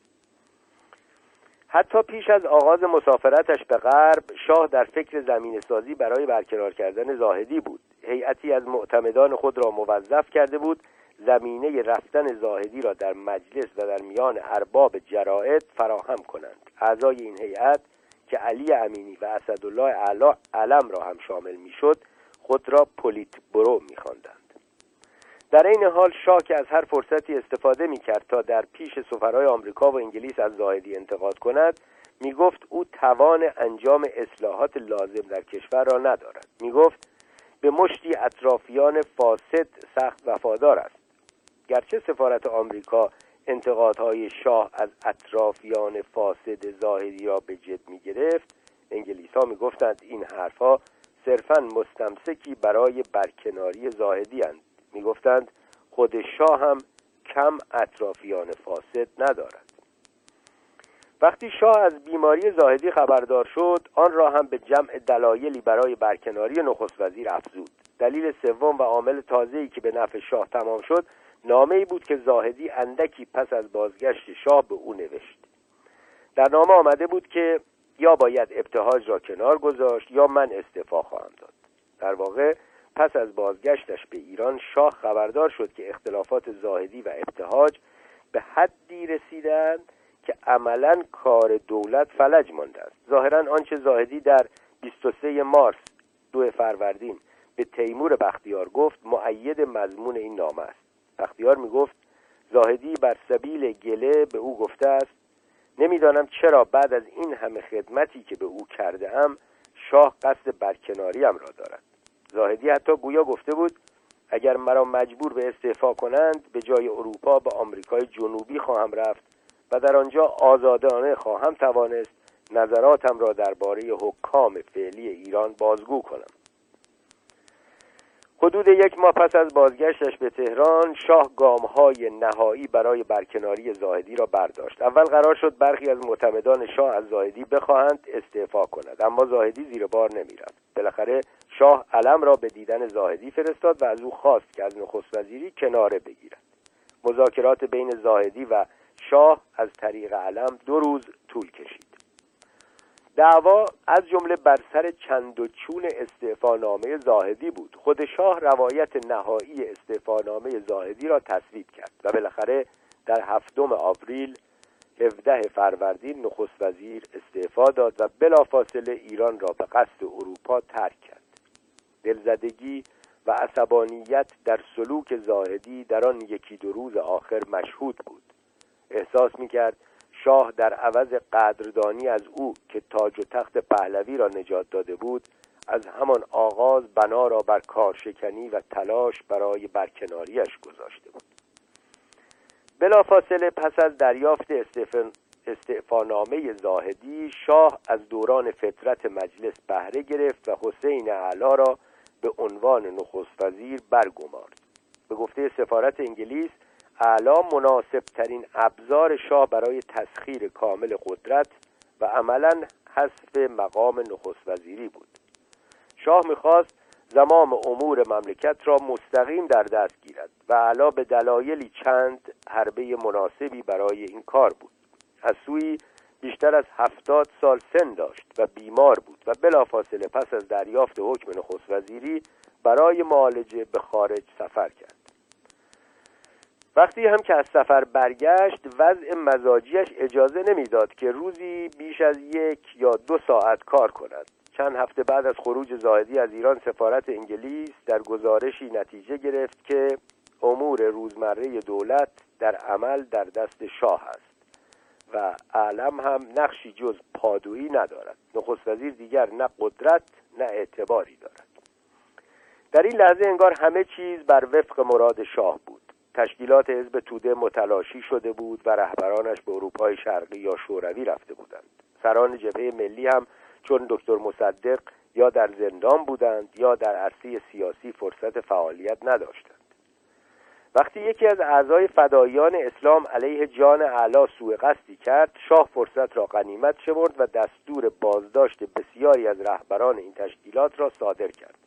حتی پیش از آغاز مسافرتش به غرب شاه در فکر زمین سازی برای برقرار کردن زاهدی بود. هیئتی از معتمدان خود را موظف کرده بود زمینه رفتن زاهدی را در مجلس و در میان ارباب جرائد فراهم کنند. اعضای این هیئت که علی امینی و اسدالله علم را هم شامل می‌شد خود را پولیت برو میخواندند. در این حال شاه که از هر فرصتی استفاده می کرد تا در پیش سفرهای آمریکا و انگلیس از زاهدی انتقاد کند. می گفت او توان انجام اصلاحات لازم در کشور را ندارد. می گفت به مشتی اطرافیان فاسد سخت وفادار است. گرچه سفارت آمریکا انتقادهای شاه از اطرافیان فاسد زاهدی را به جد می گرفت انگلیس ها می گفتند این حرفها صرفا مستمسکی برای برکناری زاهدی هند می‌گفتند خود شاه هم کم اطرافیان فاسد ندارد. وقتی شاه از بیماری زاهدی خبردار شد آن را هم به جمع دلایلی برای برکناری نخست وزیر افزود. دلیل سوم و عامل تازه‌ای که به نفع شاه تمام شد نامه ای بود که زاهدی اندکی پس از بازگشت شاه به او نوشت. در نامه آمده بود که یا باید ابتهاج را کنار گذاشت یا من استعفا خواهم داد. در واقع پس از بازگشتش به ایران شاه خبردار شد که اختلافات زاهدی و ابتهاج به حدی رسیدند که عملا کار دولت فلج مانده است. ظاهرا آنچه زاهدی در 23 مارس دو فروردین به تیمور بختیار گفت معید مضمون این نامه است. بختیار می گفت زاهدی بر سبیل گله به او گفته است نمی‌دانم چرا بعد از این همه خدمتی که به او کرده ام شاه قصد برکناریم را دارد. زاهدی حتی گویا گفته بود اگر مرا مجبور به استعفا کنند به جای اروپا به آمریکای جنوبی خواهم رفت و در آنجا آزادانه خواهم توانست نظراتم را درباره حکام فعلی ایران بازگو کنم. حدود یک ماه پس از بازگشتش به تهران شاه گامهای نهایی برای برکناری زاهدی را برداشت. اول قرار شد برخی از معتمدان شاه از زاهدی بخواهند استعفا کند اما زاهدی زیر بار نمی‌رفت. بالاخره شاه علم را به دیدن زاهدی فرستاد و از او خواست که از نخست وزیری کناره بگیرد. مذاکرات بین زاهدی و شاه از طریق علم دو روز طول کشید. دعوا از جمله بر سر چند و چون استعفانامه زاهدی بود. خود شاه روایت نهایی استعفانامه زاهدی را تصویب کرد و بالاخره در هفتم آوریل 17 فروردین نخست وزیر استعفا داد و بلافاصله ایران را به قصد اروپا ترک کرد. دلزدگی و عصبانیت در سلوک زاهدی در آن یکی دو روز آخر مشهود بود. احساس می‌کرد شاه در عوض قدردانی از او که تاج و تخت پهلوی را نجات داده بود از همان آغاز بنا را بر کارشکنی و تلاش برای برکناریش گذاشته بود. بلافاصله پس از دریافت استعفانامه زاهدی شاه از دوران فترت مجلس بهره گرفت و حسین اعلا را به عنوان نخست وزیر برگمارد. به گفته سفارت انگلیس اعلا مناسب ترین ابزار شاه برای تسخیر کامل قدرت و عملا حذف مقام نخست وزیری بود. شاه می‌خواست زمام امور مملکت را مستقیم در دست گیرد و علا به دلایلی چند حربه مناسبی برای این کار بود. از سوی بیشتر از هفتاد سال سن داشت و بیمار بود و بلافاصله پس از دریافت حکم نخست وزیری برای معالجه به خارج سفر کرد. وقتی هم که از سفر برگشت وضع مزاجیش اجازه نمی‌داد که روزی بیش از یک یا دو ساعت کار کند. چند هفته بعد از خروج زاهدی از ایران سفارت انگلیس در گزارشی نتیجه گرفت که امور روزمره دولت در عمل در دست شاه است و اعلم هم نقشی جز پادویی ندارد. نخست وزیر دیگر نه قدرت نه اعتباری دارد. در این لحظه انگار همه چیز بر وفق مراد شاه بود. تشکیلات حزب توده متلاشی شده بود و رهبرانش به اروپای شرقی یا شوروی رفته بودند. سران جبهه ملی هم چون دکتر مصدق یا در زندان بودند یا در عرصه سیاسی فرصت فعالیت نداشتند. وقتی یکی از اعضای فدایان اسلام علیه جان اعلا سوء قصدی کرد شاه فرصت را غنیمت شمرد و دستور بازداشت بسیاری از رهبران این تشکیلات را صادر کرد.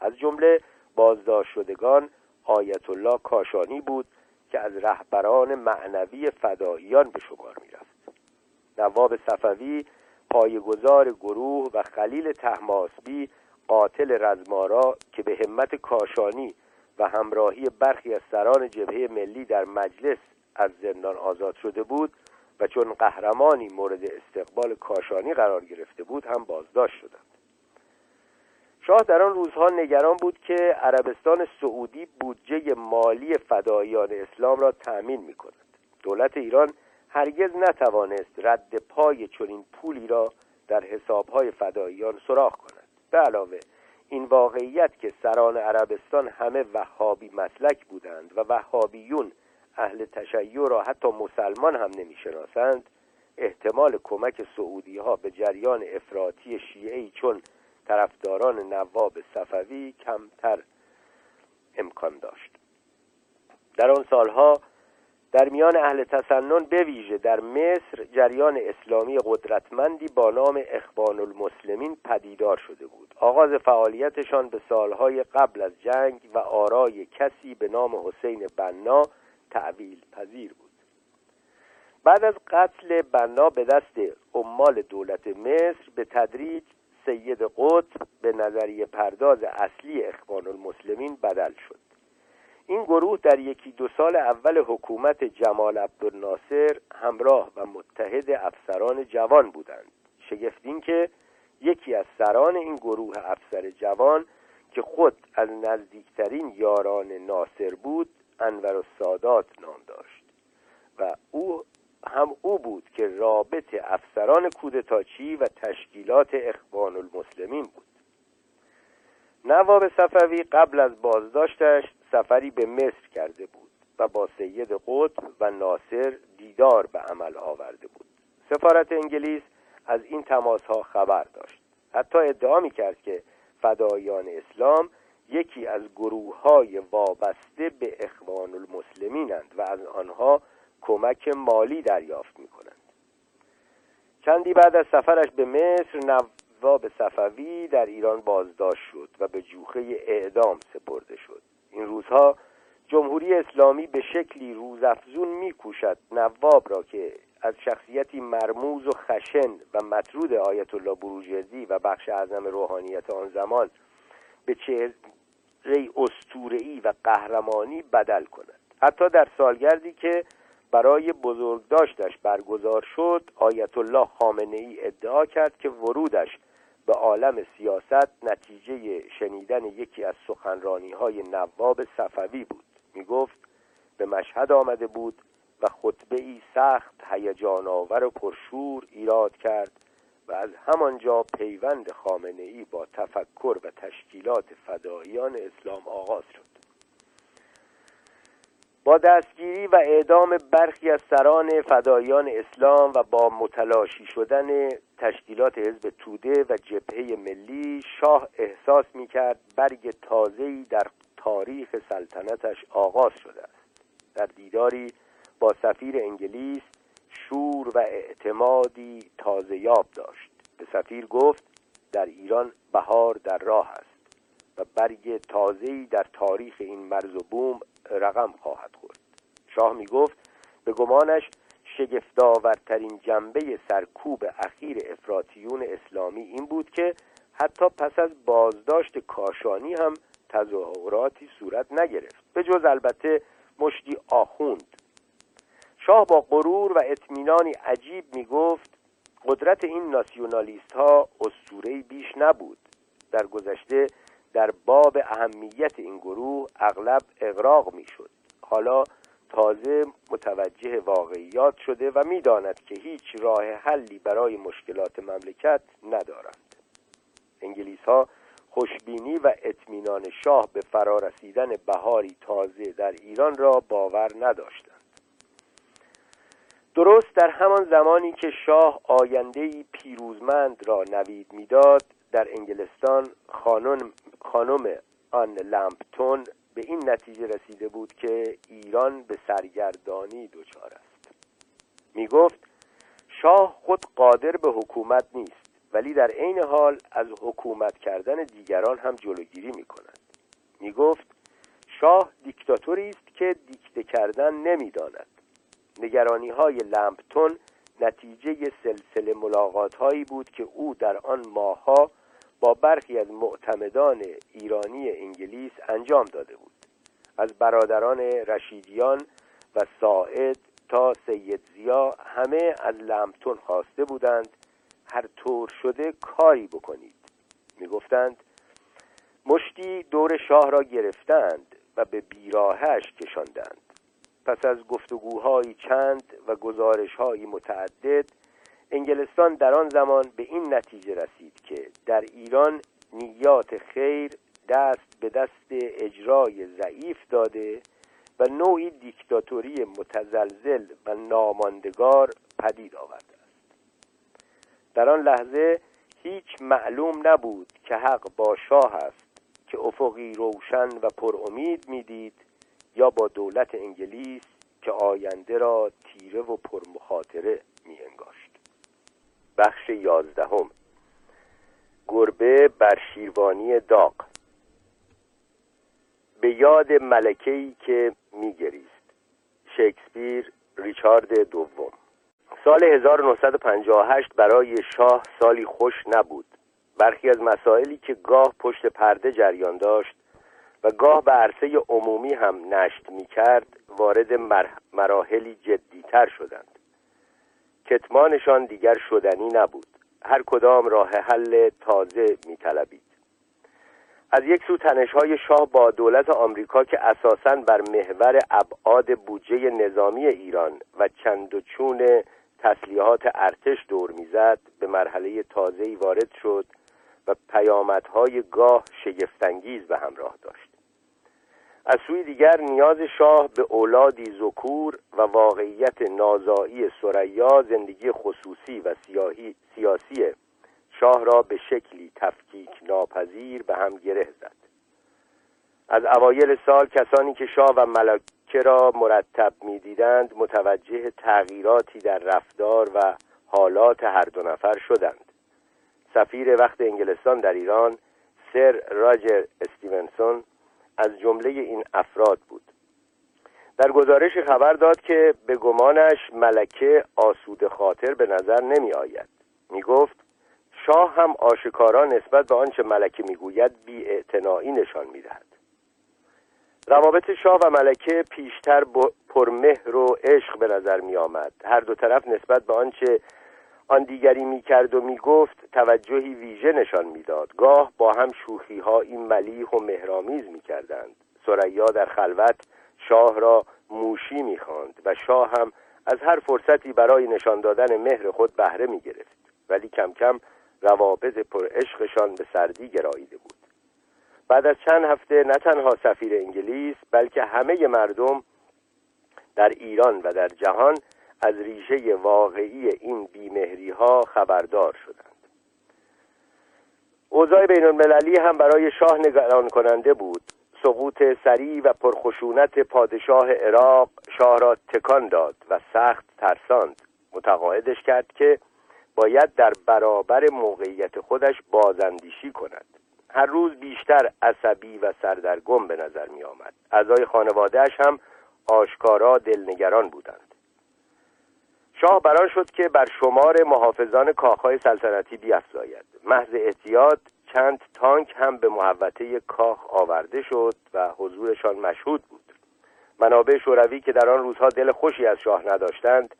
از جمله بازداشت شدگان آیت الله کاشانی بود که از رهبران معنوی فداییان به شمار می‌رفت. نواب صفوی پایگزار گروه و خلیل تحماسبی قاتل رزمارا که به همت کاشانی و همراهی برخی از سران جبهه ملی در مجلس از زندان آزاد شده بود و چون قهرمانی مورد استقبال کاشانی قرار گرفته بود هم بازداشت شدند. شاه در آن روزها نگران بود که عربستان سعودی بودجه مالی فدایان اسلام را تأمین می کند دولت ایران هرگز نتوانست رد پای چنین پولی را در حسابهای فداییان سراغ کند. به علاوه این واقعیت که سران عربستان همه وهابی مسلک بودند و وهابیون اهل تشیع را حتی مسلمان هم نمی‌شناسند احتمال کمک سعودی ها به جریان افراطی شیعی چون طرفداران نواب صفوی کمتر امکان داشت. در آن سالها در میان اهل تسنن بویژه در مصر جریان اسلامی قدرتمندی با نام اخوان المسلمین پدیدار شده بود. آغاز فعالیتشان به سالهای قبل از جنگ و آرای کسی به نام حسین بنا تعویل پذیر بود. بعد از قتل بنا به دست عمال دولت مصر به تدریج سید قطب به نظریه پرداز اصلی اخوان المسلمین بدل شد. این گروه در یکی دو سال اول حکومت جمال عبدالناصر همراه و متحد افسران جوان بودند. شگفت که یکی از سران این گروه افسر جوان که خود از نزدیکترین یاران ناصر بود انور السادات نام داشت و او هم او بود که رابط افسران کودتاچی و تشکیلات اخوان المسلمین بود نواب صفوی قبل از بازداشتش سفری به مصر کرده بود و با سید قطب و ناصر دیدار به عمل آورده بود. سفارت انگلیس از این تماس ها خبر داشت. حتی ادعا می کرد که فدایان اسلام یکی از گروه های وابسته به اخوان المسلمینند و از آنها کمک مالی دریافت می کنند چندی بعد از سفرش به مصر نواب صفوی در ایران بازداشت شد و به جوخه اعدام سپرده شد. این روزها جمهوری اسلامی به شکلی روزافزون میکوشد نواب را که از شخصیتی مرموز و خشن و مطرود آیت الله بروجردی و بخش اعظم روحانیت آن زمان به چهره اسطوره‌ای و قهرمانی بدل کند. حتی در سالگردی که برای بزرگداشتش برگزار شد آیت الله خامنه ای ادعا کرد که ورودش به عالم سیاست نتیجه شنیدن یکی از سخنرانی های نواب صفوی بود. می گفت به مشهد آمده بود و خطبه ای سخت هیجان آور و پرشور ایراد کرد و از همانجا پیوند خامنه ای با تفکر و تشکیلات فداییان اسلام آغاز شد. با دستگیری و اعدام برخی از سران فدایان اسلام و با متلاشی شدن تشکیلات حزب توده و جبهه ملی شاه احساس می کرد برگ تازه‌ای در تاریخ سلطنتش آغاز شده است. در دیداری با سفیر انگلیس شور و اعتمادی تازه یاب داشت. به سفیر گفت در ایران بهار در راه است و برگ تازه‌ای در تاریخ این مرز و بوم رقم خواهد خورد. شاه می گفت به گمانش شگفتآورترین جنبه سرکوب اخیر افراتیون اسلامی این بود که حتی پس از بازداشت کاشانی هم تظاهراتی صورت نگرفت. به جز البته مشتی آخوند. شاه با غرور و اطمینانی عجیب می گفت قدرت این ناسیونالیست ها بیش نبود. در گذشته در باب اهمیت این گروه اغلب اغراق می‌شد. حالا تازه متوجه واقعیات شده و می‌داند که هیچ راه حلی برای مشکلات مملکت ندارند. انگلیس ها خوشبینی و اطمینان شاه به فرارسیدن بهاری تازه در ایران را باور نداشتند. درست در همان زمانی که شاه آیندهی پیروزمند را نوید می‌داد در انگلستان خانم, خانم آن لمپتون به این نتیجه رسیده بود که ایران به سرگردانی دچار است. می گفت شاه خود قادر به حکومت نیست ولی در عین حال از حکومت کردن دیگران هم جلوگیری می کند می گفت شاه دیکتاتوری است که دیکته کردن نمی‌داند. نگرانی های لمپتون نتیجه سلسله ملاقات هایی بود که او در آن ماهها با برخی از معتمدان ایرانی انگلیس انجام داده بود. از برادران رشیدیان و ساعد تا سید زیا همه از لمپتون خواسته بودند هر طور شده کاری بکنید. می‌گفتند مشتی دور شاه را گرفتند و به بیراهش کشاندند. پس از گفتگوهایی چند و گزارشهایی متعدد انگلستان در آن زمان به این نتیجه رسید که در ایران نیات خیر دست به دست اجرای ضعیف داده و نوعی دیکتاتوری متزلزل و ناماندگار پدید آورده است. در آن لحظه هیچ معلوم نبود که حق با شاه است که افقی روشن و پر امید می‌دید یا با دولت انگلیس که آینده را تیره و پرمخاطره می انگاشت بخش یازدهم. گربه بر شیروانی داغ. به یاد ملکه‌ای که میگریست. شکسپیر ریچارد دوم. سال 1958 برای شاه سالی خوش نبود. برخی از مسائلی که گاه پشت پرده جریان داشت و گاه به عرصه عمومی هم نشت می کرد وارد مراحلی جدیتر شدند. کتمانشان دیگر شدنی نبود هر کدام راه حل تازه می طلبید. از یک سو تنشهای شاه با دولت آمریکا که اساساً بر محور ابعاد بودجه نظامی ایران و چند و چون تسلیحات ارتش دور می‌زد به مرحله تازه‌ای وارد شد و پیامدهای گاه شگفتانگیز به همراه داشت از سوی دیگر نیاز شاه به اولادی ذکور و واقعیت نازایی سریا زندگی خصوصی و سیاسی شاه را به شکلی تفکیک ناپذیر به هم گره زد. از اوایل سال کسانی که شاه و ملکه را مرتب می‌دیدند متوجه تغییراتی در رفتار و حالات هر دو نفر شدند. سفیر وقت انگلستان در ایران سر راجر استیونسون از جمله این افراد بود. در گزارش خبر داد که به گمانش ملکه آسود خاطر به نظر نمی آید. می گفت شاه هم آشکارا نسبت به آنچه ملکه می‌گوید بی نشان می‌دهد روابط شاه و ملکه پیشتر پرمهر و عشق به نظر می آمد. هر دو طرف نسبت به آنچه آن دیگری می کرد و می گفت توجهی ویژه نشان می‌داد. گاه با هم های ملیح و مهرامیز می کردند سریا در خلوت شاه را موشی می خاند و شاه هم از هر فرصتی برای نشان دادن مهر خود بهره می گرفت ولی کم کم روابط پر عشقشان به سردی گراییده بود. بعد از چند هفته نه تنها سفیر انگلیس بلکه همه مردم در ایران و در جهان از ریشه واقعی این بیمهری ها خبردار شدند. اوضاع بین المللی هم برای شاه نگران کننده بود. سقوط سریع و پرخشونت پادشاه عراق شاه را تکان داد و سخت ترساند. متقاعدش کرد که باید در برابر موقعیت خودش بازاندیشی کند. هر روز بیشتر عصبی و سردرگم به نظر می آمد اعضای خانوادهش هم آشکارا دلنگران بودند. شاه بران شد که بر شمار محافظان کاخهای سلطنتی بیافزاید محض احتیاط چند تانک هم به محوطه کاخ آورده شد و حضورشان مشهود بود. منابع شوروی که در آن روزها دل خوشی از شاه نداشتند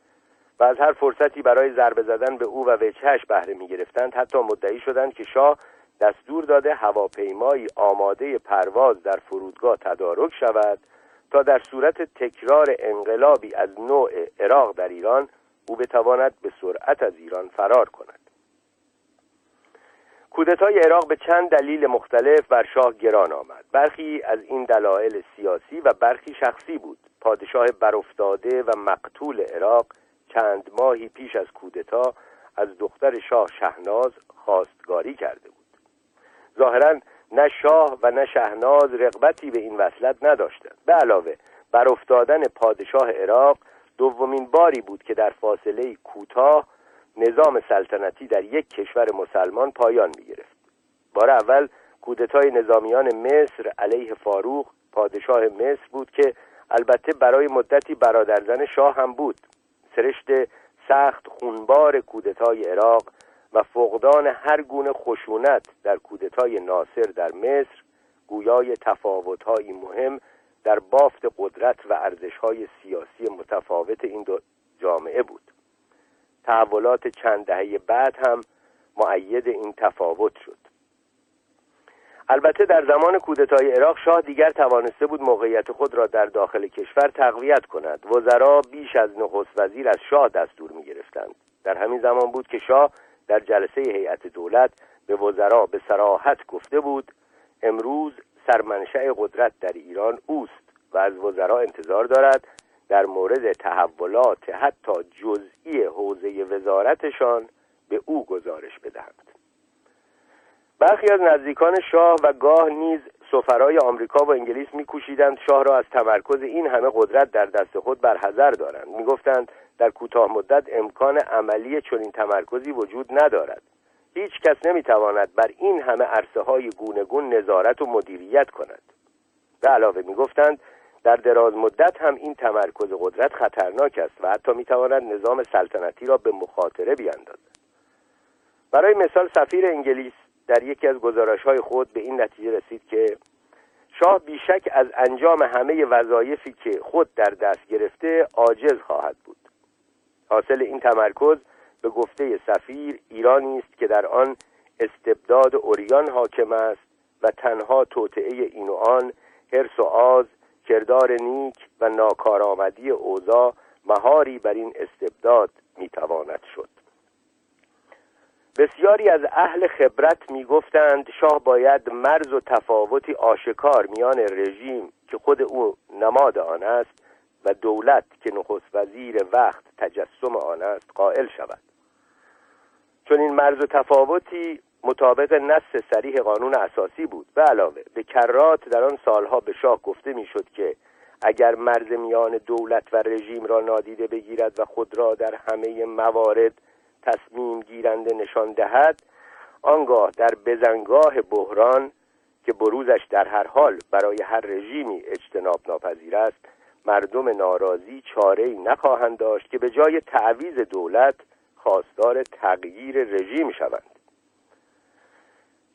و از هر فرصتی برای ضربه زدن به او و وجهش بهره می گرفتند حتی مدعی شدند که شاه دستور داده هواپیمایی آماده پرواز در فرودگاه تدارک شود تا در صورت تکرار انقلابی از نوع عراق در ایران او بتواند به سرعت از ایران فرار کند. کودتای عراق به چند دلیل مختلف بر شاه گران آمد. برخی از این دلایل سیاسی و برخی شخصی بود. پادشاه برافتاده و مقتول عراق چند ماهی پیش از کودتا از دختر شاه شهناز خواستگاری کرده بود. ظاهرا نه شاه و نه شهناز رغبتی به این وصلت نداشتند. به علاوه بر افتادن پادشاه عراق دومین باری بود که در فاصله کوتاه نظام سلطنتی در یک کشور مسلمان پایان می گرفت بار اول کودتای نظامیان مصر علیه فاروق پادشاه مصر بود که البته برای مدتی برادرزن شاه هم بود. سرشت سخت خونبار کودتای عراق و فقدان هر گونه خشونت در کودتای ناصر در مصر گویای تفاوتهایی مهم در بافت قدرت و ارزشهای سیاسی متفاوت این دو جامعه بود. تحولات چند دهه بعد هم معید این تفاوت شد. البته در زمان کودتای عراق شاه دیگر توانسته بود موقعیت خود را در داخل کشور تقویت کند. وزرا بیش از نخست وزیر از شاه دستور می گرفتند در همین زمان بود که شاه در جلسه هیئت دولت به وزرا به سراحت گفته بود امروز سرمنشأ قدرت در ایران اوست و از وزرا انتظار دارد در مورد تحولات حتی جزئی حوزه وزارتشان به او گزارش بدهند. برخی از نزدیکان شاه و گاه نیز سفرای آمریکا و انگلیس میکوشیدند. شاه را از تمرکز این همه قدرت در دست خود برحذر دارند. می‌گفتند در کوتاه مدت امکان عملی چنین تمرکزی وجود ندارد. هیچ کس نمی‌تواند بر این همه عرصه های گونگون نظارت و مدیریت کند. به علاوه می‌گفتند در دراز مدت هم این تمرکز قدرت خطرناک است و حتی می‌تواند نظام سلطنتی را به مخاطره بیاندازد. برای مثال سفیر انگلیس در یکی از گزارش های خود به این نتیجه رسید که شاه بیشک از انجام همه وظایفی که خود در دست گرفته عاجز خواهد بود. حاصل این تمرکز به گفته سفیر ایرانی است که در آن استبداد اوریان حاکم است و تنها توطعه این و آن حرس و آز کردار نیک و ناکارآمدی اوضاع مهاری بر این استبداد می‌تواند شد. بسیاری از اهل خبرت می‌گفتند شاه باید مرز و تفاوتی آشکار میان رژیم که خود او نماد آن است و دولت که نخست وزیر وقت تجسم آن است قائل شود. این مرز و تفاوتی مطابق نص سریح قانون اساسی بود. به علاوه به کرات در آن سالها به شاه گفته می‌شد که اگر مرز میان دولت و رژیم را نادیده بگیرد و خود را در همه موارد تصمیم گیرنده نشان دهد آنگاه در بزنگاه بحران که بروزش در هر حال برای هر رژیمی اجتناب ناپذیر است مردم ناراضی چاره ای نخواهند داشت که به جای تعویز دولت خواستار تغییر رژیم شوند.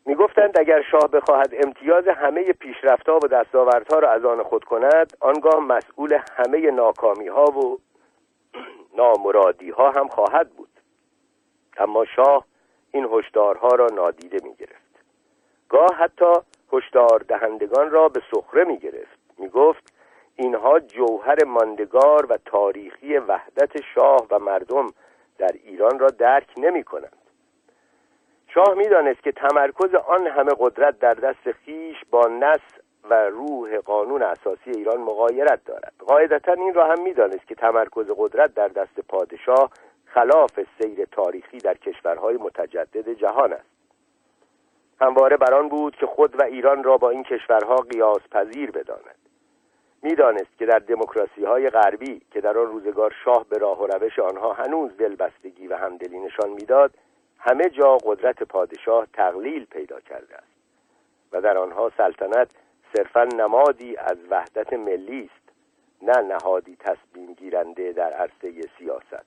می‌گفتند اگر شاه بخواهد امتیاز همه پیشرفتها و دستاوردها را از آن خود کند آنگاه مسئول همه ناکامی ها و نامرادی ها هم خواهد بود. اما شاه این هشدارها را نادیده می گرفت گاه حتی هشدار دهندگان را به سخره می گرفت می گفت اینها جوهر ماندگار و تاریخی وحدت شاه و مردم در ایران را درک نمی کنند. شاه می‌دانست که تمرکز آن همه قدرت در دست خیش با نس و روح قانون اساسی ایران مقایرت دارد. قاعدتا این را هم می‌دانست که تمرکز قدرت در دست پادشاه خلاف سیر تاریخی در کشورهای متجدد جهان است. همواره بر آن بود که خود و ایران را با این کشورها قیاس پذیر بداند. می‌دانست که در دموکراسی های غربی که در آن روزگار شاه به راه و روش آنها هنوز دلبستگی و همدلی نشان می‌داد همه جا قدرت پادشاه تقلیل پیدا کرده است و در آنها سلطنت صرفا نمادی از وحدت ملی است نه نهادی تصمیم گیرنده در عرصه سیاست.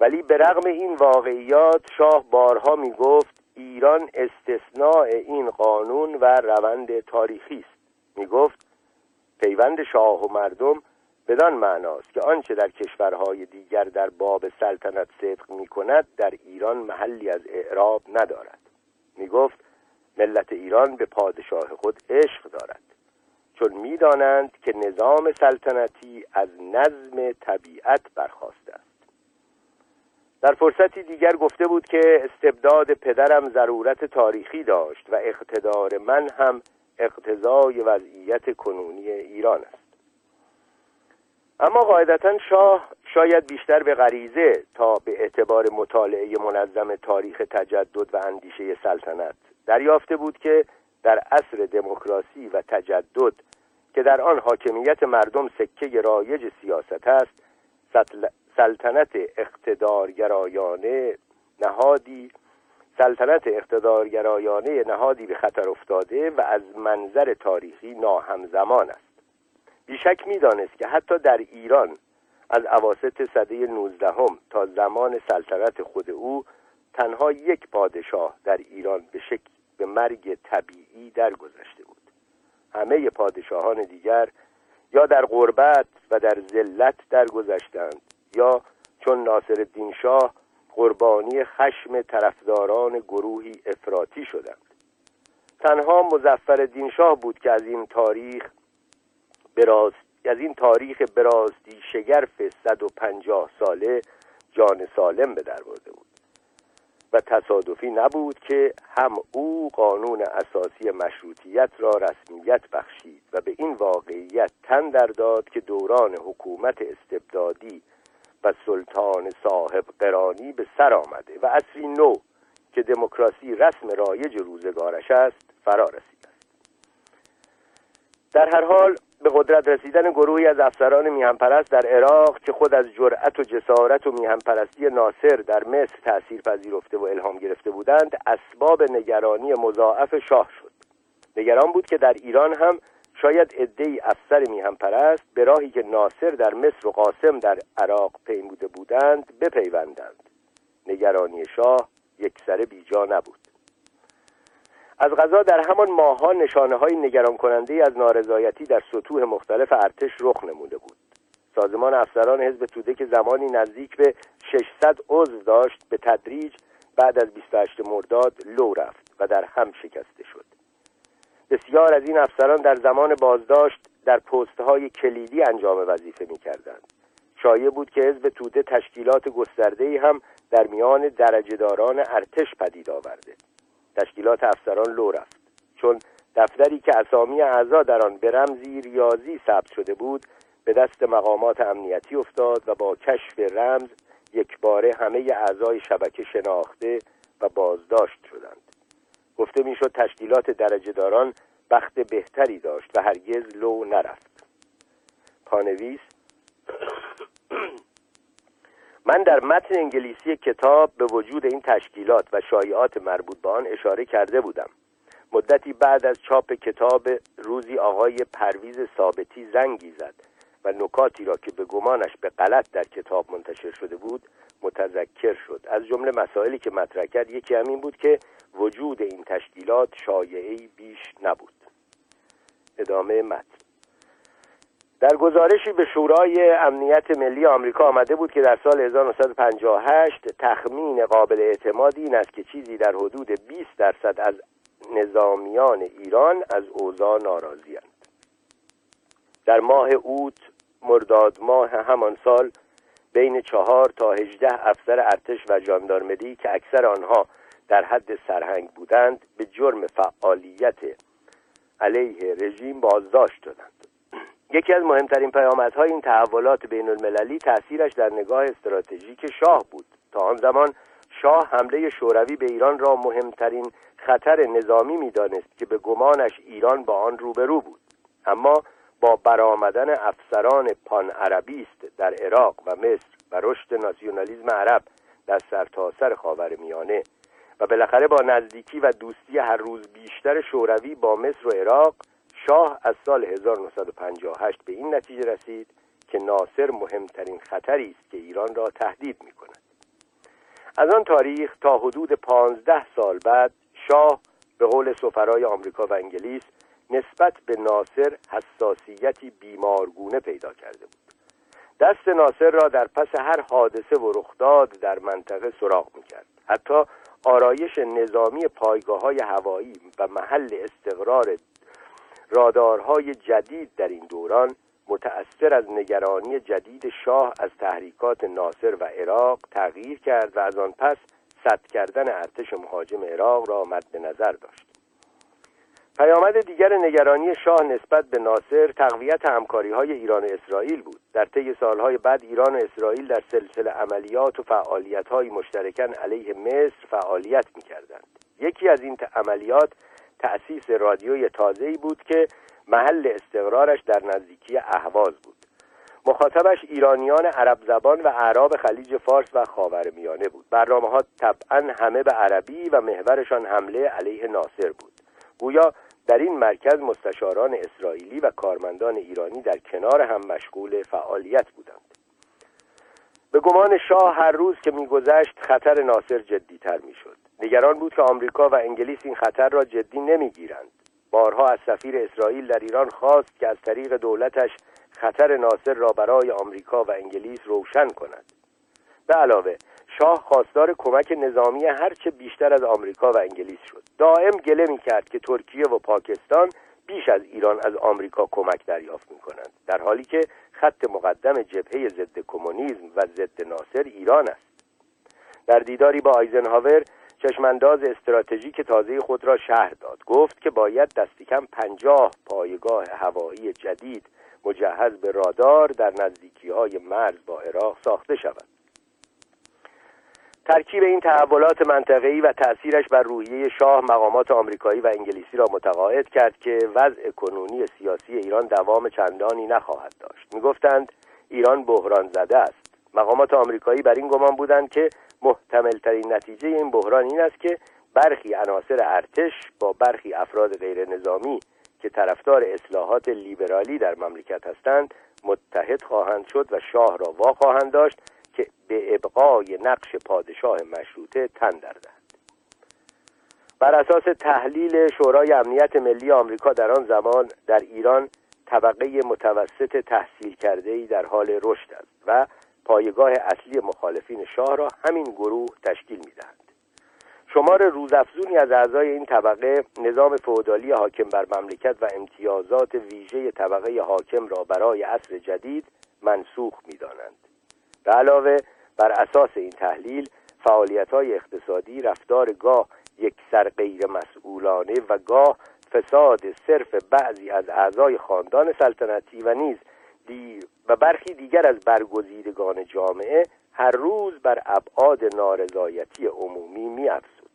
ولی به رغم این واقعیات شاه بارها می گفت ایران استثناء این قانون و روند تاریخی است. می گفت پیوند شاه و مردم بدان معناست که آنچه در کشورهای دیگر در باب سلطنت صدق می کند در ایران محلی از اعراب ندارد. می گفت ملت ایران به پادشاه خود عشق دارد. چون می‌دانند که نظام سلطنتی از نظم طبیعت برخواسته است. در فرصتی دیگر گفته بود که استبداد پدرم ضرورت تاریخی داشت و اقتدار من هم اقتضای وضعیت کنونی ایران است. اما قاعدتا شاه شاید بیشتر به غریزه تا به اعتبار مطالعه منظم تاریخ تجدد و اندیشه سلطنت دریافته بود که در عصر دموکراسی و تجدد که در آن حاکمیت مردم سکه رایج سیاست است سلطنت اقتدارگرایانه نهادی سلطنت اقتدارگرایانه نهادی به خطر افتاده و از منظر تاریخی ناهمزمان است. بیشک می‌دانست که حتی در ایران از عواست صده نوزدهم تا زمان سلطنت خود او تنها یک پادشاه در ایران به شکل به مرگ طبیعی درگذشته بود. همه پادشاهان دیگر یا در غربت و در ذلت درگذشتند یا چون ناصر شاه قربانی خشم طرفداران گروهی افراطی شدند. تنها مزفر شاه بود که از این تاریخ براز از این تاریخ برازدی شگرف 150 ساله جان سالم به در برده بود. و تصادفی نبود که هم او قانون اساسی مشروطیت را رسمیت بخشید و به این واقعیت تن در داد که دوران حکومت استبدادی و سلطان صاحب قرانی به سر آمده و اصری نو که دموکراسی رسم رایج روزگارش است فرا رسیده است. در هر حال به قدرت رسیدن گروهی از افسران میهنپرست در عراق که خود از جرأت و جسارت و میهنپرستی ناصر در مصر تأثیر پذیرفته و الهام گرفته بودند اسباب نگرانی مضاعف شاه شد. نگران بود که در ایران هم شاید عدهای افسر میهم پرست به راهی که ناصر در مصر و قاسم در عراق پیموده بودند بپیوندند. نگرانی شاه یک سر بیجا نبود. از غذا در همان ماهها نشانه های نگران کننده از نارضایتی در سطوح مختلف ارتش رخ نموده بود. سازمان افسران حزب توده که زمانی نزدیک به 600 عضو داشت به تدریج بعد از 28 مرداد لو رفت و در هم شکسته شد. بسیار از این افسران در زمان بازداشت در پستهای کلیدی انجام وظیفه می کردند. شایع بود که حزب توده تشکیلات گسترده هم در میان درجهداران ارتش پدید آورده. تشکیلات افسران لو رفت. چون دفتری که اسامی اعضا در آن به رمزی ریاضی ثبت شده بود به دست مقامات امنیتی افتاد و با کشف رمز یک باره همه اعضای شبکه شناخته و بازداشت شدند. گفته می‌شد تشکیلات درجه داران بخت بهتری داشت و هرگز لو نرفت. پانویس من در متن انگلیسی کتاب به وجود این تشکیلات و شایعات مربوط به آن اشاره کرده بودم. مدتی بعد از چاپ کتاب روزی آقای پرویز ثابتی زنگی زد و نکاتی را که به گمانش به غلط در کتاب منتشر شده بود متذکر شد. از جمله مسائلی که مطرح کرد یکی همین بود که وجود این تشکیلات شایعی بیش نبود. ادامه متن. در گزارشی به شورای امنیت ملی آمریکا آمده بود که در سال 1958 تخمین قابل اعتمادی این است که چیزی در حدود 20 درصد از نظامیان ایران از اوضاع ناراضیاند. در ماه اوت مرداد ماه همان سال بین چهار تا هجده افسر ارتش و ژاندارمری که اکثر آنها در حد سرهنگ بودند به جرم فعالیت علیه رژیم بازداشت شدند. یکی از مهمترین پیامدهای این تحولات بین المللی تأثیرش در نگاه استراتژیک شاه بود. تا آن زمان شاه حمله شوروی به ایران را مهمترین خطر نظامی می‌دانست که به گمانش ایران با آن روبرو بود. اما با برآمدن افسران پان عربیست در عراق و مصر و رشد ناسیونالیزم عرب در سرتاسر سر میانه و بالاخره با نزدیکی و دوستی هر روز بیشتر شوروی با مصر و عراق شاه از سال 1958 به این نتیجه رسید که ناصر مهمترین خطری است که ایران را تهدید می کند از آن تاریخ تا حدود پانزده سال بعد شاه به قول سفرای آمریکا و انگلیس نسبت به ناصر حساسیتی بیمارگونه پیدا کرده بود. دست ناصر را در پس هر حادثه و رخداد در منطقه سراغ می‌کرد. حتی آرایش نظامی پایگاه های هوایی و محل استقرار رادارهای جدید در این دوران متأثر از نگرانی جدید شاه از تحریکات ناصر و عراق تغییر کرد و از آن پس صد کردن ارتش مهاجم عراق را مد نظر داشت. پیامد دیگر نگرانی شاه نسبت به ناصر تقویت همکاری های ایران و اسرائیل بود. در طی سالهای بعد ایران و اسرائیل در سلسله عملیات و فعالیت های مشترکن علیه مصر فعالیت می کردند. یکی از این عملیات تأسیس رادیوی تازه‌ای بود که محل استقرارش در نزدیکی اهواز بود. مخاطبش ایرانیان عرب زبان و اعراب خلیج فارس و خاورمیانه بود. برنامه ها طبعا همه به عربی و محورشان حمله علیه ناصر بود. گویا در این مرکز مستشاران اسرائیلی و کارمندان ایرانی در کنار هم مشغول فعالیت بودند. به گمان شاه هر روز که میگذشت خطر ناصر جدیتر می‌شد. نگران بود که آمریکا و انگلیس این خطر را جدی نمی‌گیرند. بارها از سفیر اسرائیل در ایران خواست که از طریق دولتش خطر ناصر را برای آمریکا و انگلیس روشن کند. به علاوه شاه خواستار کمک نظامی هرچه بیشتر از آمریکا و انگلیس شد. دائم گله می کرد که ترکیه و پاکستان بیش از ایران از آمریکا کمک دریافت می کنند در حالی که خط مقدم جبهه ضد کمونیسم و ضد ناصر ایران است. در دیداری با آیزنهاور چشمانداز استراتژیک تازه خود را شهر داد. گفت که باید دستی کم پنجاه پایگاه هوایی جدید مجهز به رادار در نزدیکی های مرز با عراق ساخته شود. ترکیب این تحولات منطقه‌ای و تأثیرش بر روحیه شاه مقامات آمریکایی و انگلیسی را متقاعد کرد که وضع کنونی سیاسی ایران دوام چندانی نخواهد داشت. می‌گفتند ایران بحران زده است. مقامات آمریکایی بر این گمان بودند که محتمل ترین نتیجه این بحران این است که برخی عناصر ارتش با برخی افراد غیر نظامی که طرفدار اصلاحات لیبرالی در مملکت هستند متحد خواهند شد و شاه را وا خواهند داشت که به ابقای نقش پادشاه مشروطه تن در دهد. بر اساس تحلیل شورای امنیت ملی آمریکا در آن زمان در ایران طبقه متوسط تحصیل کرده ای در حال رشد است و پایگاه اصلی مخالفین شاه را همین گروه تشکیل می‌دهند شمار روزافزونی از اعضای این طبقه نظام فودالی حاکم بر مملکت و امتیازات ویژه طبقه حاکم را برای عصر جدید منسوخ می‌دانند. به علاوه بر اساس این تحلیل فعالیت های اقتصادی رفتار گاه یک سر غیر مسئولانه و گاه فساد صرف بعضی از اعضای خاندان سلطنتی و نیز و برخی دیگر از برگزیدگان جامعه هر روز بر ابعاد نارضایتی عمومی می افزود.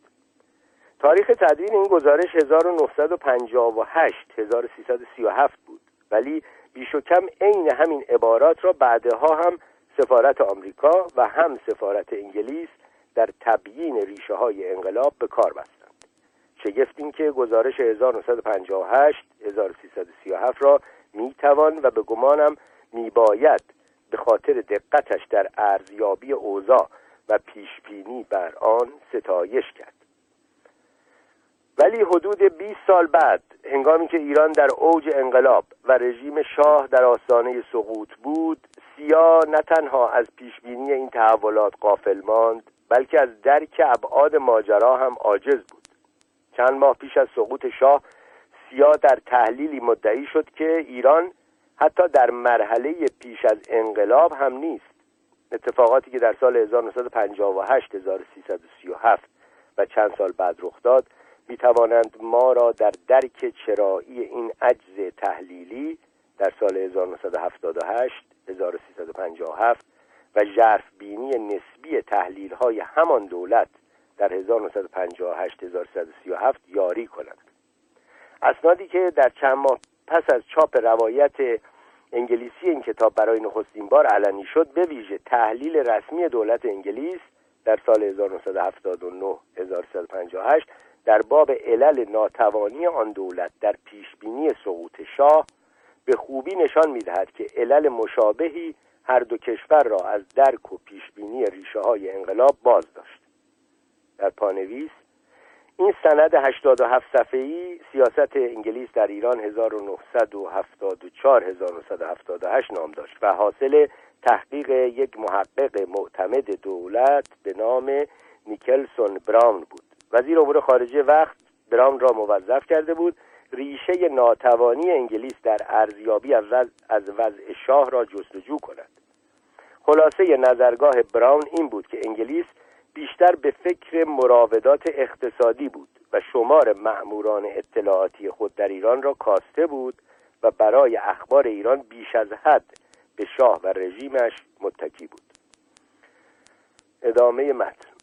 تاریخ تدوین این گزارش 1958 1337 بود ولی بیش و کم عین همین عبارات را بعدها هم سفارت آمریکا و هم سفارت انگلیس در تبیین ریشه های انقلاب به کار بستند. شگفت این که گزارش 1958 1337 را می‌توان و به گمانم میباید به خاطر دقتش در ارزیابی اوضاع و پیشبینی بر آن ستایش کرد. ولی حدود 20 سال بعد هنگامی که ایران در اوج انقلاب و رژیم شاه در آستانه سقوط بود سیا نه تنها از پیشبینی این تحولات قافل ماند بلکه از درک ابعاد ماجرا هم عاجز بود. چند ماه پیش از سقوط شاه سیا در تحلیلی مدعی شد که ایران حتی در مرحله پیش از انقلاب هم نیست. اتفاقاتی که در سال 1958 1337 و چند سال بعد رخ داد می توانند ما را در درک چرایی این عجز تحلیلی در سال 1978 1357 و ژرف بینی نسبی تحلیل های همان دولت در 1958 1337 یاری کنند. اسنادی که در چند ماه پس از چاپ روایت انگلیسی این کتاب برای نخستین بار علنی شد به ویژه تحلیل رسمی دولت انگلیس در سال 1979 1358 در باب علل ناتوانی آن دولت در پیشبینی سقوط شاه به خوبی نشان می‌دهد که علل مشابهی هر دو کشور را از درک و پیشبینی ریشه های انقلاب باز داشت در پانویس این سند 87 صفحه‌ای سیاست انگلیس در ایران 1974 1978 نام داشت و حاصل تحقیق یک محقق معتمد دولت به نام نیکلسون براون بود. وزیر امور خارجه وقت براون را موظف کرده بود ریشه ناتوانی انگلیس در ارزیابی از وضع شاه را جستجو کند. خلاصه نظرگاه براون این بود که انگلیس بیشتر به فکر مراودات اقتصادی بود و شمار مأموران اطلاعاتی خود در ایران را کاسته بود و برای اخبار ایران بیش از حد به شاه و رژیمش متکی بود. ادامه متن.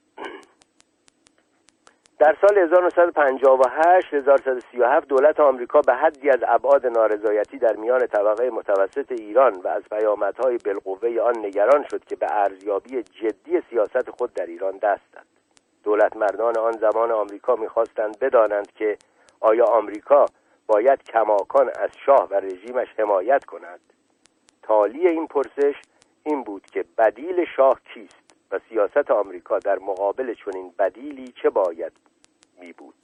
در سال 1958 1137 دولت آمریکا به حدی از ابعاد نارضایتی در میان طبقه متوسط ایران و از پیامدهای بالقوه آن نگران شد که به ارزیابی جدی سیاست خود در ایران دست داد. دولت مردان آن زمان آمریکا می‌خواستند بدانند که آیا آمریکا باید کماکان از شاه و رژیمش حمایت کند. تالی این پرسش این بود که بدیل شاه کیست. و سیاست آمریکا در مقابل چنین بدیلی چه باید می بود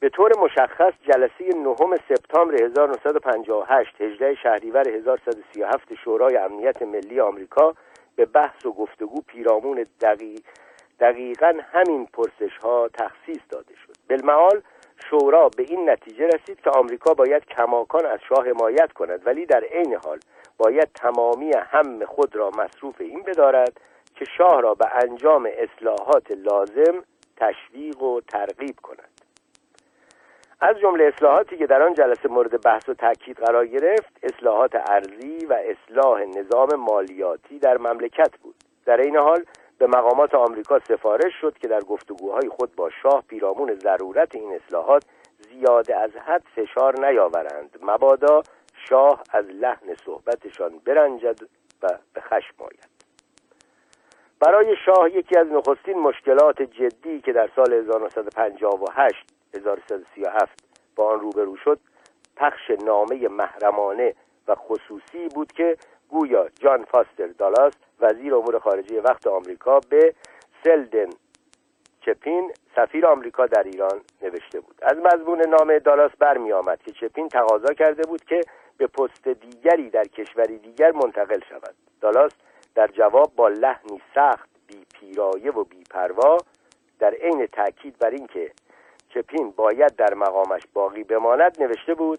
به طور مشخص جلسه نهم سپتامبر 1958 18 شهریور 1137 شورای امنیت ملی آمریکا به بحث و گفتگو پیرامون دقیق دقیقا همین پرسش ها تخصیص داده شد. بالمعال شورا به این نتیجه رسید که آمریکا باید کماکان از شاه حمایت کند ولی در عین حال باید تمامی هم خود را مصروف این بدارد که شاه را به انجام اصلاحات لازم تشویق و ترغیب کند. از جمله اصلاحاتی که در آن جلسه مورد بحث و تاکید قرار گرفت اصلاحات ارزی و اصلاح نظام مالیاتی در مملکت بود. در این حال به مقامات آمریکا سفارش شد که در گفتگوهای خود با شاه پیرامون ضرورت این اصلاحات زیاده از حد فشار نیاورند. مبادا شاه از لحن صحبتشان برنجد و به خشم آید. برای شاه یکی از نخستین مشکلات جدی که در سال 1958 1337 با آن روبرو شد پخش نامه محرمانه و خصوصی بود که گویا جان فاستر دالاس وزیر امور خارجه وقت آمریکا به سلدن چپین سفیر آمریکا در ایران نوشته بود. از مضمون نامه دالاس برمی آمد که چپین تقاضا کرده بود که به پست دیگری در کشوری دیگر منتقل شود. دالاس در جواب با لحنی سخت بی پیرایه و بی پروا در عین تاکید بر اینکه چپین باید در مقامش باقی بماند نوشته بود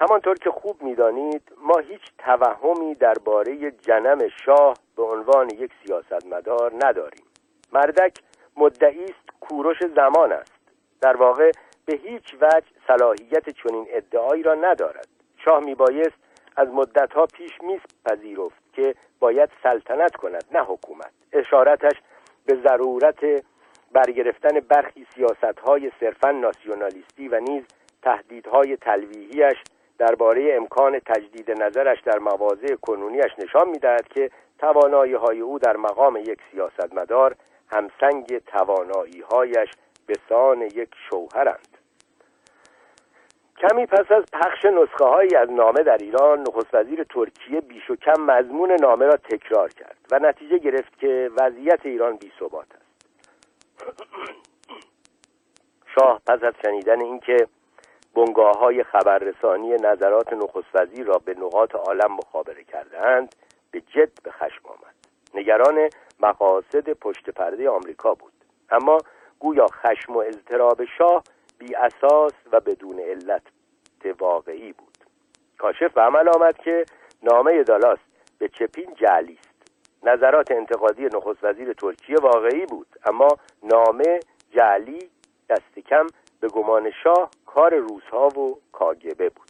همانطور که خوب می‌دانید ما هیچ توهمی درباره جنم شاه به عنوان یک سیاستمدار نداریم. مردک مدعی است کوروش زمان است. در واقع به هیچ وجه صلاحیت چنین ادعایی را ندارد. شاه میبایست از مدتها پیش میز پذیرفت. که باید سلطنت کند نه حکومت. اشارتش به ضرورت برگرفتن برخی سیاست های صرفا ناسیونالیستی و نیز تهدیدهای تلویحیش درباره امکان تجدید نظرش در مواضع کنونیش نشان می‌دهد که توانایی های او در مقام یک سیاستمدار همسنگ توانایی هایش به سان یک شوهرند. کمی پس از پخش نسخه هایی از نامه در ایران نخست وزیر ترکیه بیش و کم مضمون نامه را تکرار کرد و نتیجه گرفت که وضعیت ایران بی ثبات است. شاه پس از شنیدن اینکه بنگاه های خبررسانی نظرات نخست وزیر را به نقاط عالم مخابره کردهاند به جد به خشم آمد. نگران مقاصد پشت پرده آمریکا بود. اما گویا خشم و اضطراب شاه بی اساس و بدون علت واقعی بود. کاشف به عمل آمد که نامه دالاس به چپین جعلی است نظرات انتقادی نخست وزیر ترکیه واقعی بود اما نامه جعلی دست کم به گمان شاه کار روزها و کاگبه بود.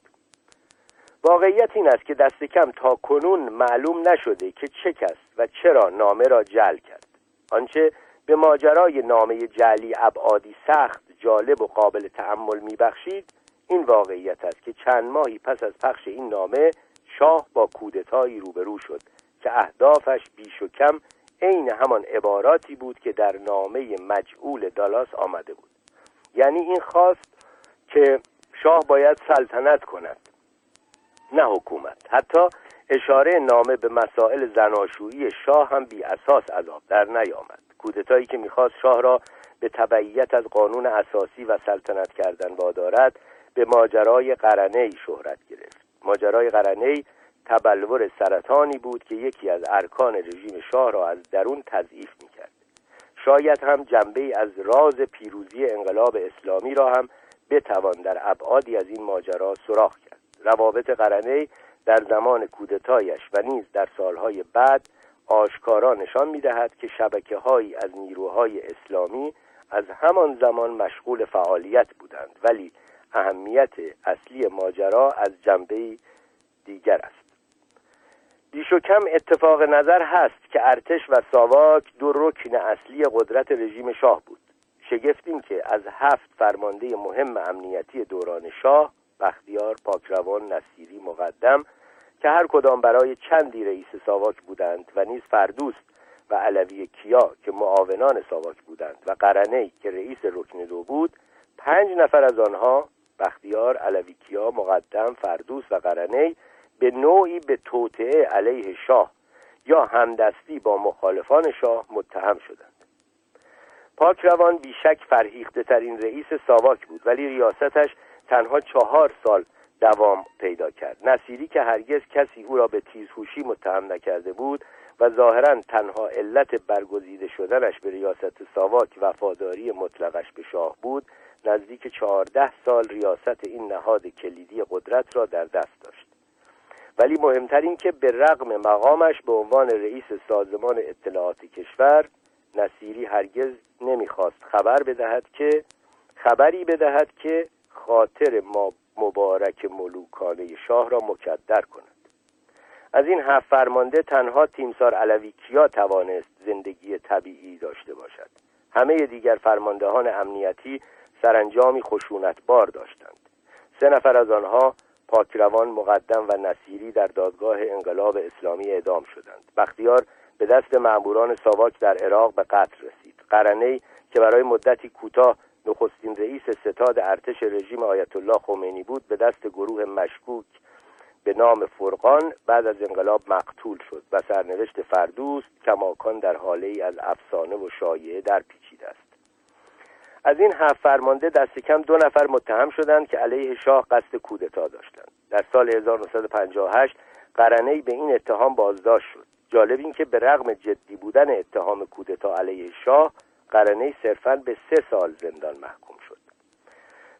واقعیت این است که دست کم تا کنون معلوم نشده که چه کس و چرا نامه را جل کرد. آنچه به ماجرای نامه جلی ابعادی سخت جالب و قابل تحمل میبخشید این واقعیت است که چند ماهی پس از پخش این نامه شاه با کودتایی روبرو شد که اهدافش بیش و کم عین همان عباراتی بود که در نامه مجعول دالاس آمده بود. یعنی این خواست که شاه باید سلطنت کند نه حکومت. حتی اشاره نامه به مسائل زناشویی شاه هم بی اساس عذاب در نیامد. کودتایی که می‌خواست شاه را به تبعیت از قانون اساسی و سلطنت کردن وادارد به ماجرای قرنه شهرت گرفت. ماجرای قرنه تبلور سرطانی بود که یکی از ارکان رژیم شاه را از درون تضعیف می‌کرد. شاید هم جنبه از راز پیروزی انقلاب اسلامی را هم بتوان در ابعادی از این ماجرا سراخ کرد. روابط قرنه در زمان کودتایش و نیز در سالهای بعد آشکارا نشان می‌دهد که شبکه هایی از نیروهای اسلامی از همان زمان مشغول فعالیت بودند ولی اهمیت اصلی ماجرا از جنبه دیگر است. بیش و کم اتفاق نظر هست که ارتش و ساواک دو رکن اصلی قدرت رژیم شاه بود. شگفتیم که از هفت فرمانده مهم امنیتی دوران شاه بختیار پاکروان نصیری مقدم که هر کدام برای چندی رئیس ساواک بودند و نیز فردوست و علوی کیا که معاونان ساواک بودند و قرنه که رئیس رکن دو بود پنج نفر از آنها بختیار علوی کیا مقدم فردوست و قرنه به نوعی به توطعه علیه شاه یا همدستی با مخالفان شاه متهم شدند. پاکروان بیشک فرهیخته ترین رئیس ساواک بود ولی ریاستش تنها چهار سال دوام پیدا کرد. نصیری که هرگز کسی او را به تیزهوشی متهم نکرده بود و ظاهرا تنها علت برگزیده شدنش به ریاست ساواک وفاداری مطلقش به شاه بود نزدیک چهارده سال ریاست این نهاد کلیدی قدرت را در دست داشت. ولی مهمتر این که به رغم مقامش به عنوان رئیس سازمان اطلاعات کشور نصیری هرگز نمی‌خواست خبر بدهد که خبری بدهد که خاطر ما مبارک ملوکانه شاه را مکدر کند. از این هفت فرمانده تنها تیمسار علوی کیا توانست زندگی طبیعی داشته باشد. همه دیگر فرماندهان امنیتی سرانجامی خشونتبار داشتند. سه نفر از آنها پاکروان مقدم و نصیری در دادگاه انقلاب اسلامی اعدام شدند. بختیار به دست معموران ساواک در عراق به قتل رسید. قرنه که برای مدتی کوتاه نخستین رئیس ستاد ارتش رژیم آیت الله خمینی بود به دست گروه مشکوک به نام فرقان بعد از انقلاب مقتول شد و سرنوشت فردوست کماکان در حاله ای از افسانه و شایعه در پیچیده است. از این هفت فرمانده دست کم دو نفر متهم شدند که علیه شاه قصد کودتا داشتند. در سال 1958 قرنه به این اتهام بازداشت شد. جالب این که به رغم جدی بودن اتهام کودتا علیه شاه قرنه صرفا به سه سال زندان محکوم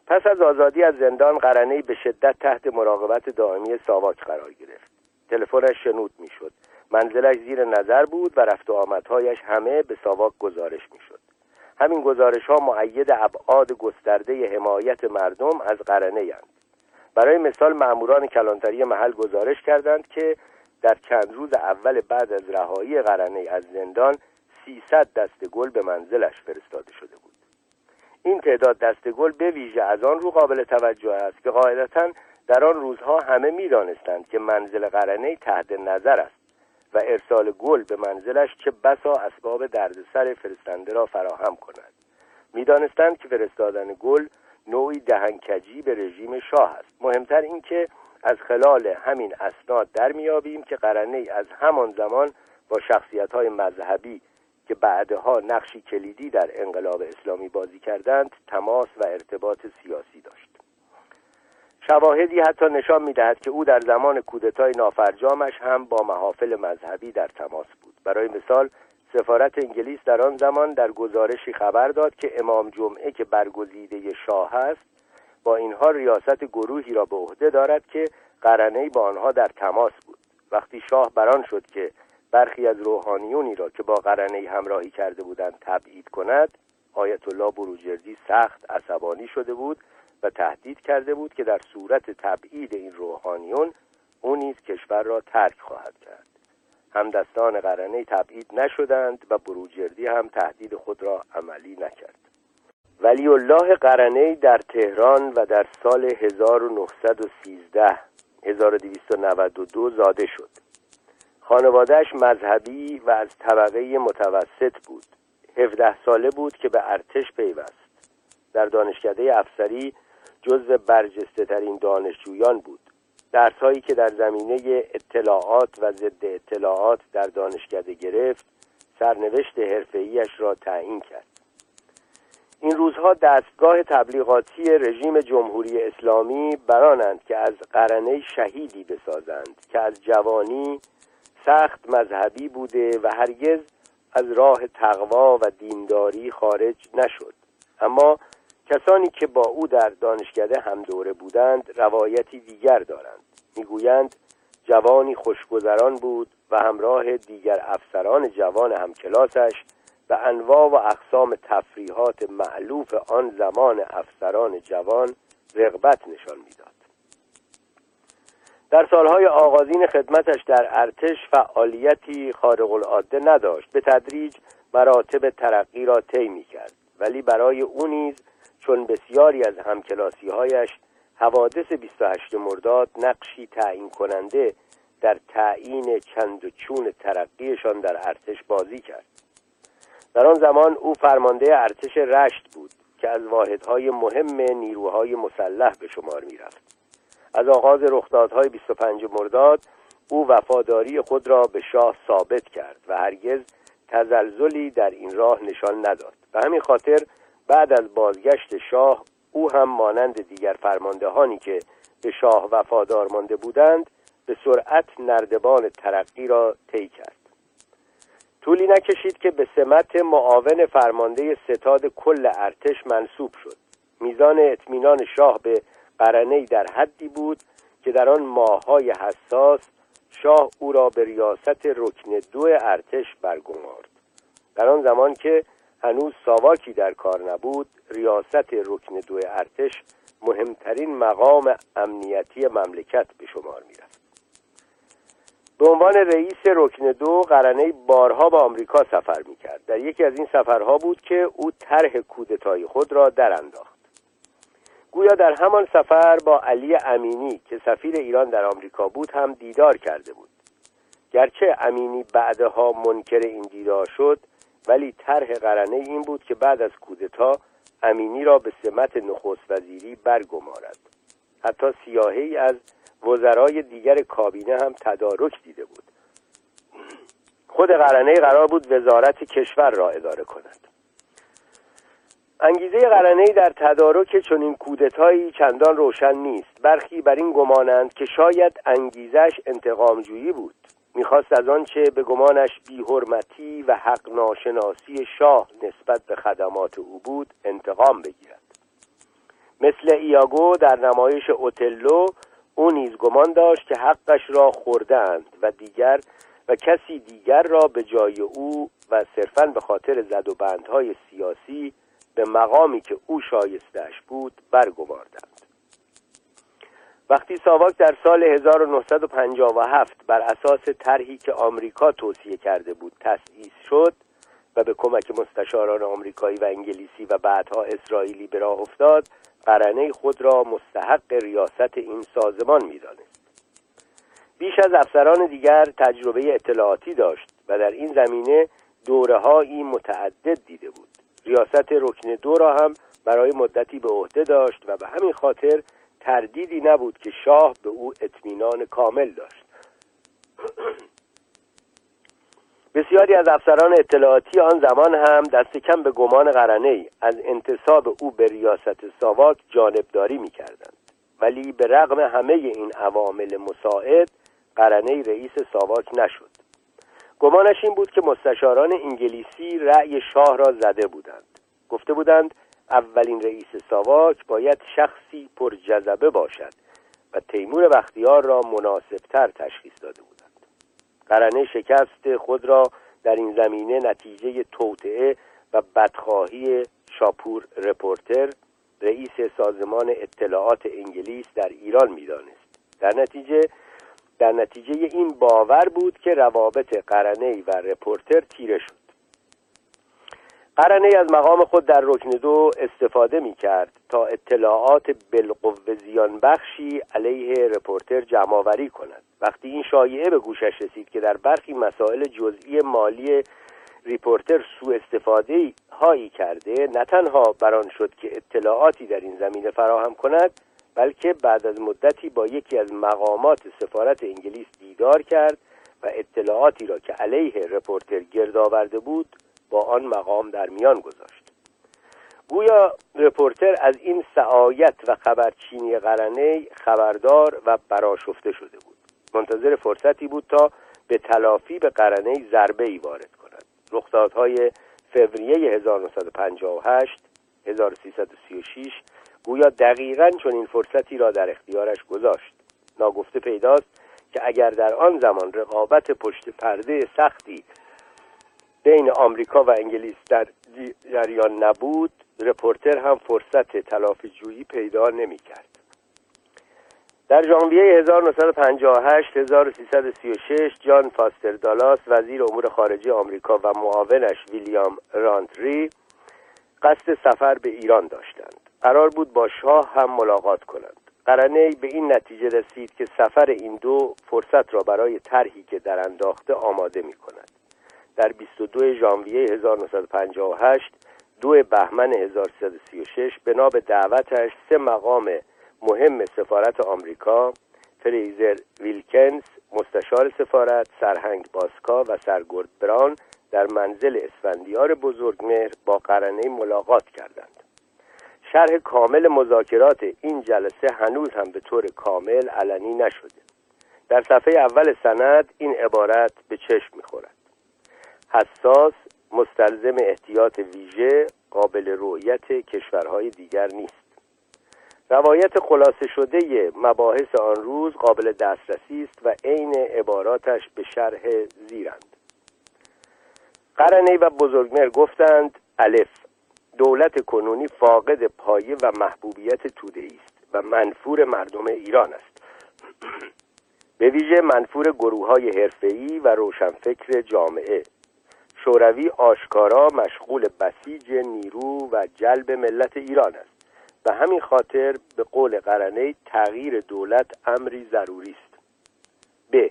پس از آزادی از زندان قرنه به شدت تحت مراقبت دائمی ساواک قرار گرفت. تلفنش شنود می‌شد. منزلش زیر نظر بود و رفت و آمدهایش همه به ساواک گزارش می‌شد. همین گزارش ها معید ابعاد گسترده حمایت مردم از قرنه اند. برای مثال ماموران کلانتری محل گزارش کردند که در چند روز اول بعد از رهایی قرنه از زندان 300 دست گل به منزلش فرستاده شده بود. این تعداد دست گل به ویژه از آن رو قابل توجه است که قاعدتا در آن روزها همه می‌دانستند که منزل قرنه تحت نظر است و ارسال گل به منزلش چه بسا اسباب دردسر فرستنده را فراهم کند. می‌دانستند که فرستادن گل نوعی دهنکجی به رژیم شاه است. مهمتر اینکه از خلال همین اسناد در میابیم که قرنه از همان زمان با شخصیت های مذهبی که بعدها نقشی کلیدی در انقلاب اسلامی بازی کردند تماس و ارتباط سیاسی داشت. شواهدی حتی نشان می‌دهد که او در زمان کودتای نافرجامش هم با محافل مذهبی در تماس بود. برای مثال سفارت انگلیس در آن زمان در گزارشی خبر داد که امام جمعه که برگزیده شاه است با اینها ریاست گروهی را به عهده دارد که قرنه با آنها در تماس بود. وقتی شاه بران شد که برخی از روحانیونی را که با قرنه همراهی کرده بودند تبعید کند آیت الله بروجردی سخت عصبانی شده بود و تهدید کرده بود که در صورت تبعید این روحانیون او نیز کشور را ترک خواهد کرد. همدستان قرنه تبعید نشدند و بروجردی هم تهدید خود را عملی نکرد. ولی الله قرنه در تهران و در سال 1913 1292 زاده شد. خانوادهش مذهبی و از طبقه متوسط بود. 17 ساله بود که به ارتش پیوست. در دانشکده افسری جزو برجسته ترین دانشجویان بود. درس هایی که در زمینه اطلاعات و ضد اطلاعات در دانشکده گرفت سرنوشت حرفه‌ایش را تعیین کرد. این روزها دستگاه تبلیغاتی رژیم جمهوری اسلامی برانند که از قرنه شهیدی بسازند که از جوانی سخت مذهبی بوده و هرگز از راه تقوا و دینداری خارج نشد. اما کسانی که با او در دانشکده هم دوره بودند روایتی دیگر دارند. می‌گویند جوانی خوشگذران بود و همراه دیگر افسران جوان همکلاسش به انواع و اقسام تفریحات معلوف آن زمان افسران جوان رغبت نشان می‌داد. در سالهای آغازین خدمتش در ارتش فعالیتی خارق العاده نداشت. به تدریج مراتب ترقی را طی کرد ولی برای او نیز چون بسیاری از همکلاسی هایش حوادث 28 مرداد نقشی تعیین کننده در تعیین چند و چون ترقیشان در ارتش بازی کرد. در آن زمان او فرمانده ارتش رشت بود که از واحدهای مهم نیروهای مسلح به شمار می رفت. از آغاز رخدادهای 25 مرداد او وفاداری خود را به شاه ثابت کرد و هرگز تزلزلی در این راه نشان نداد. به همین خاطر بعد از بازگشت شاه او هم مانند دیگر فرماندهانی که به شاه وفادار مانده بودند به سرعت نردبان ترقی را طی کرد. طولی نکشید که به سمت معاون فرمانده ستاد کل ارتش منصوب شد. میزان اطمینان شاه به قرنه در حدی بود که در آن ماههای حساس شاه او را به ریاست رکن دو ارتش برگمارد. در آن زمان که هنوز ساواکی در کار نبود ریاست رکن دو ارتش مهمترین مقام امنیتی مملکت به شمار می‌رفت. به عنوان رئیس رکن دو قرنه بارها به آمریکا سفر می‌کرد. در یکی از این سفرها بود که او طرح کودتای خود را در انداخت. گویا در همان سفر با علی امینی که سفیر ایران در آمریکا بود هم دیدار کرده بود. گرچه امینی بعدها منکر این دیدار شد ولی طرح قرنه این بود که بعد از کودتا امینی را به سمت نخست وزیری برگمارد. حتی سیاهی از وزرای دیگر کابینه هم تدارک دیده بود. خود قرنه قرار بود وزارت کشور را اداره کند. انگیزه قرنه در تدارک چنین کودتایی چندان روشن نیست. برخی بر این گمانند که شاید انگیزش انتقامجویی بود. می‌خواست از آنچه به گمانش بیحرمتی و حق ناشناسی شاه نسبت به خدمات او بود انتقام بگیرد. مثل ایاگو در نمایش اوتلو او نیز گمان داشت که حقش را خوردند و دیگر و کسی دیگر را به جای او و صرفا به خاطر زد و بندهای سیاسی به مقامی که او شایستش بود برگماردند وقتی ساواک در سال 1957 بر اساس طرحی که آمریکا توصیه کرده بود تأسیس شد و به کمک مستشاران آمریکایی و انگلیسی و بعدها اسرائیلی به راه افتاد قرنه خود را مستحق ریاست این سازمان می‌دانست. بیش از افسران دیگر تجربه اطلاعاتی داشت و در این زمینه دوره متعدد دیده بود. ریاست رکن دو را هم برای مدتی به عهده داشت و به همین خاطر تردیدی نبود که شاه به او اطمینان کامل داشت بسیاری از افسران اطلاعاتی آن زمان هم دست کم به گمان قرنه از انتصاب او به ریاست ساواک جانبداری می کردند. ولی به رغم همه این عوامل مساعد قرنه رئیس ساواک نشد گمانش این بود که مستشاران انگلیسی رأی شاه را زده بودند. گفته بودند اولین رئیس ساواک باید شخصی پر جذبه باشد و تیمور بختیار را مناسبتر تشخیص داده بودند. قرنه شکست خود را در این زمینه نتیجه توطعه و بدخواهی شاپور رپورتر رئیس سازمان اطلاعات انگلیس در ایران می‌دانست. در نتیجه در نتیجه این باور بود که روابط قرنی و ریپورتر تیره شد. قرنی از مقام خود در رکن دو استفاده می کرد تا اطلاعات بالقوه زیان بخشی علیه ریپورتر جمعآوری کند. وقتی این شایعه به گوشش رسید که در برخی مسائل جزئی مالی ریپورتر سوء استفاده هایی کرده نه تنها بر آن شد که اطلاعاتی در این زمینه فراهم کند بلکه بعد از مدتی با یکی از مقامات سفارت انگلیس دیدار کرد و اطلاعاتی را که علیه رپورتر گرد آورده بود با آن مقام در میان گذاشت. گویا رپورتر از این سعایت و خبرچینی قرنی خبردار و براشفته شده بود. منتظر فرصتی بود تا به تلافی به قرنی ضربه ای وارد کند. رخدادهای فوریه 1958 1336 گویا دقیقا چون این فرصتی را در اختیارش گذاشت. ناگفته پیداست که اگر در آن زمان رقابت پشت پرده سختی بین آمریکا و انگلیس در جریان نبود رپورتر هم فرصت تلافی جویی پیدا نمی کرد در ژانویه 1958 1336 جان فاستر دالاس وزیر امور خارجه آمریکا و معاونش ویلیام رانتری قصد سفر به ایران داشتند. قرار بود با شاه هم ملاقات کنند. قرنه به این نتیجه رسید که سفر این دو فرصت را برای طرحی که در انداخته آماده می کند در 22 ژانویه 1958 دو بهمن 1336 بنا به دعوتش سه مقام مهم سفارت آمریکا فریزر ویلکنز مستشار سفارت سرهنگ باسکا و سرگرد بران در منزل اسفندیار بزرگمهر با قرنه ملاقات کردند. شرح کامل مذاکرات این جلسه هنوز هم به طور کامل علنی نشده. در صفحه اول سند این عبارت به چشم می‌خورد. حساس مستلزم احتیاط ویژه قابل رؤیت کشورهای دیگر نیست. روایت خلاصه شده مباحث آن روز قابل دسترسی است و عین عباراتش به شرح زیرند. قرنی و بزرگمر گفتند الف دولت کنونی فاقد پایه و محبوبیت توده است و منفور مردم ایران است. به ویژه منفور گروه های حرفه‌ای و روشنفکر جامعه. شوروی آشکارا مشغول بسیج نیرو و جلب ملت ایران است. به همین خاطر به قول قرنه تغییر دولت امری ضروری است. ب.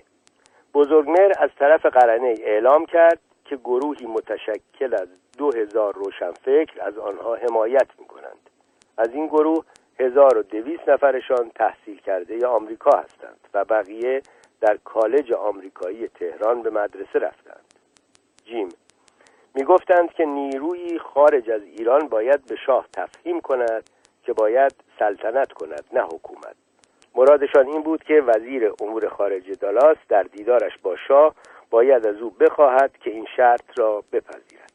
بزرگمر از طرف قرنه اعلام کرد که گروهی متشکل از دو هزار روشنفکر از آنها حمایت می کنند از این گروه هزار و دویست نفرشان تحصیل کرده آمریکا هستند و بقیه در کالج آمریکایی تهران به مدرسه رفتند. جیم می گفتند که نیروی خارج از ایران باید به شاه تفهیم کند که باید سلطنت کند نه حکومت. مرادشان این بود که وزیر امور خارجه دالاس در دیدارش با شاه باید از او بخواهد که این شرط را بپذیرد.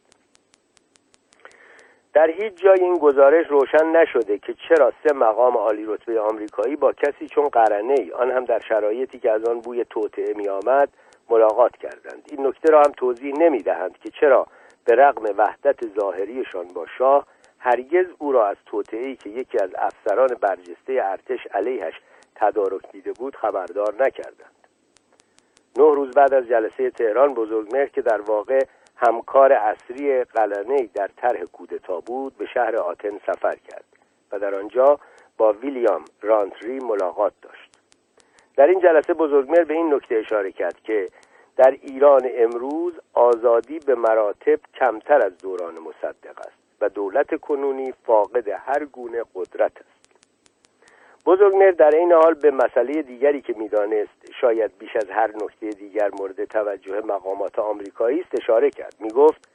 در هیچ جای این گزارش روشن نشده که چرا سه مقام عالی رتبه آمریکایی با کسی چون قرنه ای آن هم در شرایطی که از آن بوی توطعه می آمد ملاقات کردند. این نکته را هم توضیح نمی دهند که چرا به رغم وحدت ظاهریشان با شاه هرگز او را از توطئه‌ای که یکی از افسران برجسته ارتش علیهش تدارک دیده بود خبردار نکردند. نه روز بعد از جلسه تهران بزرگمهر که در واقع همکار اصری قلنه در طرح کودتا بود به شهر آتن سفر کرد و در آنجا با ویلیام رانتری ملاقات داشت. در این جلسه بزرگمر به این نکته اشاره کرد که در ایران امروز آزادی به مراتب کمتر از دوران مصدق است و دولت کنونی فاقد هر گونه قدرت است. بزرگمر در این حال به مسئله دیگری که می‌دانست شاید بیش از هر نکته دیگر مورد توجه مقامات آمریکایی است اشاره کرد. می‌گفت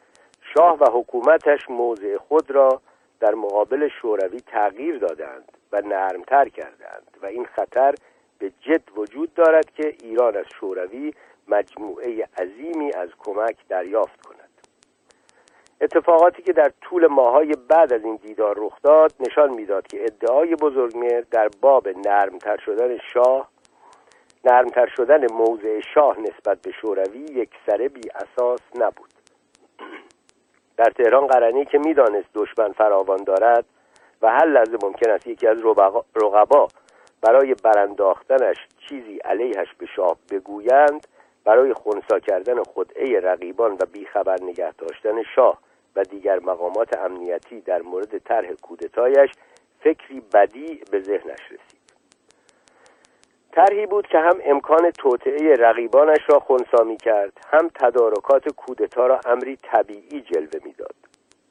شاه و حکومتش موضع خود را در مقابل شوروی تغییر دادند و نرمتر کردند و این خطر به جد وجود دارد که ایران از شوروی مجموعه عظیمی از کمک دریافت کند. اتفاقاتی که در طول ماهای بعد از این دیدار رخ داد نشان می‌داد که ادعای بزرگمر در باب نرمتر شدن شاه نرمتر شدن موضع شاه نسبت به شوروی یک سره بی اساس نبود. در تهران قرنی که می‌دانست دشمن فراوان دارد و هر لحظه ممکن است یکی از رقبا برای برانداختنش چیزی علیهش به شاه بگویند برای خونسا کردن خدعه رقیبان و بیخبر نگه داشتن شاه. و دیگر مقامات امنیتی در مورد طرح کودتایش فکری بدی به ذهنش رسید. طرحی بود که هم امکان توطعه رقیبانش را خونسا می کرد هم تدارکات کودتا را امری طبیعی جلوه می‌داد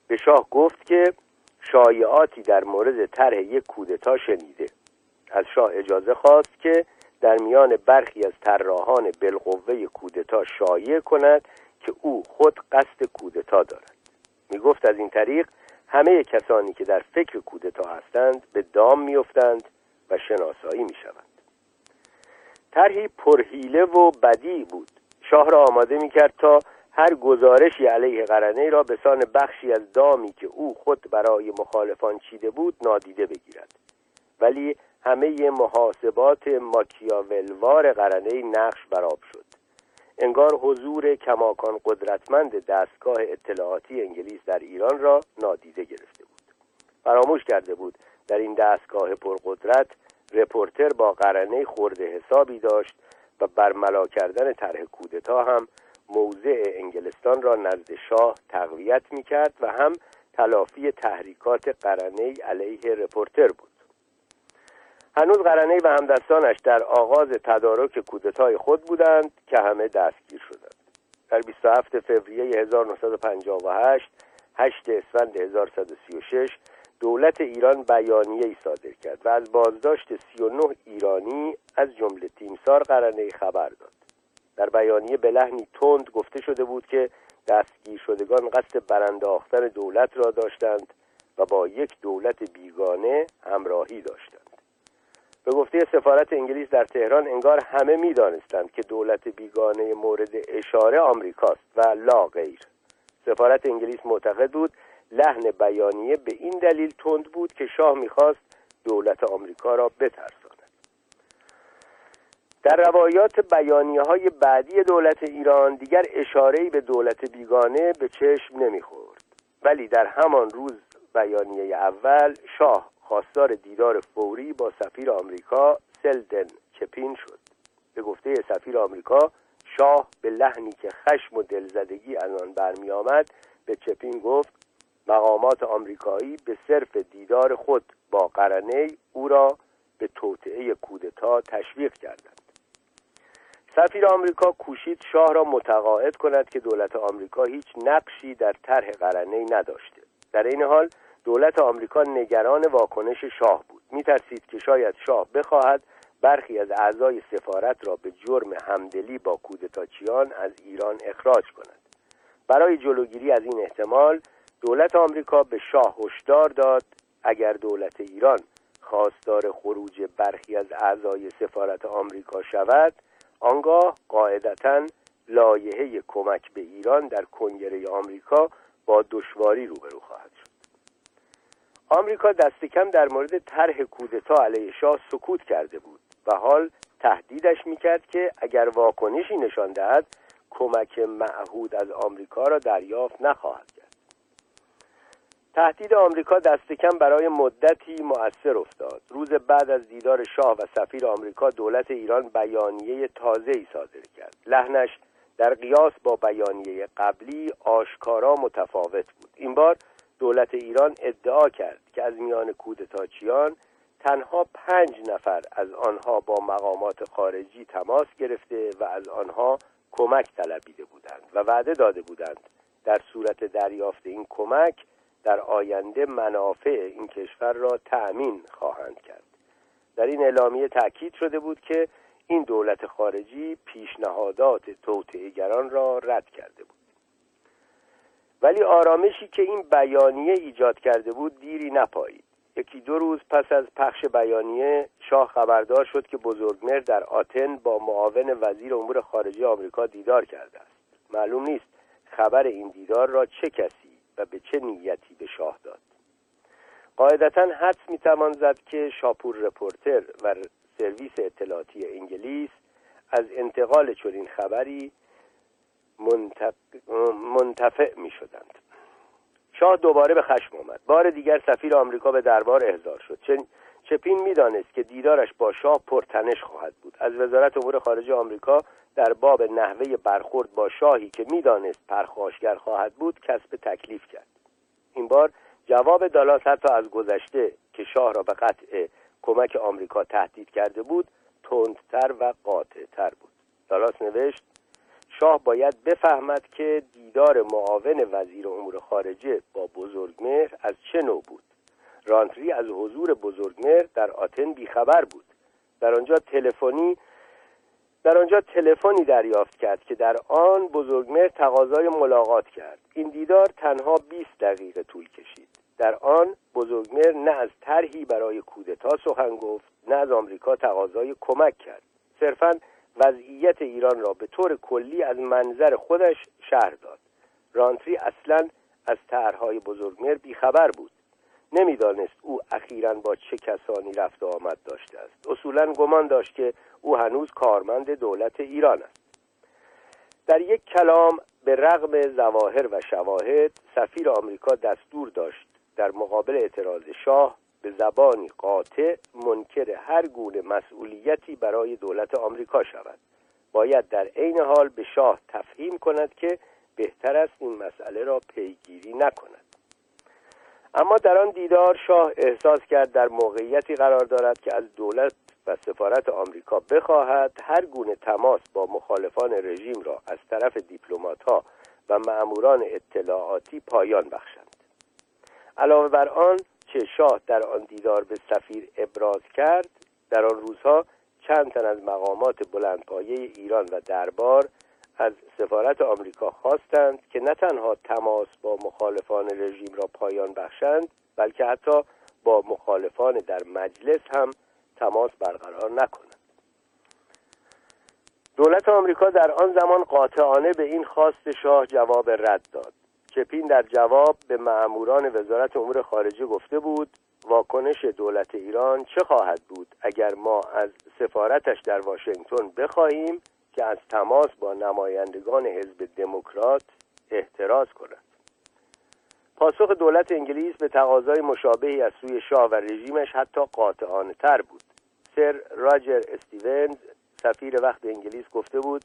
به شاه گفت که شایعاتی در مورد طرح یک کودتا شنیده. از شاه اجازه خواست که در میان برخی از طراحان بالقوه کودتا شایع کند که او خود قصد کودتا دارد. می گفت از این طریق همه کسانی که در فکر کودتا هستند به دام میافتند و شناسایی می شوند طرحی پرهیله و بدی بود. شاه را آماده می کرد تا هر گزارشی علیه قرنه را به سان بخشی از دامی که او خود برای مخالفان چیده بود نادیده بگیرد. ولی همه محاسبات ماکیاولوار قرنه نقش براب شد. انگار حضور کماکان قدرتمند دستگاه اطلاعاتی انگلیس در ایران را نادیده گرفته بود. فراموش کرده بود در این دستگاه پرقدرت رپورتر با قرنی خرده حسابی داشت و برملا کردن طرح کودتا هم موضع انگلستان را نزد شاه تقویت می کرد و هم تلافی تحریکات قرنی علیه رپورتر بود. هنوز قرنی و همدستانش در آغاز تدارک کودتای خود بودند که همه دستگیر شدند. در 27 فوریه 1958 8 اسفند 1136 دولت ایران بیانیه ای صادر کرد و از بازداشت 39 ایرانی از جمله تیمسار قرنه خبر داد. در بیانیه به لحنی تند گفته شده بود که دستگیر شدگان قصد برانداختن دولت را داشتند و با یک دولت بیگانه همراهی داشتند. به گفته سفارت انگلیس در تهران انگار همه می‌دانستند که دولت بیگانه مورد اشاره آمریکاست و لا غیر. سفارت انگلیس معتقد بود لحن بیانیه به این دلیل تند بود که شاه می‌خواست دولت آمریکا را بترساند. در روایات بیانیه های بعدی دولت ایران دیگر اشارهی به دولت بیگانه به چشم نمی‌خورد. ولی در همان روز بیانیه اول شاه خواستار دیدار فوری با سفیر آمریکا سلدن چپین شد. به گفته سفیر آمریکا شاه به لحنی که خشم و دلزدگی از آن برمی آمد به چپین گفت مقامات آمریکایی به صرف دیدار خود با قرنه او را به توطعه کودتا تشویق کردند. سفیر آمریکا کوشید شاه را متقاعد کند که دولت آمریکا هیچ نقشی در طرح قرنه نداشته. در این حال دولت آمریکا نگران واکنش شاه بود. میترسید که شاید شاه بخواهد برخی از اعضای سفارت را به جرم همدلی با کودتاچیان از ایران اخراج کند. برای جلوگیری از این احتمال دولت آمریکا به شاه هشدار داد اگر دولت ایران خواستار خروج برخی از اعضای سفارت آمریکا شود آنگاه قاعدتا لایحه کمک به ایران در کنگره آمریکا با دشواری روبرو خواهد آمریکا دست کم در مورد طرح کودتا علیه شاه سکوت کرده بود و حال تهدیدش می‌کرد که اگر واکنشی نشان دهد کمک معهود از آمریکا را دریافت نخواهد کرد. تهدید آمریکا دست کم برای مدتی مؤثر افتاد. روز بعد از دیدار شاه و سفیر آمریکا دولت ایران بیانیه تازه ای صادر کرد. لحنش در قیاس با بیانیه قبلی آشکارا متفاوت بود. این بار دولت ایران ادعا کرد که از میان کودتاچیان تنها پنج نفر از آنها با مقامات خارجی تماس گرفته و از آنها کمک طلبیده بودند و وعده داده بودند در صورت دریافت این کمک در آینده منافع این کشور را تأمین خواهند کرد. در این اعلامیه تاکید شده بود که این دولت خارجی پیشنهادات توطئهگران را رد کرده بود. ولی آرامشی که این بیانیه ایجاد کرده بود دیری نپایید. یکی دو روز پس از پخش بیانیه شاه خبردار شد که بزرگمهر در آتن با معاون وزیر امور خارجه آمریکا دیدار کرده است. معلوم نیست خبر این دیدار را چه کسی و به چه نیتی به شاه داد. قاعدتا حدس می‌توان زد که شاپور رپورتر و سرویس اطلاعاتی انگلیس از انتقال چنین خبری منتفع می شدند شاه دوباره به خشم آمد. بار دیگر سفیر آمریکا به دربار احضار شد. چپین می‌دانست که دیدارش با شاه پرتنش خواهد بود. از وزارت امور خارجه آمریکا در باب نحوه برخورد با شاهی که می‌دانست پرخاشگر خواهد بود کسب تکلیف کرد. این بار جواب دالاس حتی از گذشته که شاه را به قطع کمک آمریکا تهدید کرده بود تندتر و قاطعتر بود. دالاس نوشت شاه باید بفهمد که دیدار معاون وزیر امور خارجه با بزرگمهر از چه نوع بود. رانتری از حضور بزرگمهر در آتن بیخبر بود. در آنجا تلفنی در آنجا تلفنی دریافت کرد که در آن بزرگمهر تقاضای ملاقات کرد. این دیدار تنها 20 دقیقه طول کشید. در آن بزرگمهر نه از طرحی برای کودتا سخن گفت نه از آمریکا تقاضای کمک کرد. صرفا وضعیت ایران را به طور کلی از منظر خودش شهر داد. رانتری اصلا از طرحهای بزرگمهر بیخبر بود. نمی‌دانست او اخیرا با چه کسانی رفت و آمد داشته است. اصولا گمان داشت که او هنوز کارمند دولت ایران است. در یک کلام به رغم زواهر و شواهد سفیر آمریکا دستور داشت در مقابل اعتراض شاه به زبانی قاطع منکر هر گونه مسئولیتی برای دولت آمریکا شود. باید در عین حال به شاه تفهیم کند که بهتر است این مسئله را پیگیری نکند. اما در آن دیدار شاه احساس کرد در موقعیتی قرار دارد که از دولت و سفارت آمریکا بخواهد هر گونه تماس با مخالفان رژیم را از طرف دیپلماتها و معموران اطلاعاتی پایان بخشند. علاوه بر آن که شاه در آن دیدار به سفیر ابراز کرد در آن روزها چند تن از مقامات بلندپایه ایران و دربار از سفارت آمریکا خواستند که نه تنها تماس با مخالفان رژیم را پایان بخشند بلکه حتی با مخالفان در مجلس هم تماس برقرار نکنند. دولت آمریکا در آن زمان قاطعانه به این خواست شاه جواب رد داد. چپین در جواب به معموران وزارت امور خارجه گفته بود واکنش دولت ایران چه خواهد بود؟ اگر ما از سفارتش در واشنگتن بخواهیم که از تماس با نمایندگان حزب دموکرات احتراز کند. پاسخ دولت انگلیس به تقاضای مشابهی از سوی شاه و رژیمش حتی قاطعانه تر بود. سر راجر استیونز سفیر وقت انگلیس گفته بود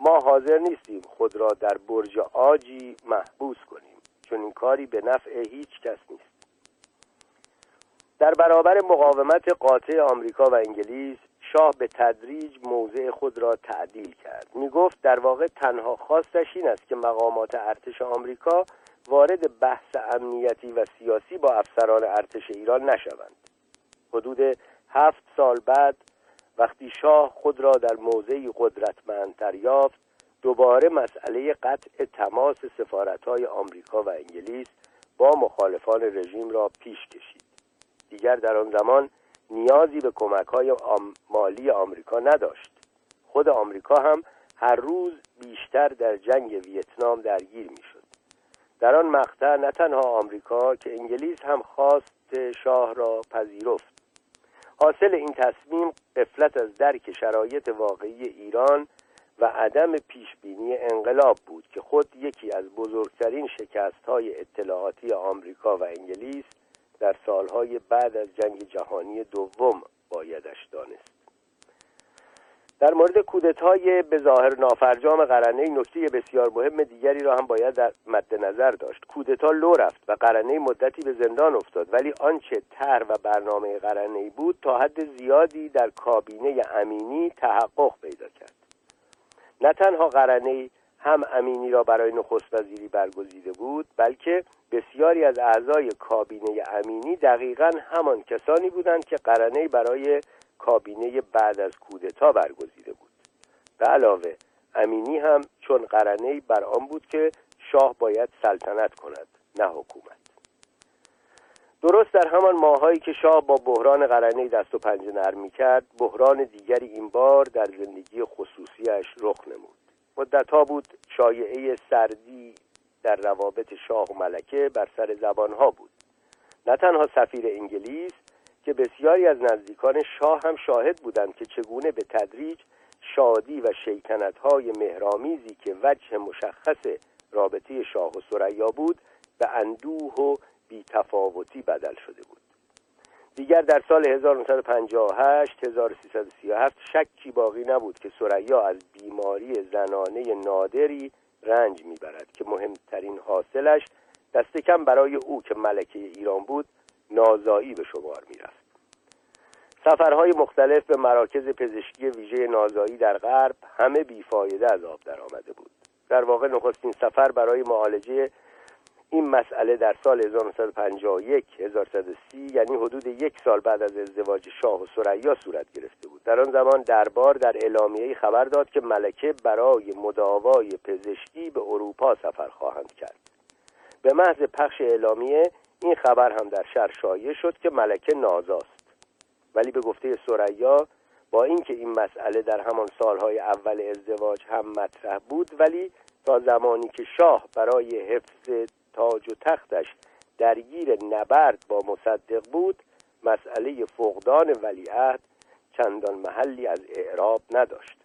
ما حاضر نیستیم خود را در برج آجی محبوس کنیم چون این کاری به نفع هیچ کس نیست. در برابر مقاومت قاطع آمریکا و انگلیس شاه به تدریج موضع خود را تعدیل کرد. می گفت در واقع تنها خواستش این است که مقامات ارتش آمریکا وارد بحث امنیتی و سیاسی با افسران ارتش ایران نشوند. حدود هفت سال بعد وقتی شاه خود را در موضعی قدرتمندتر یافت دوباره مسئله قطع تماس سفارتهای آمریکا و انگلیس با مخالفان رژیم را پیش کشید. دیگر در آن زمان نیازی به کمک های مالی آمریکا نداشت. خود آمریکا هم هر روز بیشتر در جنگ ویتنام درگیر می‌شد. در آن مقطع نه تنها آمریکا که انگلیس هم خواست شاه را پذیرفت حاصل این تصمیم قفلت از درک شرایط واقعی ایران و عدم پیشبینی انقلاب بود که خود یکی از بزرگترین شکست های اطلاعاتی آمریکا و انگلیس در سالهای بعد از جنگ جهانی دوم بایدش دانست. در مورد کودتای به ظاهر نافرجام قرنه نکته بسیار مهم دیگری را هم باید در مد نظر داشت. کودتا لو رفت و قرنه مدتی به زندان افتاد ولی آنچه طرح و برنامه قرنه بود تا حد زیادی در کابینه امینی تحقق پیدا کرد. نه تنها قرنه هم امینی را برای نخست وزیری برگزیده بود بلکه بسیاری از اعضای کابینه امینی دقیقا همان کسانی بودند که قرنه برای کابینه بعد از کودتا برگزیده به علاوه امینی هم چون قرنه بر آن بود که شاه باید سلطنت کند نه حکومت. درست در همان ماهایی که شاه با بحران قرنه دست و پنجه نرم کرد بحران دیگری این بار در زندگی خصوصیش رخ نمود. مدتها بود شایعه سردی در روابط شاه و ملکه بر سر زبانها بود. نه تنها سفیر انگلیس که بسیاری از نزدیکان شاه هم شاهد بودند که چگونه به تدریج شادی و شیطنت های مهرامیزی که وجه مشخص رابطه شاه و سریا بود به اندوه و بیتفاوتی بدل شده بود. دیگر در سال 1958 1337 شکی باقی نبود که سریا از بیماری زنانه نادری رنج می‌برد که مهمترین حاصلش دست کم برای او که ملکه ایران بود نازایی به شمار می‌رفت. سفرهای مختلف به مراکز پزشکی ویژه نازایی در غرب همه بیفایده از آب در آمده بود. در واقع نخستین سفر برای معالجه این مسئله در سال 1951 1130 یعنی حدود یک سال بعد از ازدواج شاه و سریا صورت گرفته بود. در آن زمان دربار در اعلامیه خبر داد که ملکه برای مداوای پزشکی به اروپا سفر خواهند کرد. به محض پخش اعلامیه این خبر هم در شهر شایع شد که ملکه نازاست. ولی به گفته سریا با اینکه این مسئله در همان سالهای اول ازدواج هم مطرح بود ولی تا زمانی که شاه برای حفظ تاج و تختش درگیر نبرد با مصدق بود مسئله فقدان ولیعهد چندان محلی از اعراب نداشت.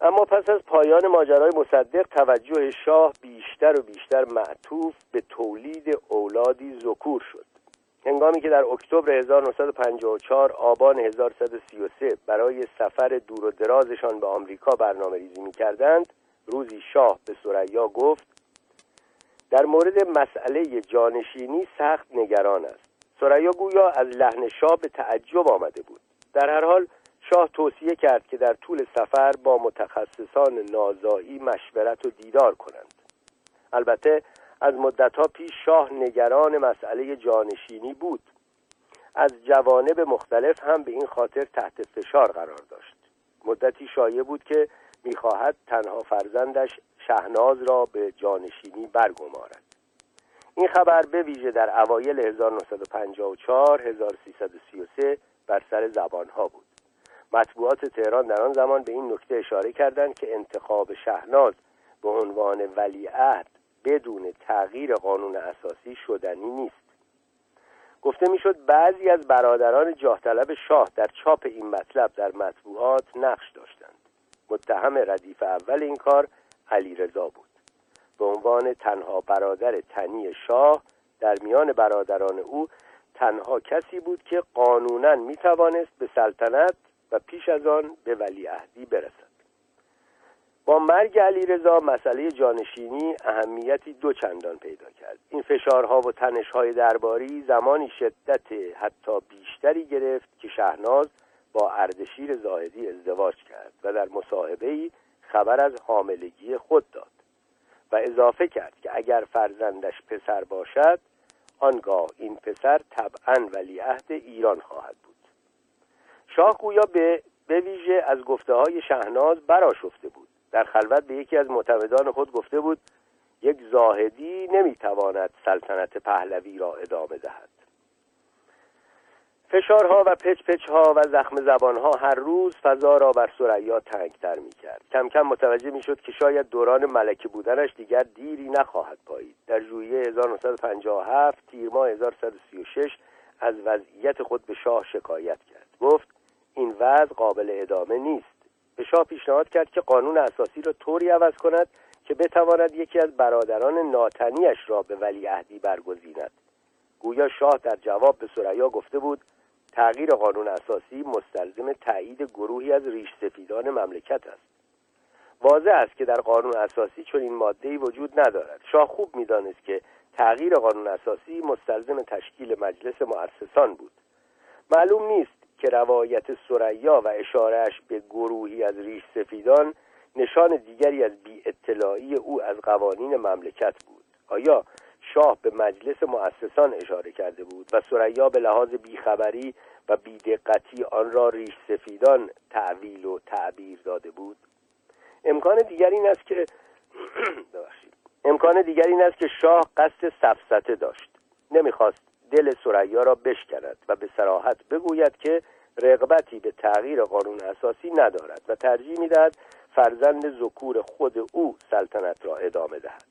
اما پس از پایان ماجرای مصدق توجه شاه بیشتر و بیشتر معطوف به تولید اولادی ذکور شد. هنگامی که در اکتبر 1954 آبان 1133 برای سفر دور و درازشان به آمریکا برنامه ریزی می کردند روزی شاه به سریا گفت در مورد مسئله جانشینی سخت نگران است. سریا گویا از لحن شاه به تعجب آمده بود. در هر حال شاه توصیه کرد که در طول سفر با متخصصان نازایی مشورت و دیدار کنند. البته از مدتها پیش شاه نگران مسئله جانشینی بود. از جوانب مختلف هم به این خاطر تحت فشار قرار داشت. مدتی شایع بود که می‌خواهد تنها فرزندش شهناز را به جانشینی برگمارد. این خبر به ویژه در اوایل 1954 1333 بر سر زبانها بود. مطبوعات تهران در آن زمان به این نکته اشاره کردند که انتخاب شهناز به عنوان ولیعهد بدون تغییر قانون اساسی شدنی نیست. گفته می‌شد بعضی از برادران جاه طلب شاه در چاپ این مطلب در مطبوعات نقش داشتند. متهم ردیف اول این کار علی رضا بود. به عنوان تنها برادر تنی شاه در میان برادران او تنها کسی بود که قانونا می توانست به سلطنت و پیش از آن به ولیعهدی برسد. با مرگ علی رضا مسئله جانشینی اهمیتی دو چندان پیدا کرد. این فشارها و تنشهای درباری زمانی شدت حتی بیشتری گرفت که شهناز با اردشیر زاهدی ازدواج کرد و در مصاحبه خبر از حاملگی خود داد و اضافه کرد که اگر فرزندش پسر باشد آنگاه این پسر طبعا ولیعهد ایران خواهد بود. شاه گویا به به ویژه از گفته های شهناز براشفته بود. در خلوت به یکی از معتمدان خود گفته بود یک زاهدی نمی‌تواند سلطنت پهلوی را ادامه دهد. فشارها و پچ پچ ها و زخم زبان ها هر روز فضا را بر سریا تنگتر می کرد کم کم متوجه می شد که شاید دوران ملکه بودنش دیگر دیری نخواهد پایید. در ژوئیه 1957 تیر ماه 1136 از وضعیت خود به شاه شکایت کرد. گفت این وضع قابل ادامه نیست. به شاه پیشنهاد کرد که قانون اساسی را طوری عوض کند که بتواند یکی از برادران ناتنیش را به ولیعهدی برگزیند. گویا شاه در جواب به سریا گفته بود تغییر قانون اساسی مستلزم تایید گروهی از ریش سفیدان مملکت است. واضح است که در قانون اساسی چون این ماده وجود ندارد. شاه خوب می‌دانست که تغییر قانون اساسی مستلزم تشکیل مجلس مؤسسان بود. معلوم نیست که روایت سریا و اشارهش به گروهی از ریش سفیدان نشان دیگری از بی اطلاعی او از قوانین مملکت بود. آیا شاه به مجلس مؤسسان اشاره کرده بود و سریا به لحاظ بیخبری و بیدقتی آن را ریش سفیدان تعویل و تعبیر داده بود؟ امکان دیگر این است که امکان دیگر این است که شاه قصد سفسته داشت. نمی‌خواست دل سریا را بشکند و به سراحت بگوید که رغبتی به تغییر قانون اساسی ندارد و ترجیح می‌دهد فرزند ذکور خود او سلطنت را ادامه دهد.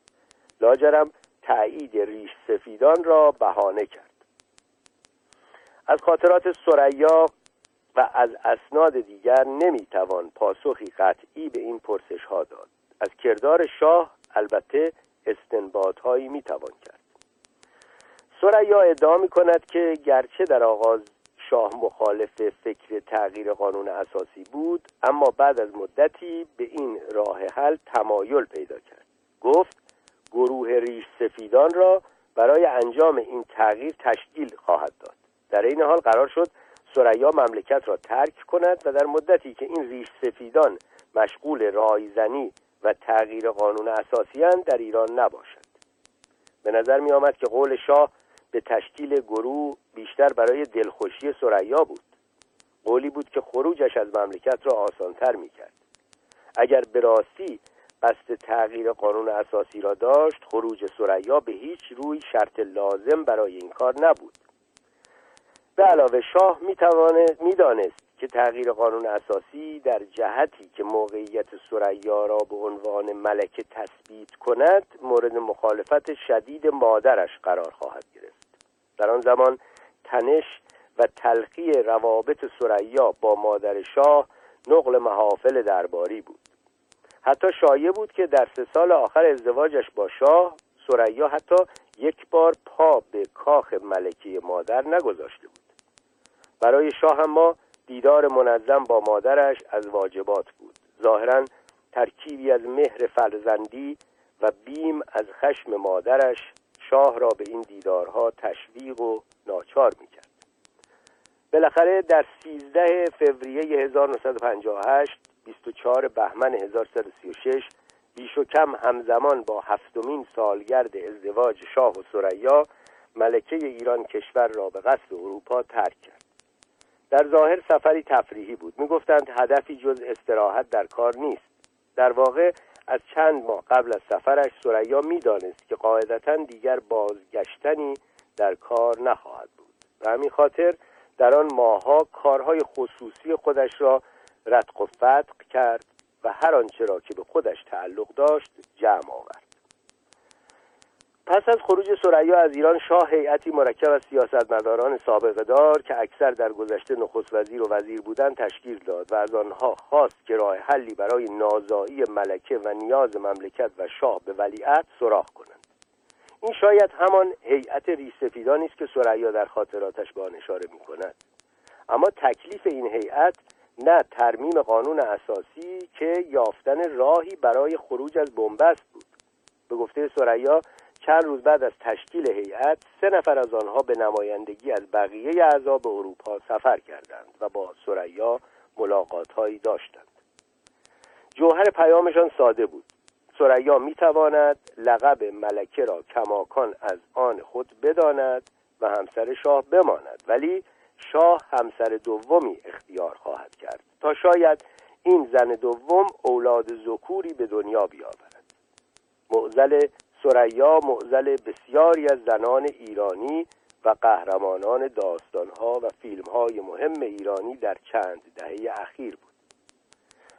لاجرم تایید ریش سفیدان را بهانه کرد. از خاطرات سریا و از اسناد دیگر نمی‌توان پاسخی قطعی به این پرسش ها داد. از کردار شاه البته استنباط هایی می‌توان کرد. سریا ادعا می کند که گرچه در آغاز شاه مخالف فکر تغییر قانون اساسی بود اما بعد از مدتی به این راه حل تمایل پیدا کرد. گفت گروه ریش سفیدان را برای انجام این تغییر تشکیل خواهد داد. در این حال قرار شد سریا مملکت را ترک کند و در مدتی که این ریش سفیدان مشغول رایزنی و تغییر قانون اساسی در ایران نباشد. به نظر می آمد که قول شاه به تشکیل گروه بیشتر برای دلخوشی سریا بود. قولی بود که خروجش از مملکت را آسانتر می کرد اگر به راستی قصد تغییر قانون اساسی را داشت خروج سریا به هیچ روی شرط لازم برای این کار نبود. به علاوه شاه می‌دانست که تغییر قانون اساسی در جهتی که موقعیت سریا را به عنوان ملکه تثبیت کند مورد مخالفت شدید مادرش قرار خواهد گرفت. در آن زمان تنش و تلخی روابط سریا با مادر شاه نقل محافل درباری بود. حتی شایع بود که در سه سال آخر ازدواجش با شاه سریا حتی یک بار پا به کاخ ملکی مادر نگذاشته بود. برای شاه ما دیدار منظم با مادرش از واجبات بود. ظاهرا ترکیبی از مهر فرزندی و بیم از خشم مادرش شاه را به این دیدارها تشویق و ناچار می‌کرد. بالاخره در 13 فوریه 1958 24 بهمن 1336 بیش و کم همزمان با هفتمین سالگرد ازدواج شاه و سریا ملکه ایران کشور را به قصد اروپا ترک کرد. در ظاهر سفری تفریحی بود. می‌گفتند هدفی جز استراحت در کار نیست. در واقع از چند ماه قبل از سفرش سریا می‌دانست که قاعدتا دیگر بازگشتنی در کار نخواهد بود. و همین خاطر در آن ماهها کارهای خصوصی خودش را رتق و فتق کرد و هر آنچه را که به خودش تعلق داشت جمع آورد. پس از خروج سریا از ایران شاه هیئتی مرکب از سیاستمداران سابقه دار که اکثر در گذشته نخست وزیر و وزیر بودند تشکیل داد و از آنها خواست که راه حلی برای نازایی ملکه و نیاز مملکت و شاه به ولیعت سراغ کنند. این شاید همان هیئت ریسفیدانی است که سریا در خاطراتش به آن اشاره می کند اما تکلیف این هیئت نه ترمیم قانون اساسی که یافتن راهی برای خروج از بنبست بود. به گفته سریا چند روز بعد از تشکیل هیئت سه نفر از آنها به نمایندگی از بقیه اعضا به اروپا سفر کردند و با سریا ملاقات هایی داشتند. جوهر پیامشان ساده بود. سریا می تواند لقب ملکه را کماکان از آن خود بداند و همسر شاه بماند ولی شاه همسر دومی اختیار خواهد کرد تا شاید این زن دوم اولاد زکوری به دنیا بیاورد. معزل سریا معزل بسیاری از زنان ایرانی و قهرمانان داستانها و فیلمهای مهم ایرانی در چند دهه اخیر بود.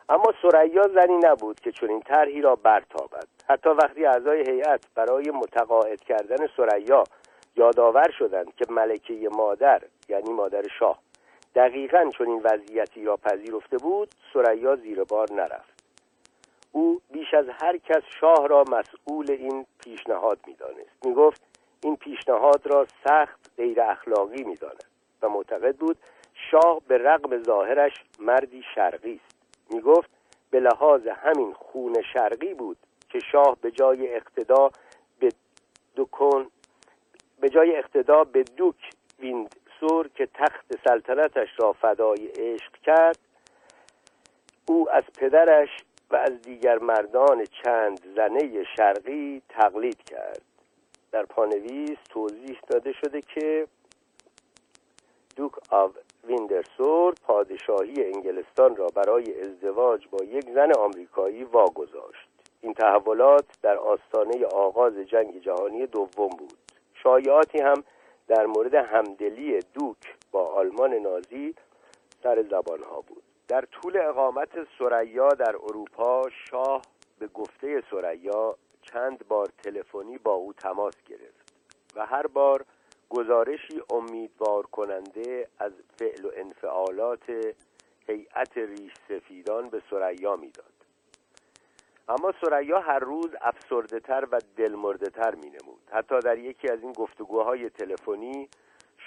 اما سریا زنی نبود که چنین طرحی را برتابد. حتی وقتی اعضای هیئت برای متقاعد کردن سریا یادآور شدند که ملکه مادر یعنی مادر شاه دقیقا چنین وضعیتی را پذیرفته بود سریا زیر بار نرفت. او بیش از هر کس شاه را مسئول این پیشنهاد می‌دانست. می‌گفت این پیشنهاد را سخت غیر اخلاقی می‌داند و معتقد بود شاه به رغم ظاهرش مردی شرقی است. می‌گفت به لحاظ همین خون شرقی بود که شاه به جای اقتدا به دکون به جای اقتدا به دوک ویندسور که تخت سلطنتش را فدای عشق کرد او از پدرش و از دیگر مردان چند زنه شرقی تقلید کرد. در پانویس توضیح داده شده که Duke of Windsor پادشاهی انگلستان را برای ازدواج با یک زن آمریکایی واگذاشت. این تحولات در آستانه آغاز جنگ جهانی دوم بود. شایعاتی هم در مورد همدلی دوک با آلمان نازی سر زبانها بود. در طول اقامت سریا در اروپا شاه به گفته سریا چند بار تلفنی با او تماس گرفت و هر بار گزارشی امیدوار کننده از فعل و انفعالات هیئت ریش سفیدان به سریا می‌داد. اما سریا هر روز افسرده تر و دلمرده تر می نمود حتی در یکی از این گفتگوهای تلفنی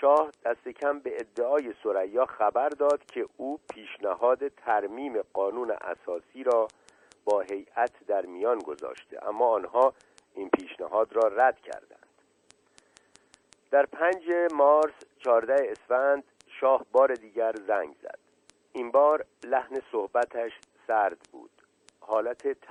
شاه دست کم به ادعای سریا خبر داد که او پیشنهاد ترمیم قانون اساسی را با هیئت در میان گذاشته اما آنها این پیشنهاد را رد کردند. در پنج مارس چهارده اسفند شاه بار دیگر زنگ زد. این بار لحن صحبتش سرد بود. حالت